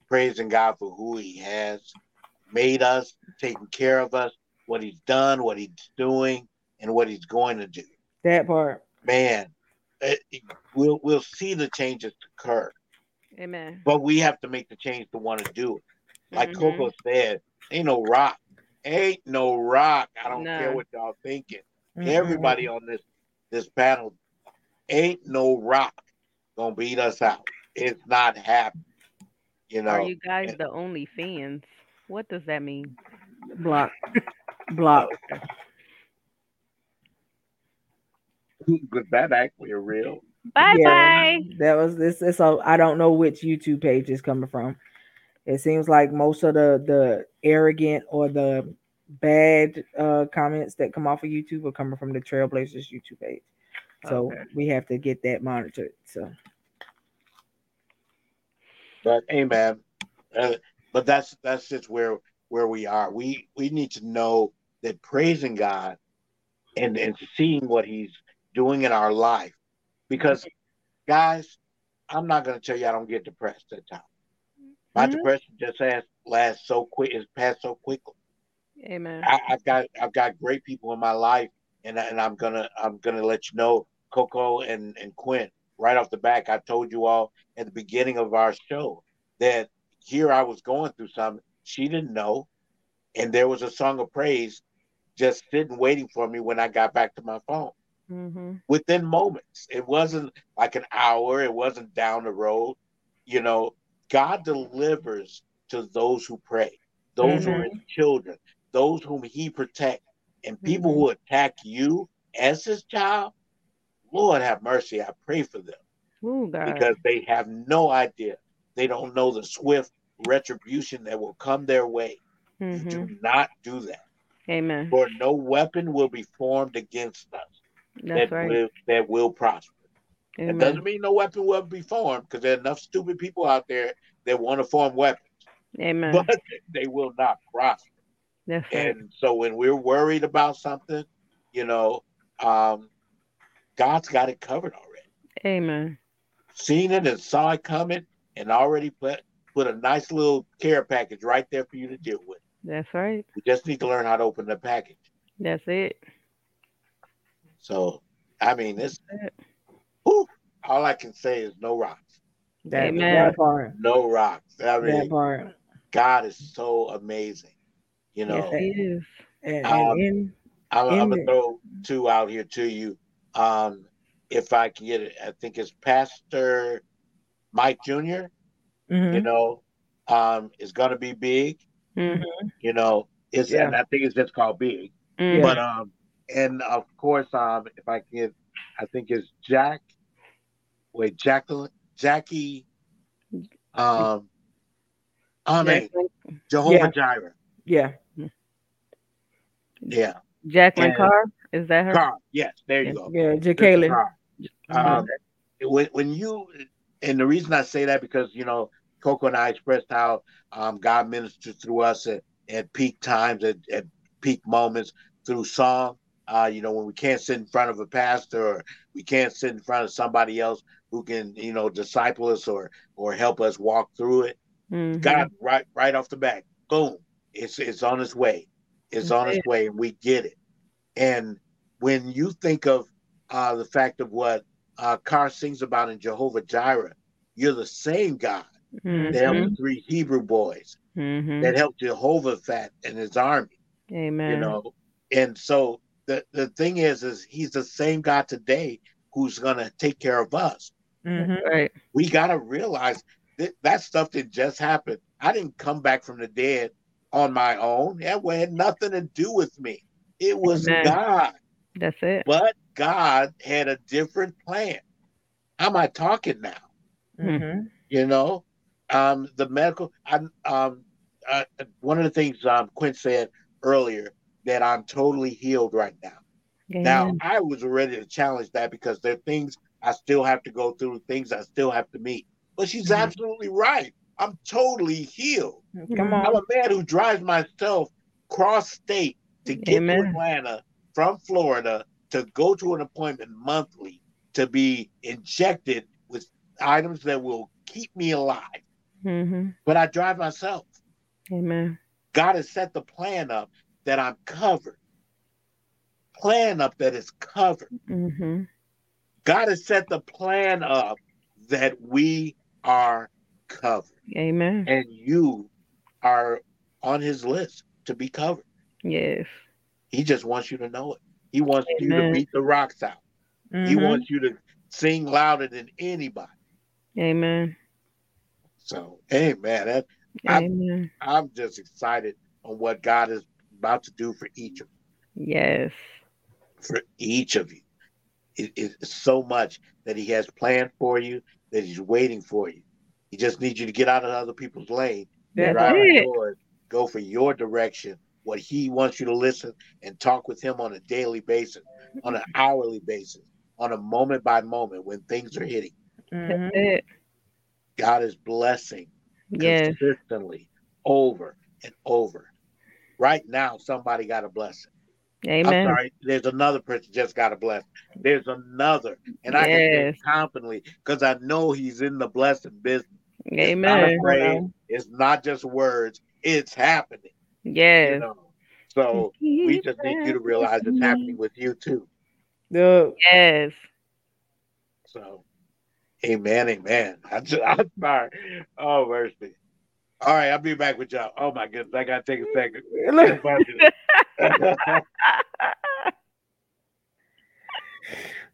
Speaker 3: praising God for who He has made us, taking care of us, what He's done, what He's doing, and what He's going to do.
Speaker 1: That part.
Speaker 3: Man, it, we'll we'll see the changes occur.
Speaker 2: Amen.
Speaker 3: But we have to make the change to want to do it. Like mm-hmm. Cocoa said, ain't no rock. Ain't no rock. I don't no. care what y'all thinking. Mm-hmm. Everybody on this this panel, ain't no rock gonna beat us out. It's not happening. You know.
Speaker 2: Are you guys and, the only fans? What does that mean?
Speaker 1: Block. Block.
Speaker 3: was that actually real?
Speaker 2: Bye yeah, bye.
Speaker 1: That was this. It's a. I don't know which YouTube page is coming from. It seems like most of the the arrogant or the bad uh comments that come off of YouTube are coming from the Trailblazers YouTube page. So okay. we have to get that monitored. So,
Speaker 3: but hey, man, uh, but that's that's just where where we are. We we need to know that praising God and and seeing what He's doing in our life. Because, guys, I'm not going to tell you I don't get depressed at times. My mm-hmm. depression just has lasts so quick. It's passed so quickly.
Speaker 2: Amen.
Speaker 3: I, have got I've got great people in my life, and and I'm gonna I'm gonna let you know, Cocoa and and Quint. Right off the back, I told you all at the beginning of our show that here I was going through something she didn't know, and there was a song of praise just sitting waiting for me when I got back to my phone mm-hmm. within moments. It wasn't like an hour, it wasn't down the road. You know, God delivers to those who pray, those mm-hmm. who are his children, those whom He protects. And people mm-hmm. who attack you as His child, Lord have mercy. I pray for them.
Speaker 2: Ooh,
Speaker 3: because they have no idea. They don't know the swift retribution that will come their way. Do
Speaker 2: mm-hmm.
Speaker 3: not do that.
Speaker 2: Amen.
Speaker 3: For no weapon will be formed against us.
Speaker 2: That's
Speaker 3: that
Speaker 2: right.
Speaker 3: will that will prosper. Amen. It doesn't mean no weapon will be formed because there are enough stupid people out there that want to form weapons,
Speaker 2: Amen.
Speaker 3: but they will not prosper.
Speaker 2: That's right.
Speaker 3: And so when we're worried about something, you know, um, God's got it covered already.
Speaker 2: Amen.
Speaker 3: Seen it and saw it coming, and already put put a nice little care package right there for you to deal with.
Speaker 2: That's right.
Speaker 3: We just need to learn how to open the package.
Speaker 2: That's it.
Speaker 3: So, I mean, this.
Speaker 2: That's it.
Speaker 3: Whew, all I can say is no rocks.
Speaker 1: That,
Speaker 2: Amen.
Speaker 1: that part.
Speaker 3: No rocks. I
Speaker 1: That
Speaker 3: mean,
Speaker 1: part.
Speaker 3: God is so amazing. You know,
Speaker 2: Yes, it is.
Speaker 1: And,
Speaker 3: Um,
Speaker 1: and in,
Speaker 3: I'm, I'm gonna throw two out here to you. Um, if I can get it, I think it's Pastor Mike Jr.
Speaker 1: mhm.
Speaker 3: You know, um, is gonna be big.
Speaker 2: Mhm.
Speaker 3: You know, it's
Speaker 1: Yeah.
Speaker 3: and I think it's just called big.
Speaker 2: Mhm.
Speaker 3: But um, and of course, um, if I can I think it's Jack. Wait, Jacqueline, Jackie. Um, I mean Jehovah
Speaker 1: Yeah.
Speaker 3: Jireh.
Speaker 1: yeah.
Speaker 3: Yeah,
Speaker 2: Jacqueline
Speaker 3: And-
Speaker 2: Carr. Is that her?
Speaker 3: Carr. Yes, there you go.
Speaker 1: Yeah,
Speaker 3: Sister
Speaker 1: Jacqueline.
Speaker 3: Um, when when you and the reason I say that because you know Cocoa and I expressed how um, God ministered through us at, at peak times at, at peak moments through song. Uh, you know when we can't sit in front of a pastor or we can't sit in front of somebody else who can you know disciple us or or help us walk through it.
Speaker 2: Mhm.
Speaker 3: God right right off the bat, boom, it's it's on its way. It's on its way, and we get it. And when you think of uh, the fact of what uh, Carr sings about in Jehovah Jireh, you're the same God that helped
Speaker 2: Mhm.
Speaker 3: the three Hebrew boys,
Speaker 2: Mhm.
Speaker 3: that helped Jehovah Jehoshaphat and his army.
Speaker 2: Amen.
Speaker 3: You know, and so the the thing is, is he's the same God today who's gonna take care of us.
Speaker 1: Mhm.
Speaker 2: Right.
Speaker 3: we got to realize that that stuff that just happened. I didn't come back from the dead on my own. That had nothing to do with me. It was
Speaker 2: Amen.
Speaker 3: God.
Speaker 2: That's it.
Speaker 3: But God had a different plan. How am I talking now?
Speaker 1: Mhm.
Speaker 3: You know, um, the medical. I, um, uh, one of the things um, Quint said earlier that I'm totally healed right now. Now, I was ready to challenge that because there are things I still have to go through, things I still have to meet. But she's
Speaker 2: Mhm.
Speaker 3: absolutely right. I'm totally healed.
Speaker 1: Come on.
Speaker 3: I'm a man who drives myself cross state to get
Speaker 2: Amen.
Speaker 3: to Atlanta from Florida to go to an appointment monthly to be injected with items that will keep me alive.
Speaker 2: hmm
Speaker 3: But I drive myself.
Speaker 2: Amen.
Speaker 3: God has set the plan up that I'm covered. Plan up that is covered.
Speaker 2: hmm
Speaker 3: God has set the plan up that we are covered.
Speaker 2: Amen.
Speaker 3: And you are on his list to be covered.
Speaker 2: Yes.
Speaker 3: He just wants you to know it. He wants you to beat the rocks out. He
Speaker 1: Mhm.
Speaker 3: wants you to sing louder than anybody.
Speaker 2: Amen.
Speaker 3: So, hey man, that, I-
Speaker 2: Amen.
Speaker 3: I'm just excited on what God is about to do for each of you.
Speaker 2: Yes.
Speaker 3: for each of you. It's so much that He has planned for you that He's waiting for you. He just needs you to get out of other people's lane,
Speaker 1: That's
Speaker 3: drive
Speaker 1: right.
Speaker 2: it.
Speaker 3: yours, go for your direction. What He wants you to listen and talk with Him on a daily basis, on an mm-hmm. hourly basis, on a moment by moment when things are hitting.
Speaker 2: That's mm-hmm. it.
Speaker 3: God is blessing
Speaker 2: Yes.
Speaker 3: consistently over and over. Right now, somebody got a blessing. I'm
Speaker 2: Amen.
Speaker 3: sorry, there's another person just got a blessing. There's another, and I can say it confidently because I know he's in the blessing business. It's not
Speaker 2: Amen.
Speaker 3: afraid. It's not just words. It's happening. You
Speaker 2: Yes.
Speaker 3: know. So we just need you to realize it's happening with you too.
Speaker 1: The
Speaker 2: Yes.
Speaker 3: So, amen, amen. I just, I'm sorry. Oh, mercy. All right, I'll be back with y'all. Oh my goodness, I gotta take a second.
Speaker 1: look,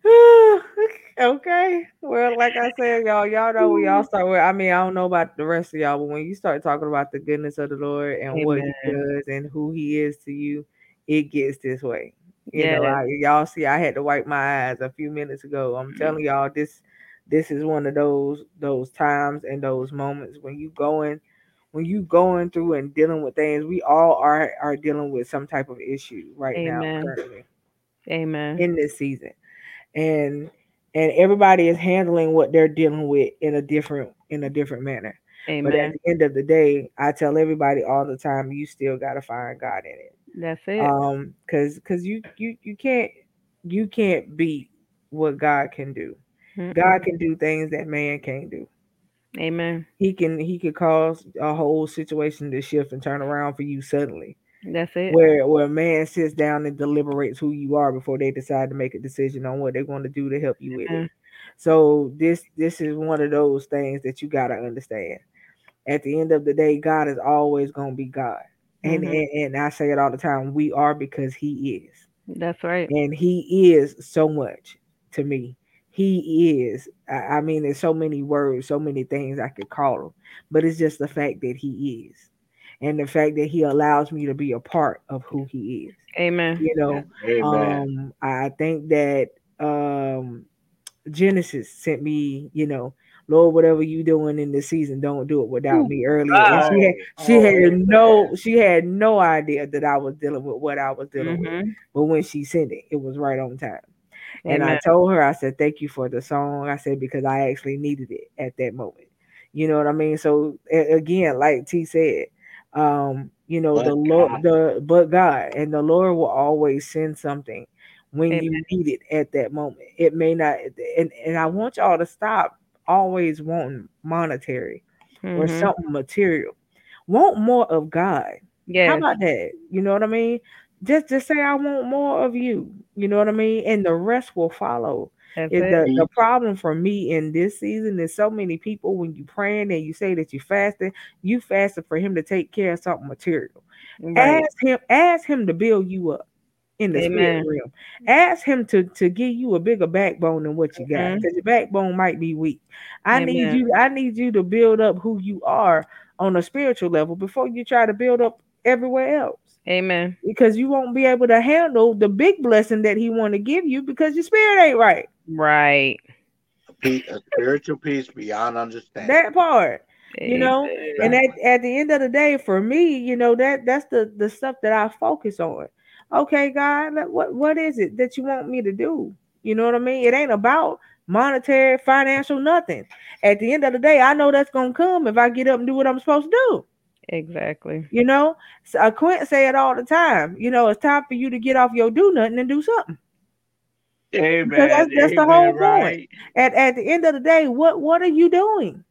Speaker 1: okay. Well, like I said, y'all, y'all know we all start with. I mean, I don't know about the rest of y'all, but when you start talking about the goodness of the Lord and what He does and who He is to you, it gets this way. You know,
Speaker 2: Yes.
Speaker 1: I, y'all see, I had to wipe my eyes a few minutes ago. I'm mm. telling y'all, this this is one of those those times and those moments when you go going when you going through and dealing with things. We all are are dealing with some type of issue right now
Speaker 2: Amen.
Speaker 1: currently
Speaker 2: Amen.
Speaker 1: in this season and and everybody is handling what they're dealing with in a different in a different manner But at the end of the day, I tell everybody all the time, you still gotta find God in it.
Speaker 2: That's it.
Speaker 1: Um, cause cause you you you can't you can't beat what God can do.
Speaker 2: Mm-mm.
Speaker 1: God can do things that man can't do.
Speaker 2: Amen.
Speaker 1: He can he could cause a whole situation to shift and turn around for you suddenly.
Speaker 2: That's it.
Speaker 1: Where where a man sits down and deliberates who you are before they decide to make a decision on what they're going to do to help you with
Speaker 2: Mhm.
Speaker 1: it. So this this is one of those things that you gotta understand. At the end of the day, God is always gonna be God. And,
Speaker 2: Mhm.
Speaker 1: and and I say it all the time, we are because he is.
Speaker 2: That's right.
Speaker 1: And he is so much to me. He is. I, I mean, there's so many words, so many things I could call him, but it's just the fact that he is. And the fact that he allows me to be a part of who he is.
Speaker 2: Amen.
Speaker 1: You know,
Speaker 3: Amen.
Speaker 1: um, I think that um, Genesis sent me, you know, Lord, whatever you doing in this season, don't do it without me earlier. And she had, she
Speaker 3: Oh,
Speaker 1: had
Speaker 3: amen.
Speaker 1: no, she had no idea that I was dealing with what I was dealing with.
Speaker 2: Mhm.
Speaker 1: But when she sent it, it was right on time. And I told her, I said, thank you for the song. I said, because I actually needed it at that moment. You know what I mean? So again, like T said, um, you know,
Speaker 3: But
Speaker 1: the Lord, the but God and the Lord will always send something when you need it at that moment. It may not, and, and I want y'all to stop always wanting monetary or
Speaker 2: Mhm.
Speaker 1: something material. Want more of God. Yeah.
Speaker 2: How
Speaker 1: about that? You know what I mean? Just just say I want more of you. You know what I mean? And the rest will follow.
Speaker 2: That's
Speaker 1: It, the, the problem for me in this season is so many people when you praying and you say that you fasting, you fasting for him to take care of something material.
Speaker 2: Right.
Speaker 1: Ask him, ask him to build you up in the spirit realm. Ask him to to give you a bigger backbone than what you got.
Speaker 2: Mm-hmm.
Speaker 1: Because your backbone might be weak. I need you, I need you to build up who you are on a spiritual level before you try to build up everywhere else
Speaker 2: Amen.
Speaker 1: because you won't be able to handle the big blessing that he want to give you because your spirit ain't right.
Speaker 2: Right.
Speaker 3: A, peace, a uh, spiritual peace beyond understanding.
Speaker 1: That part, you know. And at, at the end of the day, for me, you know that that's the the stuff that I focus on. Okay, God, what what is it that you want me to do? You know what I mean? It ain't about monetary, financial, nothing. At the end of the day, I know that's gonna come if I get up and do what I'm supposed to do.
Speaker 2: Exactly.
Speaker 1: You know, so uh, Quint say it all the time. You know, it's time for you to get off your do nothing and do something.
Speaker 3: Amen.
Speaker 1: Because that's, that's the
Speaker 3: Amen,
Speaker 1: whole point.
Speaker 3: right?
Speaker 1: At at the end of the day, what what are you doing?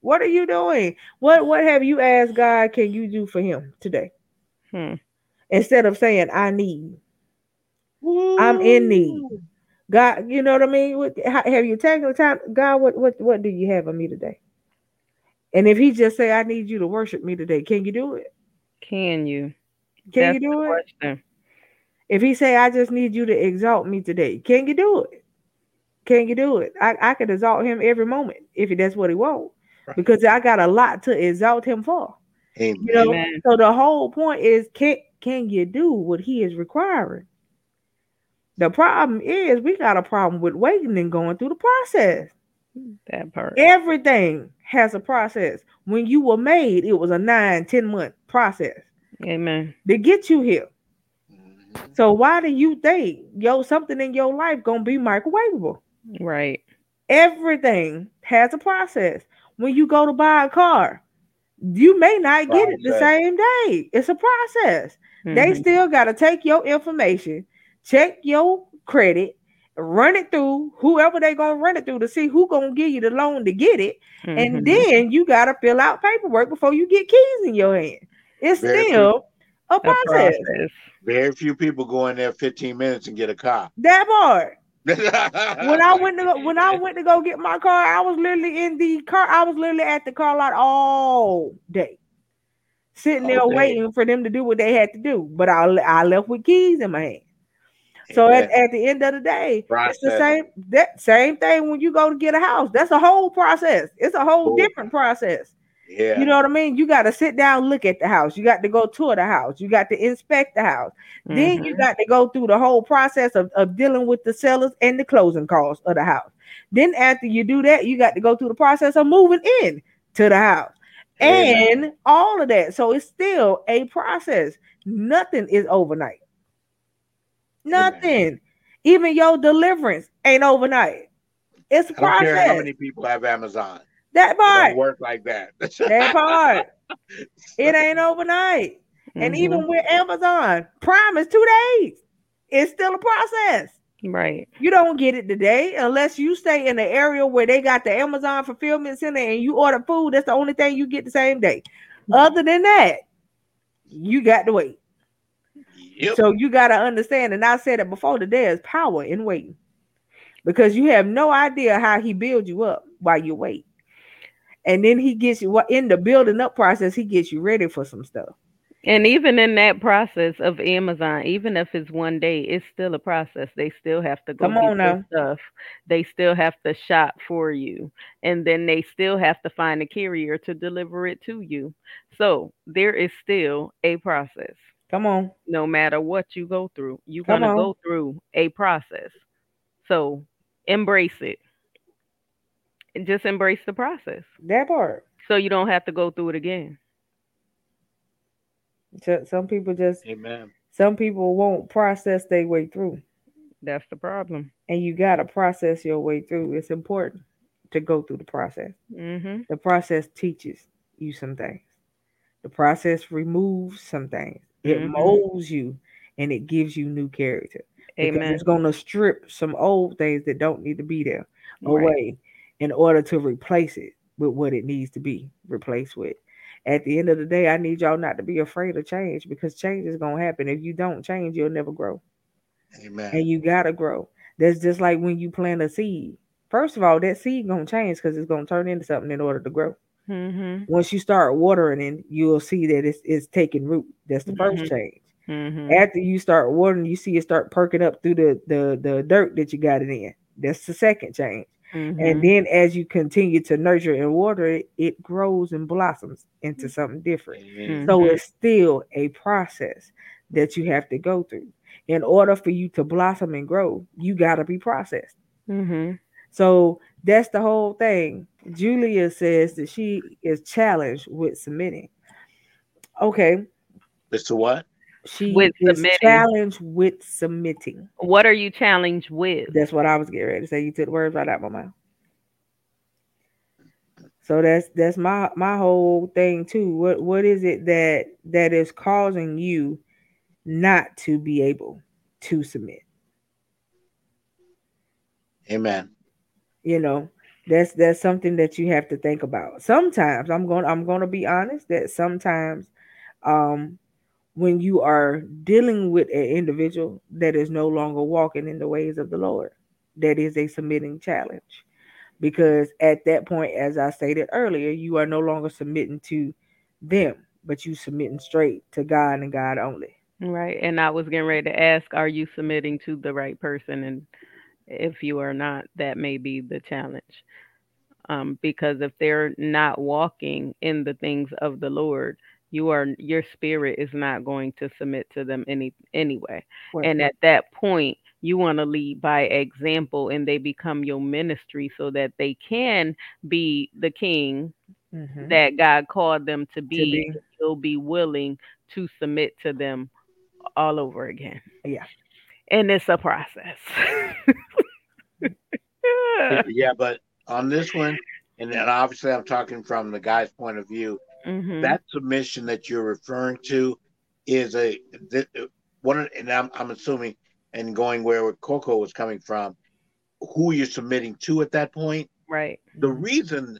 Speaker 1: What are you doing? What what have you asked God can you do for him today?
Speaker 2: Hmm.
Speaker 1: Instead of saying I need, I'm in need. God, you know what I mean? What, have you taken the time? God, what what what do you have of me today? And if he just say I need you to worship me today, can you do it?
Speaker 2: Can you?
Speaker 1: Can
Speaker 2: That's
Speaker 1: you do it?
Speaker 2: question.
Speaker 1: If he say I just need you to exalt me today, can you do it? Can you do it? I, I could exalt him every moment if that's what he wants.
Speaker 3: Right.
Speaker 1: Because I got a lot to exalt him for.
Speaker 3: Amen.
Speaker 1: You know,
Speaker 2: Amen.
Speaker 1: so the whole point is can can you do what he is requiring? The problem is we got a problem with waiting and going through the process.
Speaker 2: That part.
Speaker 1: Everything has a process. When you were made, it was a nine, ten month process
Speaker 2: Amen.
Speaker 1: to get you here.
Speaker 3: Mhm.
Speaker 1: So why do you think yo something in your life gonna be microwavable?
Speaker 2: Right.
Speaker 1: Everything has a process. When you go to buy a car, you may not get it the same day. It's a process. They
Speaker 2: Mhm.
Speaker 1: still got to take your information, check your credit, run it through whoever they gonna run it through to see who gonna give you the loan to get it, and
Speaker 2: Mhm.
Speaker 1: then you gotta fill out paperwork before you get keys in your hand. It's
Speaker 3: Very
Speaker 1: still a
Speaker 2: a
Speaker 1: process.
Speaker 2: process.
Speaker 3: Very few people go in there 15 minutes and get a car.
Speaker 1: That part.
Speaker 3: when
Speaker 1: When I went to go, when I went to go get my car, I was literally in the car. I was literally at the car lot all day, sitting there
Speaker 3: day.
Speaker 1: waiting for them to do what they had to do. But I I left with keys in my hand. So at, at the end of the day, it's the same that same thing when you go to get a house. That's a whole process. It's a whole
Speaker 3: Cool.
Speaker 1: different process.
Speaker 3: yeah.
Speaker 1: You know what I mean? You got to sit down, look at the house. You got to go tour the house. You got to inspect the house. Then you
Speaker 2: Mhm.
Speaker 1: got to go through the whole process of, of dealing with the sellers and the closing costs of the house. Then after you do that, you got to go through the process of moving in to the house
Speaker 3: Amen.
Speaker 1: and all of that. So it's still a process. Nothing is overnight. Nothing. Even your deliverance ain't overnight. It's a
Speaker 3: I don't care how many people have Amazon.
Speaker 1: That
Speaker 3: It
Speaker 1: part.
Speaker 3: don't work like that.
Speaker 1: That part. It ain't overnight. And
Speaker 2: Mhm.
Speaker 1: even with Amazon, Prime is two days. It's still a process.
Speaker 2: right.
Speaker 1: You don't get it today unless you stay in the area where they got the Amazon fulfillment center and you order food. That's the only thing you get the same day. Other than that, you got to wait.
Speaker 3: Yep.
Speaker 1: So you got to understand, and I said it before, that there is power in waiting because you have no idea how he builds you up while you wait. And then he gets you what in the building up process, he gets you ready for some stuff.
Speaker 2: And even in that process of Amazon, even if it's one day, it's still a process. They still have to go
Speaker 1: Come
Speaker 2: get
Speaker 1: on now.
Speaker 2: stuff. They still have to shop for you. And then they still have to find a carrier to deliver it to you. So there is still a process.
Speaker 1: Come on.
Speaker 2: No matter what you go through, you're gonna go through a process. So embrace it. And just embrace the process.
Speaker 1: That part.
Speaker 2: So you don't have to go through it again.
Speaker 1: So- Some people just
Speaker 3: Amen.
Speaker 1: some people won't process their way through.
Speaker 2: That's the problem.
Speaker 1: And you gotta process your way through. It's important to go through the process.
Speaker 2: Mm-hmm.
Speaker 1: The process teaches you some things. The process removes some things. It
Speaker 2: Mhm.
Speaker 1: molds you and it gives you new character. Because
Speaker 2: Amen.
Speaker 1: It's gonna strip some old things that don't need to be there
Speaker 2: Right.
Speaker 1: away in order to replace it with what it needs to be replaced with. At the end of the day, I need y'all not to be afraid of change because change is gonna happen. If you don't change, you'll never grow.
Speaker 3: Amen.
Speaker 1: And you gotta grow. That's just like when you plant a seed. First of all, that seed gonna change because it's gonna turn into something in order to grow.
Speaker 2: Mm-hmm.
Speaker 1: Once you start watering it, you'll see that it's it's taking root. That's the 1st
Speaker 2: Mhm.
Speaker 1: change.
Speaker 2: Mm-hmm.
Speaker 1: After you start watering, you see it start perking up through the the the dirt that you got it in. That's the second change.
Speaker 2: Mm-hmm.
Speaker 1: And then as you continue to nurture and water it, it grows and blossoms into something different.
Speaker 3: Amen.
Speaker 1: So
Speaker 2: Mhm.
Speaker 1: it's still a process that you have to go through. In order for you to blossom and grow, you got to be processed. So that's the whole thing. Julia says that she is challenged with submitting. Okay,
Speaker 3: It's to what?
Speaker 1: she
Speaker 2: With
Speaker 1: is
Speaker 2: submitting.
Speaker 1: challenged with submitting.
Speaker 2: What are you challenged with?
Speaker 1: That's what I was getting ready to say. You took the words right out of my mouth. So that's that's my my whole thing too. What what is it that that is causing you not to be able to submit?
Speaker 3: Amen.
Speaker 1: You know, that's that's something that you have to think about. Sometimes I'm going I'm going to be honest that sometimes um when you are dealing with an individual that is no longer walking in the ways of the Lord, that is a submitting challenge. Because at that point, as I stated earlier, you are no longer submitting to them, but you submitting straight to God and God only.
Speaker 2: Right. And I was getting ready to ask, are you submitting to the right person? And if you are not, that may be the challenge. Um, because if they're not walking in the things of the Lord, you are your spirit is not going to submit to them any anyway.
Speaker 1: Right.
Speaker 2: And at that point, you want to lead by example and they become your ministry so that they can be the king
Speaker 1: Mhm.
Speaker 2: that God called them to be,
Speaker 1: be.
Speaker 2: you'll be willing to submit to them all over again.
Speaker 1: Yeah.
Speaker 2: And it's a process.
Speaker 3: yeah, but on this one, and obviously I'm talking from the guy's point of view.
Speaker 2: Mhm.
Speaker 3: That submission that you're referring to is a th- one, and I'm, I'm assuming, and going where Cocoa was coming from, who you're submitting to at that point.
Speaker 2: right.
Speaker 3: The reason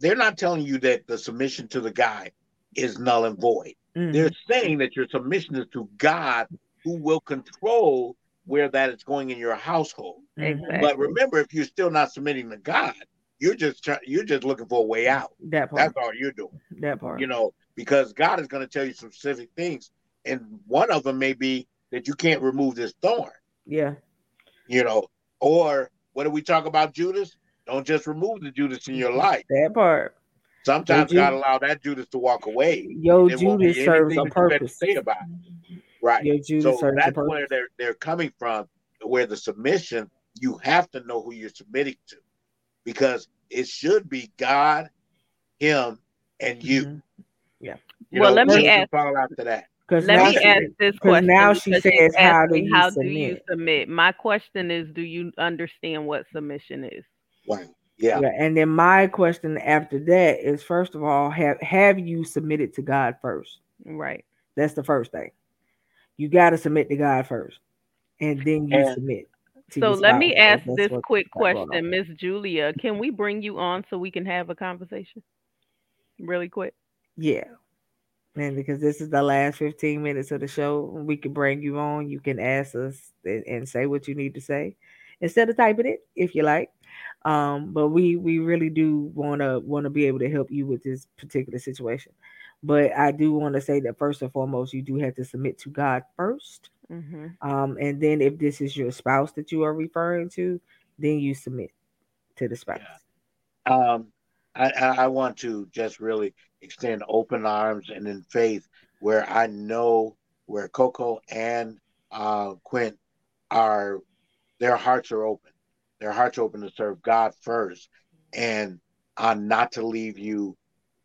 Speaker 3: they're not telling you that the submission to the guy is null and void.
Speaker 1: Mhm.
Speaker 3: They're saying that your submission is to God, who will control where that is going in your household.
Speaker 2: Exactly.
Speaker 3: But remember, if you're still not submitting to God, you're just try- you're just looking for a way out.
Speaker 1: That part.
Speaker 3: That's all you're doing,
Speaker 1: that part.
Speaker 3: you know, because God is going to tell you some specific things, and one of them may be that you can't remove this thorn,
Speaker 1: yeah.
Speaker 3: you know, or what do we talk about Judas? Don't just remove the Judas in your mm-hmm. life.
Speaker 1: That part.
Speaker 3: Sometimes
Speaker 1: Ju-
Speaker 3: God allow that Judas to walk away.
Speaker 1: Your
Speaker 3: There won't be
Speaker 1: Judas serves a purpose.
Speaker 3: say about it. Right.
Speaker 1: Your Judas
Speaker 3: so
Speaker 1: serves
Speaker 3: that's
Speaker 1: purpose.
Speaker 3: where they're they're coming from. Where the submission, you have to know who you're submitting to, because it should be God, Him, and you.
Speaker 1: Mhm.
Speaker 3: You
Speaker 2: Well,
Speaker 3: know,
Speaker 2: let me
Speaker 3: what can
Speaker 2: ask-
Speaker 3: Fall after that.
Speaker 1: Because
Speaker 2: Let me
Speaker 1: she,
Speaker 2: ask this
Speaker 1: 'cause
Speaker 2: question.
Speaker 1: now she says,
Speaker 2: she's
Speaker 1: how do
Speaker 2: asking,
Speaker 1: you
Speaker 2: how do you
Speaker 1: submit?
Speaker 2: submit? My question is, do you understand what submission is?
Speaker 3: Right. Yeah.
Speaker 1: Yeah, and then my question after that is first of all, have have you submitted to God first?
Speaker 2: Right.
Speaker 1: That's the first thing. You got to submit to God first, and then you
Speaker 3: And-
Speaker 1: submit. To
Speaker 2: So
Speaker 1: your
Speaker 2: let me ask
Speaker 1: That's
Speaker 2: this quick
Speaker 1: got going on.
Speaker 2: question, Miss Julia. Can we bring you on so we can have a conversation? Really quick.
Speaker 1: Yeah. And because this is the last 15 minutes of the show, we can bring you on. You can ask us and, and say what you need to say instead of typing it if you like. Um, but we we really do want to want to be able to help you with this particular situation. But I do want to say that first and foremost, you do have to submit to God first.
Speaker 2: hmm
Speaker 1: Um, and then if this is your spouse that you are referring to, then you submit to the spouse.
Speaker 3: um, I, I I want to just really extend open arms and in faith where I know where Cocoa and uh, Quint are, their hearts are open. Their hearts are open to serve God first, and uh, not to leave you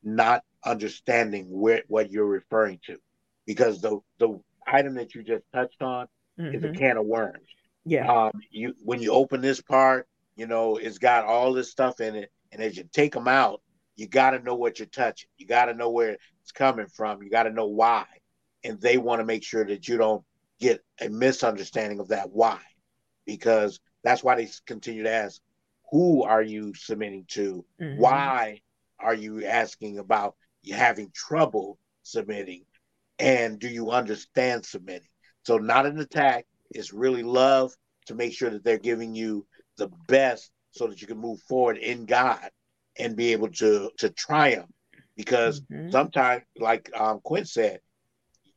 Speaker 3: not understanding where what you're referring to, because the the item that you just touched on is a
Speaker 1: Mhm.
Speaker 3: can of worms.
Speaker 1: Yeah.
Speaker 3: um you when you open this part you know it's got all this stuff in it. And as you take them out you got to know what you're touching. You got to know where it's coming from. You got to know why. And they want to make sure that you don't get a misunderstanding of that why. Because that's why they continue to ask who are you submitting to?
Speaker 1: Mhm.
Speaker 3: why are you asking about you having trouble submitting and do you understand submitting so not an attack it's really love to make sure that they're giving you the best so that you can move forward in god and be able to to triumph because
Speaker 1: Mhm.
Speaker 3: sometimes like um quint said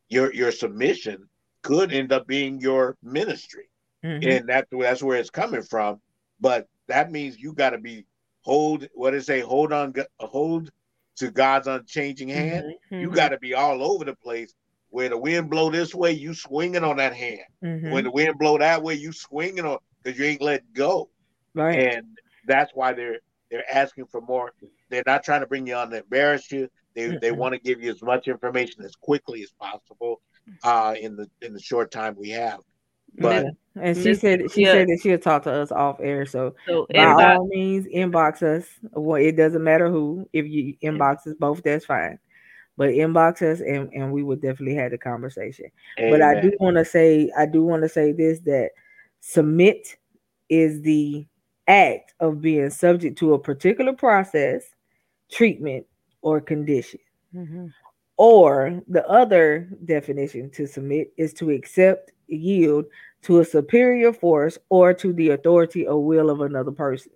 Speaker 3: your your submission could end up being your ministry
Speaker 1: Mhm.
Speaker 3: and that that's where it's coming from. But that means you got to be hold what it say hold on hold to God's unchanging hand. You
Speaker 2: Mhm.
Speaker 3: got to be all over the place. Where the wind blow this way, you swinging on that hand.
Speaker 1: Mhm.
Speaker 3: When the wind blow that way, you swinging on because you ain't letting go.
Speaker 1: right.
Speaker 3: And that's why they're they're asking for more. They're not trying to bring you on to embarrass you. They they
Speaker 1: Mm-mm.
Speaker 3: want to give you as much information as quickly as possible uh, in the in the short time we have. But
Speaker 1: And she said she
Speaker 2: yeah.
Speaker 1: said that she'll talk to us off air. So
Speaker 2: So
Speaker 1: by
Speaker 2: inbox,
Speaker 1: all means, inbox us. Well, it doesn't matter who. If you inbox us both, that's fine. But inbox us, and and we would definitely have the conversation. But I do want to say, I do want to say this that submit is the act of being subject to a particular process, treatment, or condition.
Speaker 2: Mhm.
Speaker 1: Or the other definition to submit is to accept, yield to a superior force or to the authority or will of another person.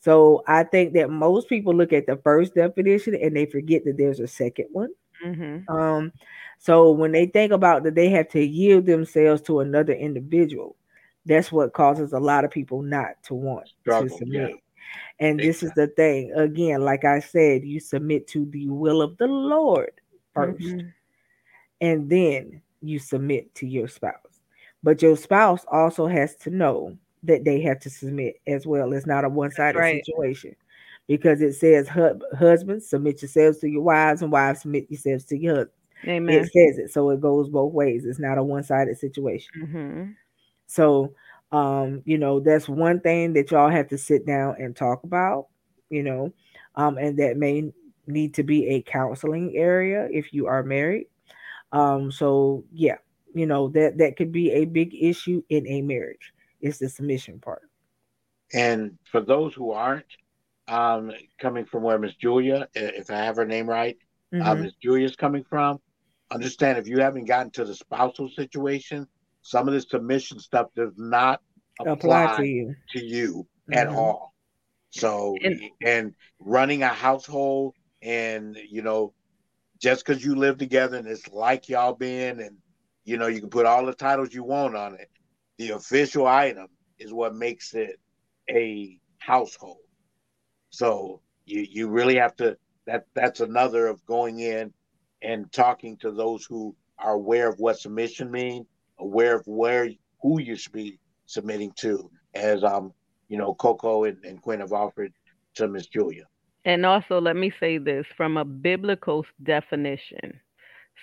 Speaker 1: So I think that most people look at the first definition and they forget that there's a second one.
Speaker 2: Mhm.
Speaker 1: Um, so when they think about that they have to yield themselves to another individual, that's what causes a lot of people not to want
Speaker 3: Struggle,
Speaker 1: to
Speaker 3: yeah.
Speaker 1: submit. And
Speaker 3: Big
Speaker 1: this is the thing. Again, like I said, you submit to the will of the Lord 1st
Speaker 2: Mhm.
Speaker 1: and then you submit to your spouse. But your spouse also has to know that they have to submit as well. It's not a one-sided
Speaker 2: right.
Speaker 1: situation because it says, "Husbands submit yourselves to your wives, and wives submit yourselves to your husbands."
Speaker 2: Amen.
Speaker 1: It says it, so it goes both ways. It's not a one-sided situation.
Speaker 2: Mhm.
Speaker 1: So, um, you know, that's one thing that y'all have to sit down and talk about, you know, um, and that may need to be a counseling area if you are married. Um, so yeah, you know, that that could be a big issue in a marriage. It's the submission part.
Speaker 3: And for those who aren't um, coming from where Miss Julia, if I have her name right, uh,
Speaker 1: Mhm.
Speaker 3: Miss Julia's coming from, understand if you haven't gotten to the spousal situation, some of this submission stuff does not
Speaker 1: Apply
Speaker 3: apply
Speaker 1: to you.
Speaker 3: to you at
Speaker 1: Mhm.
Speaker 3: all. So,
Speaker 2: And-
Speaker 3: and running a household, and you know, just because you live together and it's like y'all being and you know, you can put all the titles you want on it. The official item is what makes it a household. So you you really have to that that's another of going in and talking to those who are aware of what submission mean, aware of where who you should be submitting to, as um you know Cocoa and, and Quint have offered to Miss Julia.
Speaker 2: And also, let me say this from a biblical definition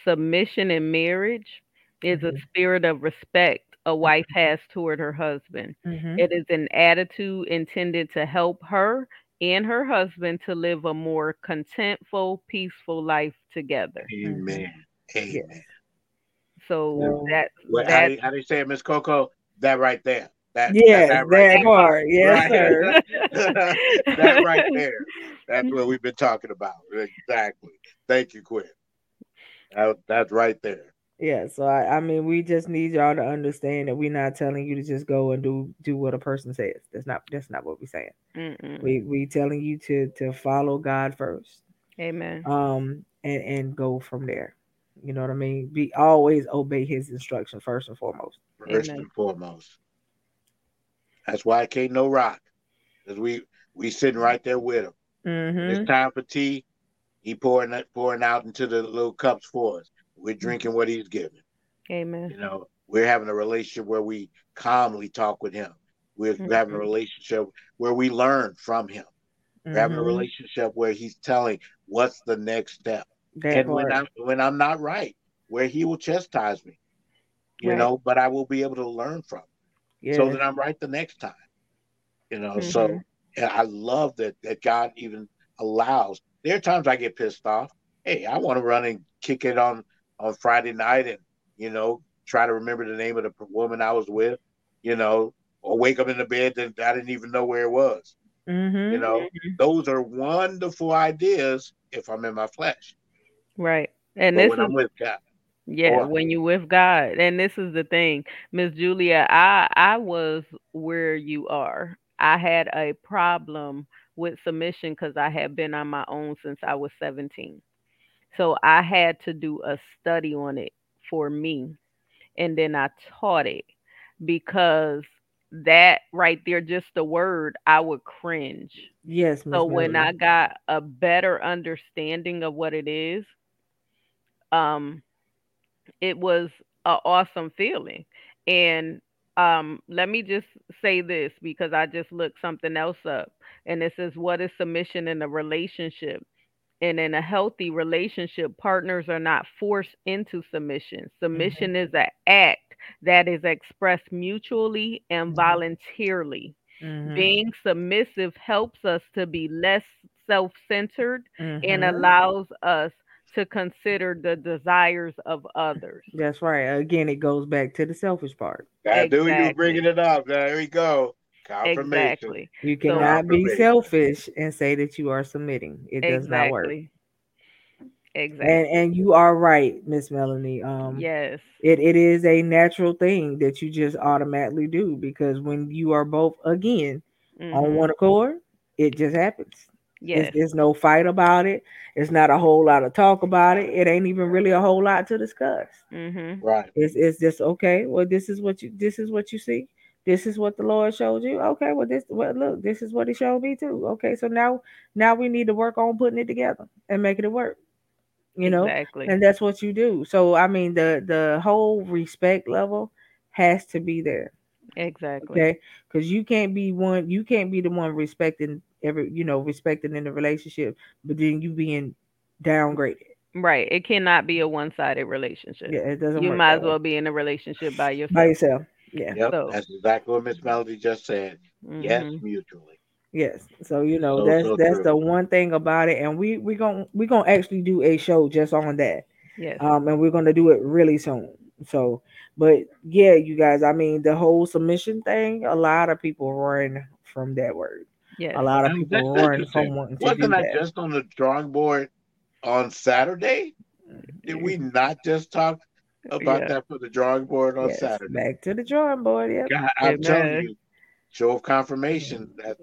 Speaker 2: submission in marriage is a
Speaker 1: Mhm.
Speaker 2: spirit of respect a wife has toward her husband.
Speaker 1: Mhm.
Speaker 2: It is an attitude intended to help her and her husband to live a more contentful, peaceful life together.
Speaker 3: Amen. Amen.
Speaker 2: So
Speaker 1: Well,
Speaker 2: that
Speaker 3: What, how,
Speaker 2: that
Speaker 3: do, how do you say it, Miss Cocoa? That right there. That,
Speaker 1: Yes,
Speaker 3: that,
Speaker 1: that,
Speaker 3: right
Speaker 1: part. Yes,
Speaker 3: Right.
Speaker 1: sir.
Speaker 3: there. that right there. That's what we've been talking about. Exactly. Thank you, Quint. That, that's right there.
Speaker 1: Yeah, so I, I mean, we just need y'all to understand that we're not telling you to just go and do do what a person says. That's not that's not what we're saying.
Speaker 2: Mm-mm.
Speaker 1: We we telling you to to follow God first,
Speaker 2: Amen.
Speaker 1: um, and and go from there. You know what I mean? Be always obey His instruction first and foremost.
Speaker 3: First
Speaker 2: Amen.
Speaker 3: and foremost. That's why it can't no rock. Because we we sitting right there with him.
Speaker 1: Mm-hmm.
Speaker 3: It's time for tea. He pouring it pouring out into the little cups for us. We're drinking what he's giving.
Speaker 2: Amen.
Speaker 3: You know, we're having a relationship where we calmly talk with him. We're having a relationship where we learn from him. We're having a
Speaker 1: Mhm.
Speaker 3: relationship where he's telling what's the next step.
Speaker 1: That
Speaker 3: and when. I'm when I'm not right, where he will chastise me. You
Speaker 2: Right.
Speaker 3: know, but I will be able to learn from him
Speaker 1: yeah.
Speaker 3: so that I'm right the next time. You know, so
Speaker 2: Mhm.
Speaker 3: and I love that that God even allows. There are times I get pissed off. Hey, I want to run and kick it on on Friday night and you know try to remember the name of the woman I was with. You know, or wake up in the bed that I didn't even know where it was.
Speaker 1: Mhm.
Speaker 3: You know, those are wonderful ideas if I'm in my flesh.
Speaker 2: Right. And
Speaker 3: But
Speaker 2: this
Speaker 3: when
Speaker 2: is
Speaker 3: I'm with God,
Speaker 2: Yeah,
Speaker 3: Or-
Speaker 2: when you're with God. And this is the thing, Miss Julia, I I was where you are. I had a problem with submission because I had been on my own since I was 17. So I had to do a study on it for me. And then I taught it because that right there, just the word, I would cringe.
Speaker 1: Yes,
Speaker 2: So when I got a better understanding of what it is, um, it was an awesome feeling. And um, let me just say this because I just looked something else up, and it says, "What is submission in a relationship?" And in a healthy relationship, partners are not forced into submission. Submission is an act that is expressed mutually and
Speaker 1: Mhm.
Speaker 2: voluntarily.
Speaker 1: Mhm.
Speaker 2: Being submissive helps us to be less self centered and
Speaker 1: Mhm.
Speaker 2: allows us to consider the desires of others.
Speaker 1: That's right. Again, it goes back to the selfish part.
Speaker 3: I do you
Speaker 2: Exactly.
Speaker 3: bringing it up. There we go. Confirmation.
Speaker 2: Exactly.
Speaker 1: You
Speaker 2: So-
Speaker 1: cannot be selfish and say that you are submitting. It does not work.
Speaker 2: Exactly. Exactly.
Speaker 1: And and you are right, Miss Melanie. Um
Speaker 2: yes.
Speaker 1: it, it is a natural thing that you just automatically do because when you are both again on
Speaker 2: Mhm.
Speaker 1: one accord, it just happens.
Speaker 2: Yes.
Speaker 1: It's, there's no fight about it. It's not a whole lot of talk about it. It ain't even really a whole lot to discuss.
Speaker 2: Mhm.
Speaker 3: Right.
Speaker 1: It's it's just okay. Well, this is what you this is what you see. This is what the Lord showed you. Okay, well this well look, this is what he showed me too. Okay, so now now we need to work on putting it together and making it work. You know,
Speaker 2: Exactly.
Speaker 1: and that's what you do. So I mean the the whole respect level has to be there.
Speaker 2: exactly.
Speaker 1: Okay, because you can't be one, you can't be the one respecting every, you know, respecting in the relationship, but then you being downgraded.
Speaker 2: Right. It cannot be a one-sided relationship.
Speaker 1: Yeah, it doesn't
Speaker 2: you might as
Speaker 1: way.
Speaker 2: well be in a relationship by yourself.
Speaker 1: by yourself. Yeah.
Speaker 3: Yep.
Speaker 2: So-
Speaker 3: That's exactly what Miss Melody just said. Yes,
Speaker 2: Mhm.
Speaker 3: mutually.
Speaker 1: Yes. So you know
Speaker 3: So,
Speaker 1: that's
Speaker 3: so
Speaker 1: that's
Speaker 3: true.
Speaker 1: the one thing about it, and we we gonna we gonna actually do a show just on that,
Speaker 2: Yes.
Speaker 1: um, and we're gonna do it really soon. So, but yeah, you guys, I mean the whole submission thing, a lot of people run from that word.
Speaker 2: Yeah.
Speaker 1: A lot of
Speaker 3: And
Speaker 1: people run from wanting to do
Speaker 3: Wasn't I
Speaker 1: that.
Speaker 3: just on the drawing board on Saturday? Did we not just talk about
Speaker 2: Yeah.
Speaker 3: that for the drawing board on
Speaker 1: Yes,
Speaker 3: Saturday?
Speaker 1: back to the drawing board. Yep.
Speaker 3: God, I'm telling you, show of confirmation. That's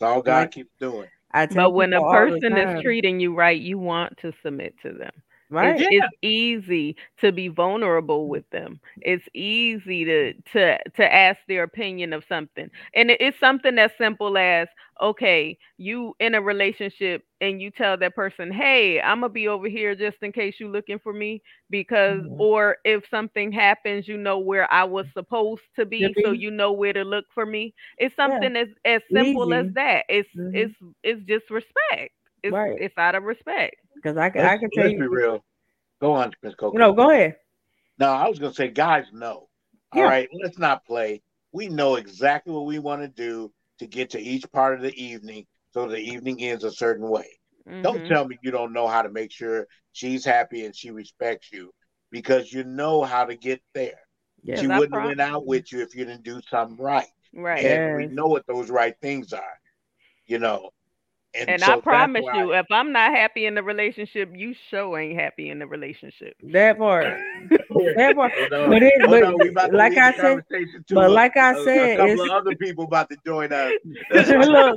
Speaker 3: all God
Speaker 1: Like-
Speaker 3: keeps doing.
Speaker 1: I tell
Speaker 2: But when a
Speaker 1: people all the
Speaker 2: person is treating you right, you want to submit to them.
Speaker 1: Right,
Speaker 2: It's, it's easy to be vulnerable with them. It's easy to to to ask their opinion of something, and it's something as simple as okay, you in a relationship and you tell that person, "Hey, I'm gonna be over here just in case you looking for me," because
Speaker 1: Mhm.
Speaker 2: or if something happens, you know where I was supposed to be, so you know where to look for me. It's something as as simple as that. It's
Speaker 1: Mhm.
Speaker 2: it's it's just respect. It's
Speaker 1: Right.
Speaker 2: it's out of respect.
Speaker 1: because I can I
Speaker 3: Let's,
Speaker 1: can tell
Speaker 3: let's be
Speaker 1: you.
Speaker 3: real. Go on, Miss Cocoa.
Speaker 1: No, go ahead.
Speaker 3: No, I was gonna say, guys, no. All
Speaker 1: Yeah.
Speaker 3: right, let's not play. We know exactly what we want to do to get to each part of the evening so the evening ends a certain way. Don't
Speaker 2: Mhm.
Speaker 3: tell me you don't know how to make sure she's happy and she respects you because you know how to get there.
Speaker 1: Yeah.
Speaker 3: She
Speaker 2: I
Speaker 3: wouldn't have went out with you if you didn't do something right.
Speaker 2: Right.
Speaker 3: And we know what those right things are, you know. And,
Speaker 2: And
Speaker 3: so
Speaker 2: I promise
Speaker 3: why-
Speaker 2: you, if I'm not happy in the relationship, you sure ain't happy in the relationship.
Speaker 1: That part. That part.
Speaker 3: Hold on,
Speaker 1: But it-
Speaker 3: hold
Speaker 1: but
Speaker 3: on, we about to
Speaker 1: like I said- But
Speaker 3: a-
Speaker 1: like I said,
Speaker 3: couple
Speaker 1: it's
Speaker 3: of other people about to join us.
Speaker 1: look,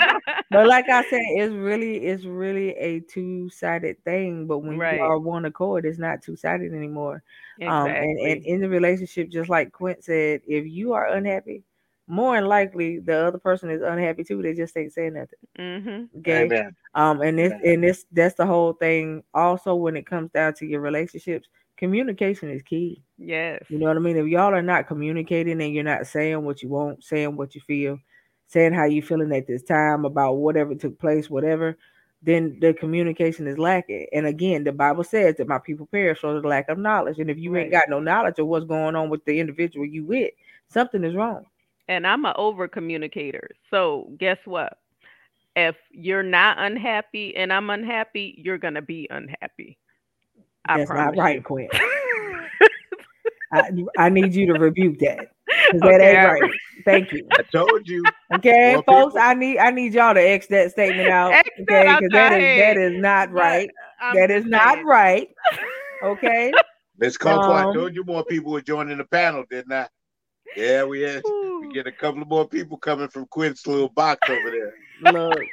Speaker 1: but like I said, it's really it's really a two sided thing. But when
Speaker 2: Right.
Speaker 1: you are one accord, it's not two sided anymore.
Speaker 2: exactly.
Speaker 1: Um, and, and in the relationship, just like Quint said, if you are unhappy, more than likely the other person is unhappy too. They just ain't saying nothing.
Speaker 2: mm-hmm.
Speaker 1: Okay.
Speaker 3: Amen.
Speaker 1: Um, and this and this that's the whole thing. Also, when it comes down to your relationships, communication is key.
Speaker 2: Yes.
Speaker 1: You know what I mean? If y'all are not communicating and you're not saying what you want, saying what you feel, saying how you feeling at this time about whatever took place, whatever, then the communication is lacking. And again, the Bible says that my people perish for the lack of knowledge. And if you ain't got no knowledge of what's going on with the individual you with, something is wrong.
Speaker 2: And I'm an over communicator. So guess what? If you're not unhappy and I'm unhappy, you're gonna be unhappy. I
Speaker 1: That's not right,
Speaker 2: you.
Speaker 1: Quint. I, I need you to rebuke that. 'cause that
Speaker 2: Okay,
Speaker 1: ain't right. Thank you.
Speaker 3: I told you.
Speaker 1: Okay,
Speaker 3: Well,
Speaker 1: folks,
Speaker 3: people-
Speaker 1: I need I need y'all to X that statement out.
Speaker 2: X
Speaker 1: okay, because that
Speaker 2: your
Speaker 1: is
Speaker 2: head.
Speaker 1: is not right.
Speaker 2: I'm
Speaker 1: that is
Speaker 2: just
Speaker 1: not right. Okay.
Speaker 3: Miss Cocoa, I
Speaker 1: Um,
Speaker 3: told you more people were joining the panel, didn't I? Yeah, we had we get a couple of more people coming from Quint's little box over there.
Speaker 1: Look,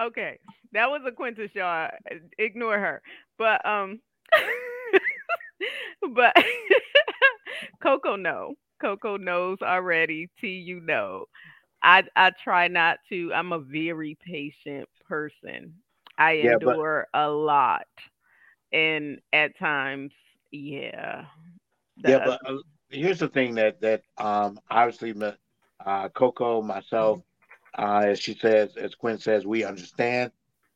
Speaker 2: okay, that was a Quinta Shaw. Ignore her. But um, but Cocoa no. Cocoa knows already. T, you know. I I try not to. I'm a very patient person. I
Speaker 3: Yeah, but-
Speaker 2: endure a lot, and at times, yeah.
Speaker 3: yeah, but uh, here's the thing that that um obviously my- uh Cocoa, myself, uh as she says, as Quint says, we understand.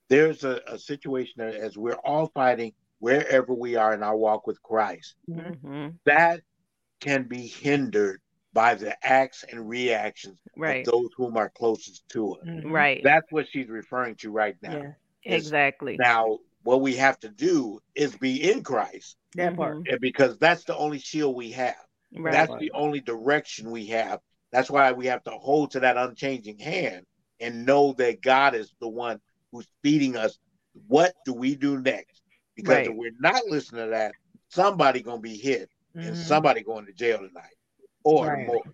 Speaker 3: There's a, a situation that as we're all fighting wherever we are in our walk with Christ,
Speaker 2: Mhm,
Speaker 3: that can be hindered by the acts and reactions
Speaker 2: right,
Speaker 3: of those whom are closest to us.
Speaker 1: mhm,
Speaker 2: right,
Speaker 3: That's what she's referring to right now.
Speaker 1: Yeah,
Speaker 3: is-
Speaker 2: exactly.
Speaker 3: Now, what we have to do is be in Christ,
Speaker 1: that part.
Speaker 2: Mhm,
Speaker 3: because that's the only shield we have.
Speaker 2: Right.
Speaker 3: That's the only direction we have. That's why we have to hold to that unchanging hand and know that God is the one who's feeding us. What do we do next? Because if we're not listening to that, somebody gonna be hit and
Speaker 1: Mhm.
Speaker 3: somebody going to jail tonight or
Speaker 1: Right.
Speaker 3: more.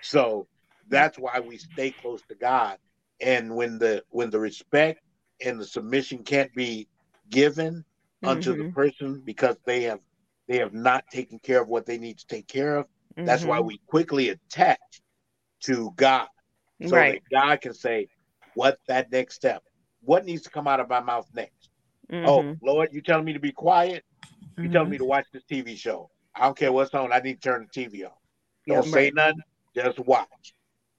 Speaker 3: So that's why we stay close to God. And when the when the respect and the submission can't be given unto the
Speaker 2: Mhm,
Speaker 3: person because they have they have not taken care of what they need to take care of, that's why
Speaker 2: mhm.
Speaker 3: we quickly attach to God. So
Speaker 2: right.
Speaker 3: that God can say, What that next step? What needs to come out of my mouth next? Oh
Speaker 2: Mhm.
Speaker 3: Lord, you telling me to be quiet? You telling me to watch this TV show. I don't care what's on, I need to turn the TV off.
Speaker 1: Yeah,
Speaker 3: Don't say
Speaker 1: right.
Speaker 3: nothing, just watch.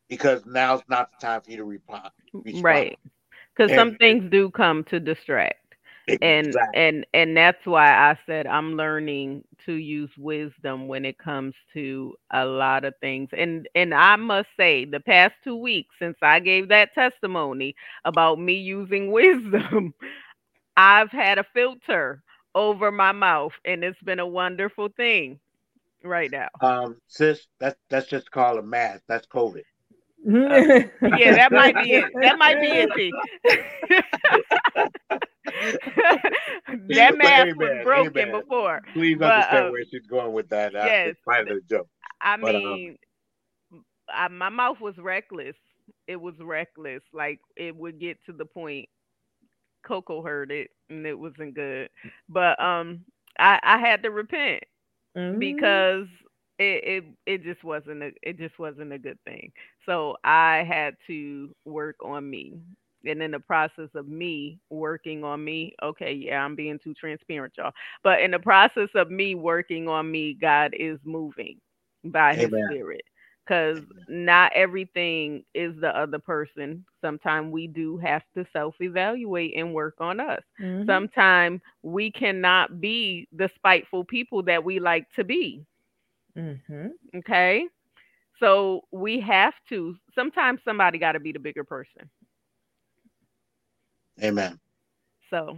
Speaker 3: Because now's not the time for you to respond. respond.
Speaker 2: right because some things do come to distract and
Speaker 3: Exactly.
Speaker 2: and and that's why i said i'm learning to use wisdom when it comes to a lot of things and and i must say the past two weeks since i gave that testimony about me using wisdom i've had a filter over my mouth and it's been a wonderful thing right now
Speaker 3: Um, sis, that's that's just called a mask. That's COVID.
Speaker 2: yeah that might be it that might be it T. that mask was
Speaker 3: Amen,
Speaker 2: broken
Speaker 3: amen.
Speaker 2: before
Speaker 3: Please
Speaker 2: But,
Speaker 3: understand
Speaker 2: uh,
Speaker 3: where she's going with that.
Speaker 2: Yes.
Speaker 3: it's part of the joke.
Speaker 2: I
Speaker 3: But, um,
Speaker 2: mean, I, my mouth was reckless. It was reckless. Like it would get to the point. Cocoa heard it, and it wasn't good. But um, I I had to repent
Speaker 1: Mhm.
Speaker 2: because it it it just wasn't a it just wasn't a good thing. So I had to work on me. And in the process of me working on me, okay, yeah, I'm being too transparent, y'all. But in the process of me working on me, God is moving by his spirit. Because not everything is the other person. Sometimes we do have to self evaluate and work on us
Speaker 1: Mhm.
Speaker 2: sometimes we cannot be the spiteful people that we like to be.
Speaker 1: Mhm.
Speaker 2: Okay. So we have to. Sometimes somebody got to be the bigger person.
Speaker 3: Amen.
Speaker 2: So,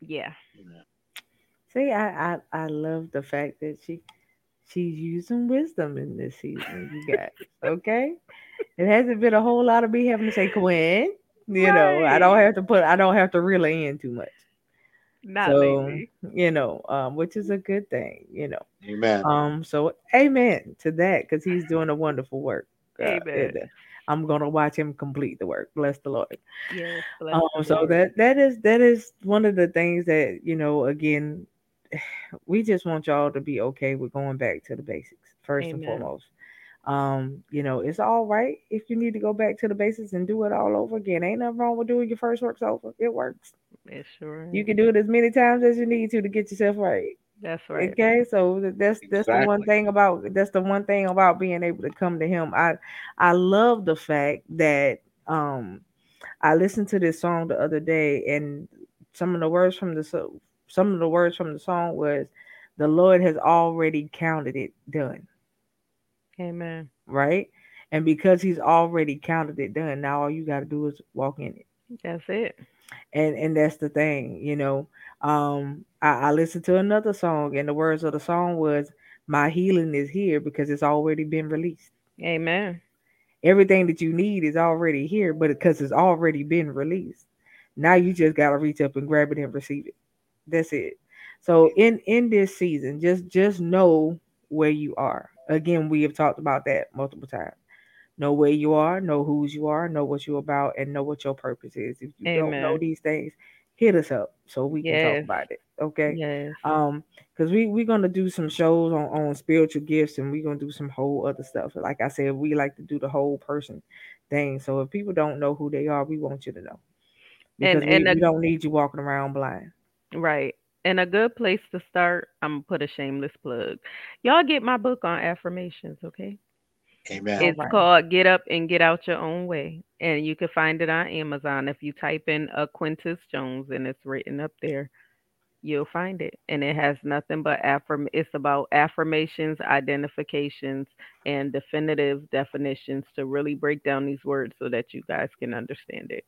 Speaker 2: yeah.
Speaker 3: Amen.
Speaker 1: See, I, I I love the fact that she she's using wisdom in this season, you guys. Okay, it hasn't been a whole lot of me having to say Quint. You know, I don't have to put I don't have to reel in too much.
Speaker 2: Not
Speaker 1: so
Speaker 2: lately.
Speaker 1: you know, um, which is a good thing. You know,
Speaker 3: Amen.
Speaker 1: um, so amen to that because he's doing a wonderful work. Uh,
Speaker 2: Amen.
Speaker 1: I'm gonna watch him complete the work. Bless the Lord.
Speaker 2: Yes. bless
Speaker 1: Um, so
Speaker 2: Lord.
Speaker 1: that that is that is one of the things that you know. Again, we just want y'all to be okay with going back to the basics first and foremost. Um, you know, it's all right if you need to go back to the basics and do it all over again. Ain't nothing wrong with doing your first works over. It works.
Speaker 2: It sure
Speaker 1: You can do it as many times as you need to to get yourself right.
Speaker 2: That's right.
Speaker 1: Okay, so th- that's that's the one thing about that's the one thing about being able to come to him. I I love the fact that um I listened to this song the other day and some of the words from the so- some of the words from the song was the Lord has already counted it done,
Speaker 2: Amen.
Speaker 1: right? And because he's already counted it done, now all you got to do is walk in it.
Speaker 2: That's it.
Speaker 1: and and that's the thing you know um I, I listened to another song and the words of the song was my healing is here because it's already been released.
Speaker 2: Amen.
Speaker 1: everything that you need is already here but because it's already been released. Now you just got to reach up and grab it and receive it. That's it. So in in this season just just know where you are. Again we have talked about that multiple times know where you are, know whose you are, know what you're about, and know what your purpose is. If you don't know these things, hit us up so we can talk about it. Okay.
Speaker 2: Yes.
Speaker 1: Um, because we we're gonna do some shows on, on spiritual gifts and we're gonna do some whole other stuff. Like I said, we like to do the whole person thing. So if people don't know who they are, we want you to know.
Speaker 2: And-
Speaker 1: Because we,
Speaker 2: and
Speaker 1: we
Speaker 2: a-
Speaker 1: don't need you walking around blind.
Speaker 2: Right. And a good place to start, I'm gonna put a shameless plug. Y'all get my book on affirmations, okay?
Speaker 3: Amen.
Speaker 2: It's
Speaker 1: Alright.
Speaker 2: called Get Up and Get Out Your Own Way. And you can find it on Amazon. If you type in uh, Quintus Jones and it's written up there, you'll find it. And it has nothing but affirm it's about affirmations, identifications, and definitive definitions to really break down these words so that you guys can understand it.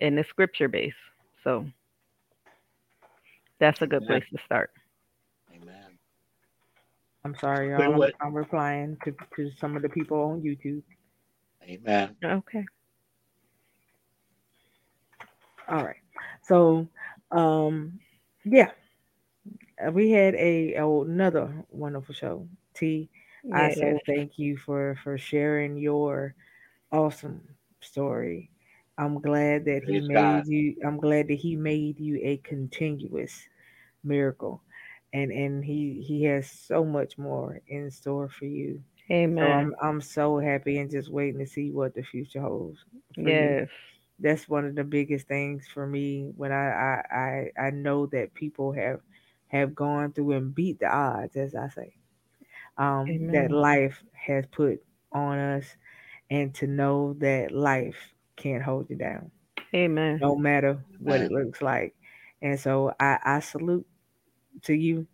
Speaker 2: And it's scripture based. So that's a good
Speaker 3: Amen.
Speaker 2: place to start.
Speaker 3: Amen.
Speaker 1: I'm sorry, y'all. I'm, I'm replying to, to some of the people on YouTube.
Speaker 3: Amen.
Speaker 2: Okay.
Speaker 1: All right. So, um, yeah, Uh, we had a another wonderful show. T, T, I so
Speaker 2: Yes.
Speaker 1: thank you for for sharing your awesome story. I'm glad that he made
Speaker 3: God.
Speaker 1: you. I'm glad that he made you a continuous miracle, and and he he has so much more in store for you. So
Speaker 2: Amen.
Speaker 1: I'm I'm so happy and just waiting to see what the future holds.
Speaker 2: Yes.
Speaker 1: that's one of the biggest things for me when I, I I I know that people have have gone through and beat the odds, as I say. Um, that life has put on us, and to know that life can't hold you down,
Speaker 2: Amen.
Speaker 1: no matter what it looks like. And so I I salute to you,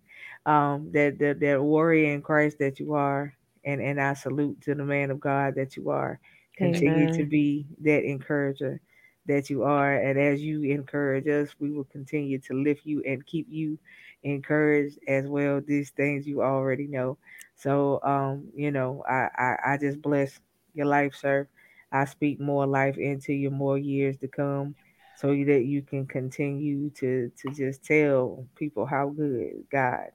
Speaker 1: um, that that that warrior in Christ that you are, and and I salute to the man of God that you are. Continue to be that encourager that you are, and as you encourage us, we will continue to lift you and keep you encouraged as well. These things you already know. So, um, you know, I I, I just bless your life, sir. I speak more life into you, more years to come, so that you can continue to to just tell people how good God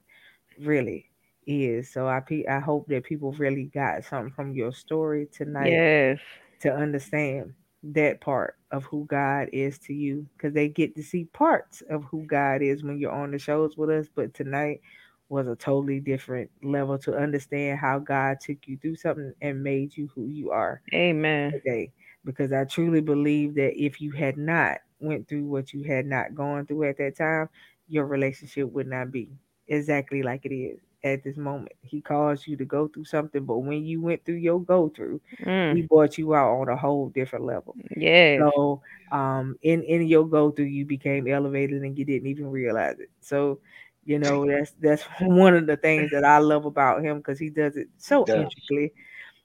Speaker 1: really is. So I pe- I hope that people really got something from your story tonight
Speaker 2: Yes.
Speaker 1: to understand that part of who God is to you because they get to see parts of who God is when you're on the shows with us. But tonight was a totally different level to understand how God took you through something and made you who you are
Speaker 2: Amen.
Speaker 1: today. Because I truly believe that if you had not went through what you had not gone through at that time, your relationship would not be exactly like it is at this moment. He caused you to go through something, but when you went through your go through, he
Speaker 2: Mm.
Speaker 1: brought you out on a whole different level.
Speaker 2: Yeah.
Speaker 1: So um in in your go through you became elevated and you didn't even realize it. So you know that's that's one of the things that I love about him because he does it so
Speaker 3: Does.
Speaker 1: intricately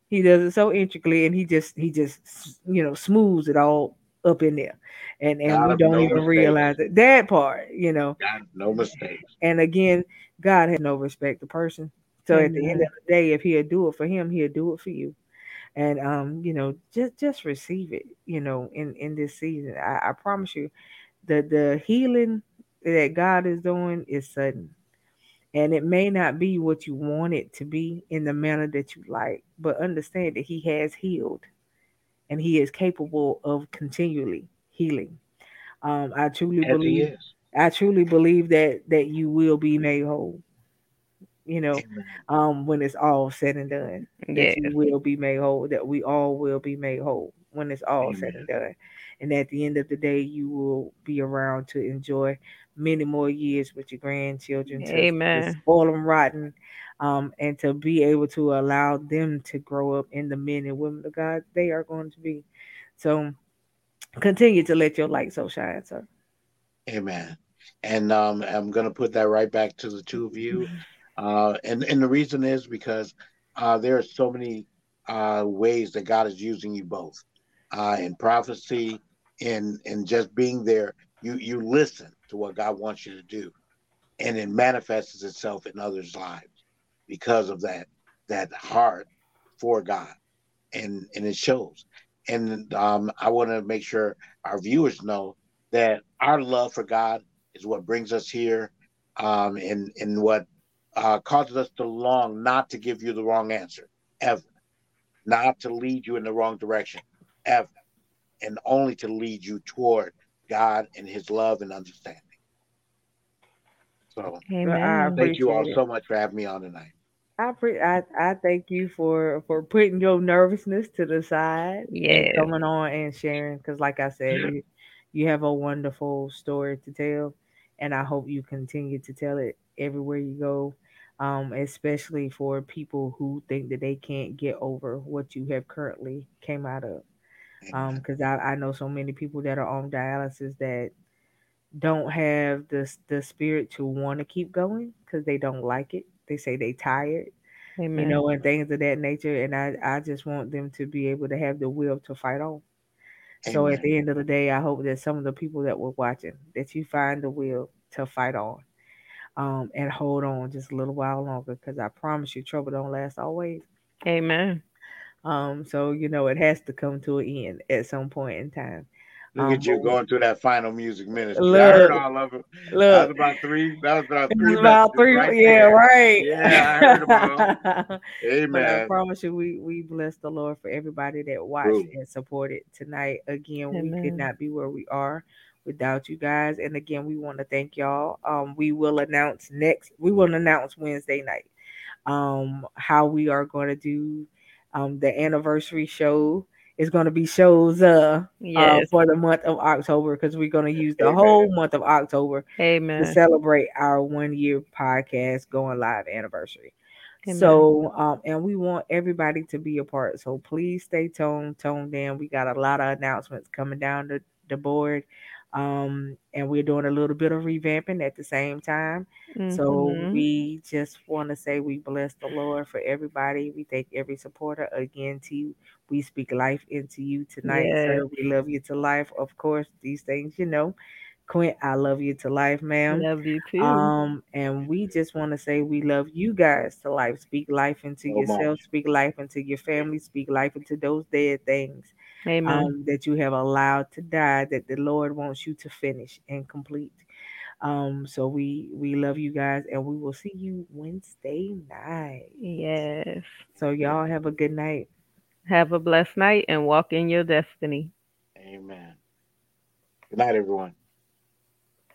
Speaker 1: He does it so intricately, and he just he just you know smooths it all up in there, and and
Speaker 3: God
Speaker 1: we don't
Speaker 3: no
Speaker 1: even
Speaker 3: mistakes.
Speaker 1: realize it. That part, you know.
Speaker 3: God, no mistakes.
Speaker 1: And again, God has no respect to person. So at the end of the day, if He'll do it for him, He'll do it for you. And um, you know, just just receive it. You know, in in this season, I, I promise you, the the healing that God is doing is sudden. And it may not be what you want it to be in the manner that you like, but understand that He has healed and He is capable of continually healing. Um, I truly
Speaker 3: As he
Speaker 1: believe,
Speaker 3: is.
Speaker 1: I truly believe that that you will be made whole. You know, um, when it's all said and done, that
Speaker 2: Yes.
Speaker 1: you will be made whole. That we all will be made whole when it's all said and done. And at the end of the day, you will be around to enjoy many more years with your grandchildren to, to
Speaker 2: Amen.
Speaker 1: spoil them rotten, um, and to be able to allow them to grow up in the men and women of God they are going to be. So continue to let your light so shine, sir.
Speaker 3: Amen. And um, I'm going to put that right back to the two of you. Uh, and, and the reason is because uh, there are so many uh, ways that God is using you both uh, in prophecy, in, in just being there. You, you listen to what God wants you to do, and it manifests itself in others' lives because of that, that heart for God. And, and it shows. And um, I want to make sure our viewers know that our love for God is what brings us here, um, and and what uh, causes us to long not to give you the wrong answer ever, not to lead you in the wrong direction ever, and only to lead you toward God and His love and understanding. So
Speaker 2: Amen.
Speaker 3: thank you all so much for having me on tonight.
Speaker 1: I, pre- I I thank you for for putting your nervousness to the side
Speaker 2: Yes.
Speaker 1: coming on and sharing because like I said you, you have a wonderful story to tell and I hope you continue to tell it everywhere you go um especially for people who think that they can't get over what you have currently came out of um because I, I know so many people that are on dialysis that don't have the the spirit to want to keep going because they don't like it they say they tired you know, and things of that nature. And I, I just want them to be able to have the will to fight on. So at the end of the day, I hope that some of the people that were watching, that you find the will to fight on, um, and hold on just a little while longer, because I promise you, trouble don't last always.
Speaker 2: Amen.
Speaker 1: Um, so you know, it has to come to an end at some point in time.
Speaker 3: Look
Speaker 1: Um,
Speaker 3: at you
Speaker 1: but
Speaker 3: going through that final music ministry. I heard all of it. That was about three. That was about three
Speaker 1: was about three.
Speaker 3: right
Speaker 1: yeah,
Speaker 3: there.
Speaker 1: right.
Speaker 3: Yeah, I heard about 'em.
Speaker 1: but I promise you, we we bless the Lord for everybody that watched
Speaker 3: True.
Speaker 1: and supported tonight. Again, we could not be where we are without you guys. And again, we want to thank y'all. Um, we will announce next. We will announce Wednesday night. Um, how we are going to do um the anniversary show. Is going to be shows uh, uh for the month of October because we're going to use the whole month of October to celebrate our one year podcast going live anniversary.
Speaker 2: Amen.
Speaker 1: So, um, and we want everybody to be a part. So please stay tuned, tuned in. We got a lot of announcements coming down the, the board. Um, and we're doing a little bit of revamping at the same time. So
Speaker 2: Mhm.
Speaker 1: we just want to say we bless the Lord for everybody. We thank every supporter again to you. We speak life into you tonight,
Speaker 2: Yes.
Speaker 1: sir. We love you to life. Of course, these things, you know. Quint, I love you to life, ma'am.
Speaker 2: Love you too.
Speaker 1: Um, and we just want to say we love you guys to life. Speak life into
Speaker 3: So much.
Speaker 1: yourself, speak life into your family, speak life into those dead things
Speaker 2: Amen.
Speaker 1: um, that you have allowed to die that the Lord wants you to finish and complete. Um, so we we love you guys and we will see you Wednesday night.
Speaker 2: yes.
Speaker 1: So y'all have a good night.
Speaker 2: Have a blessed night and walk in your destiny.
Speaker 3: Amen. Good night, everyone.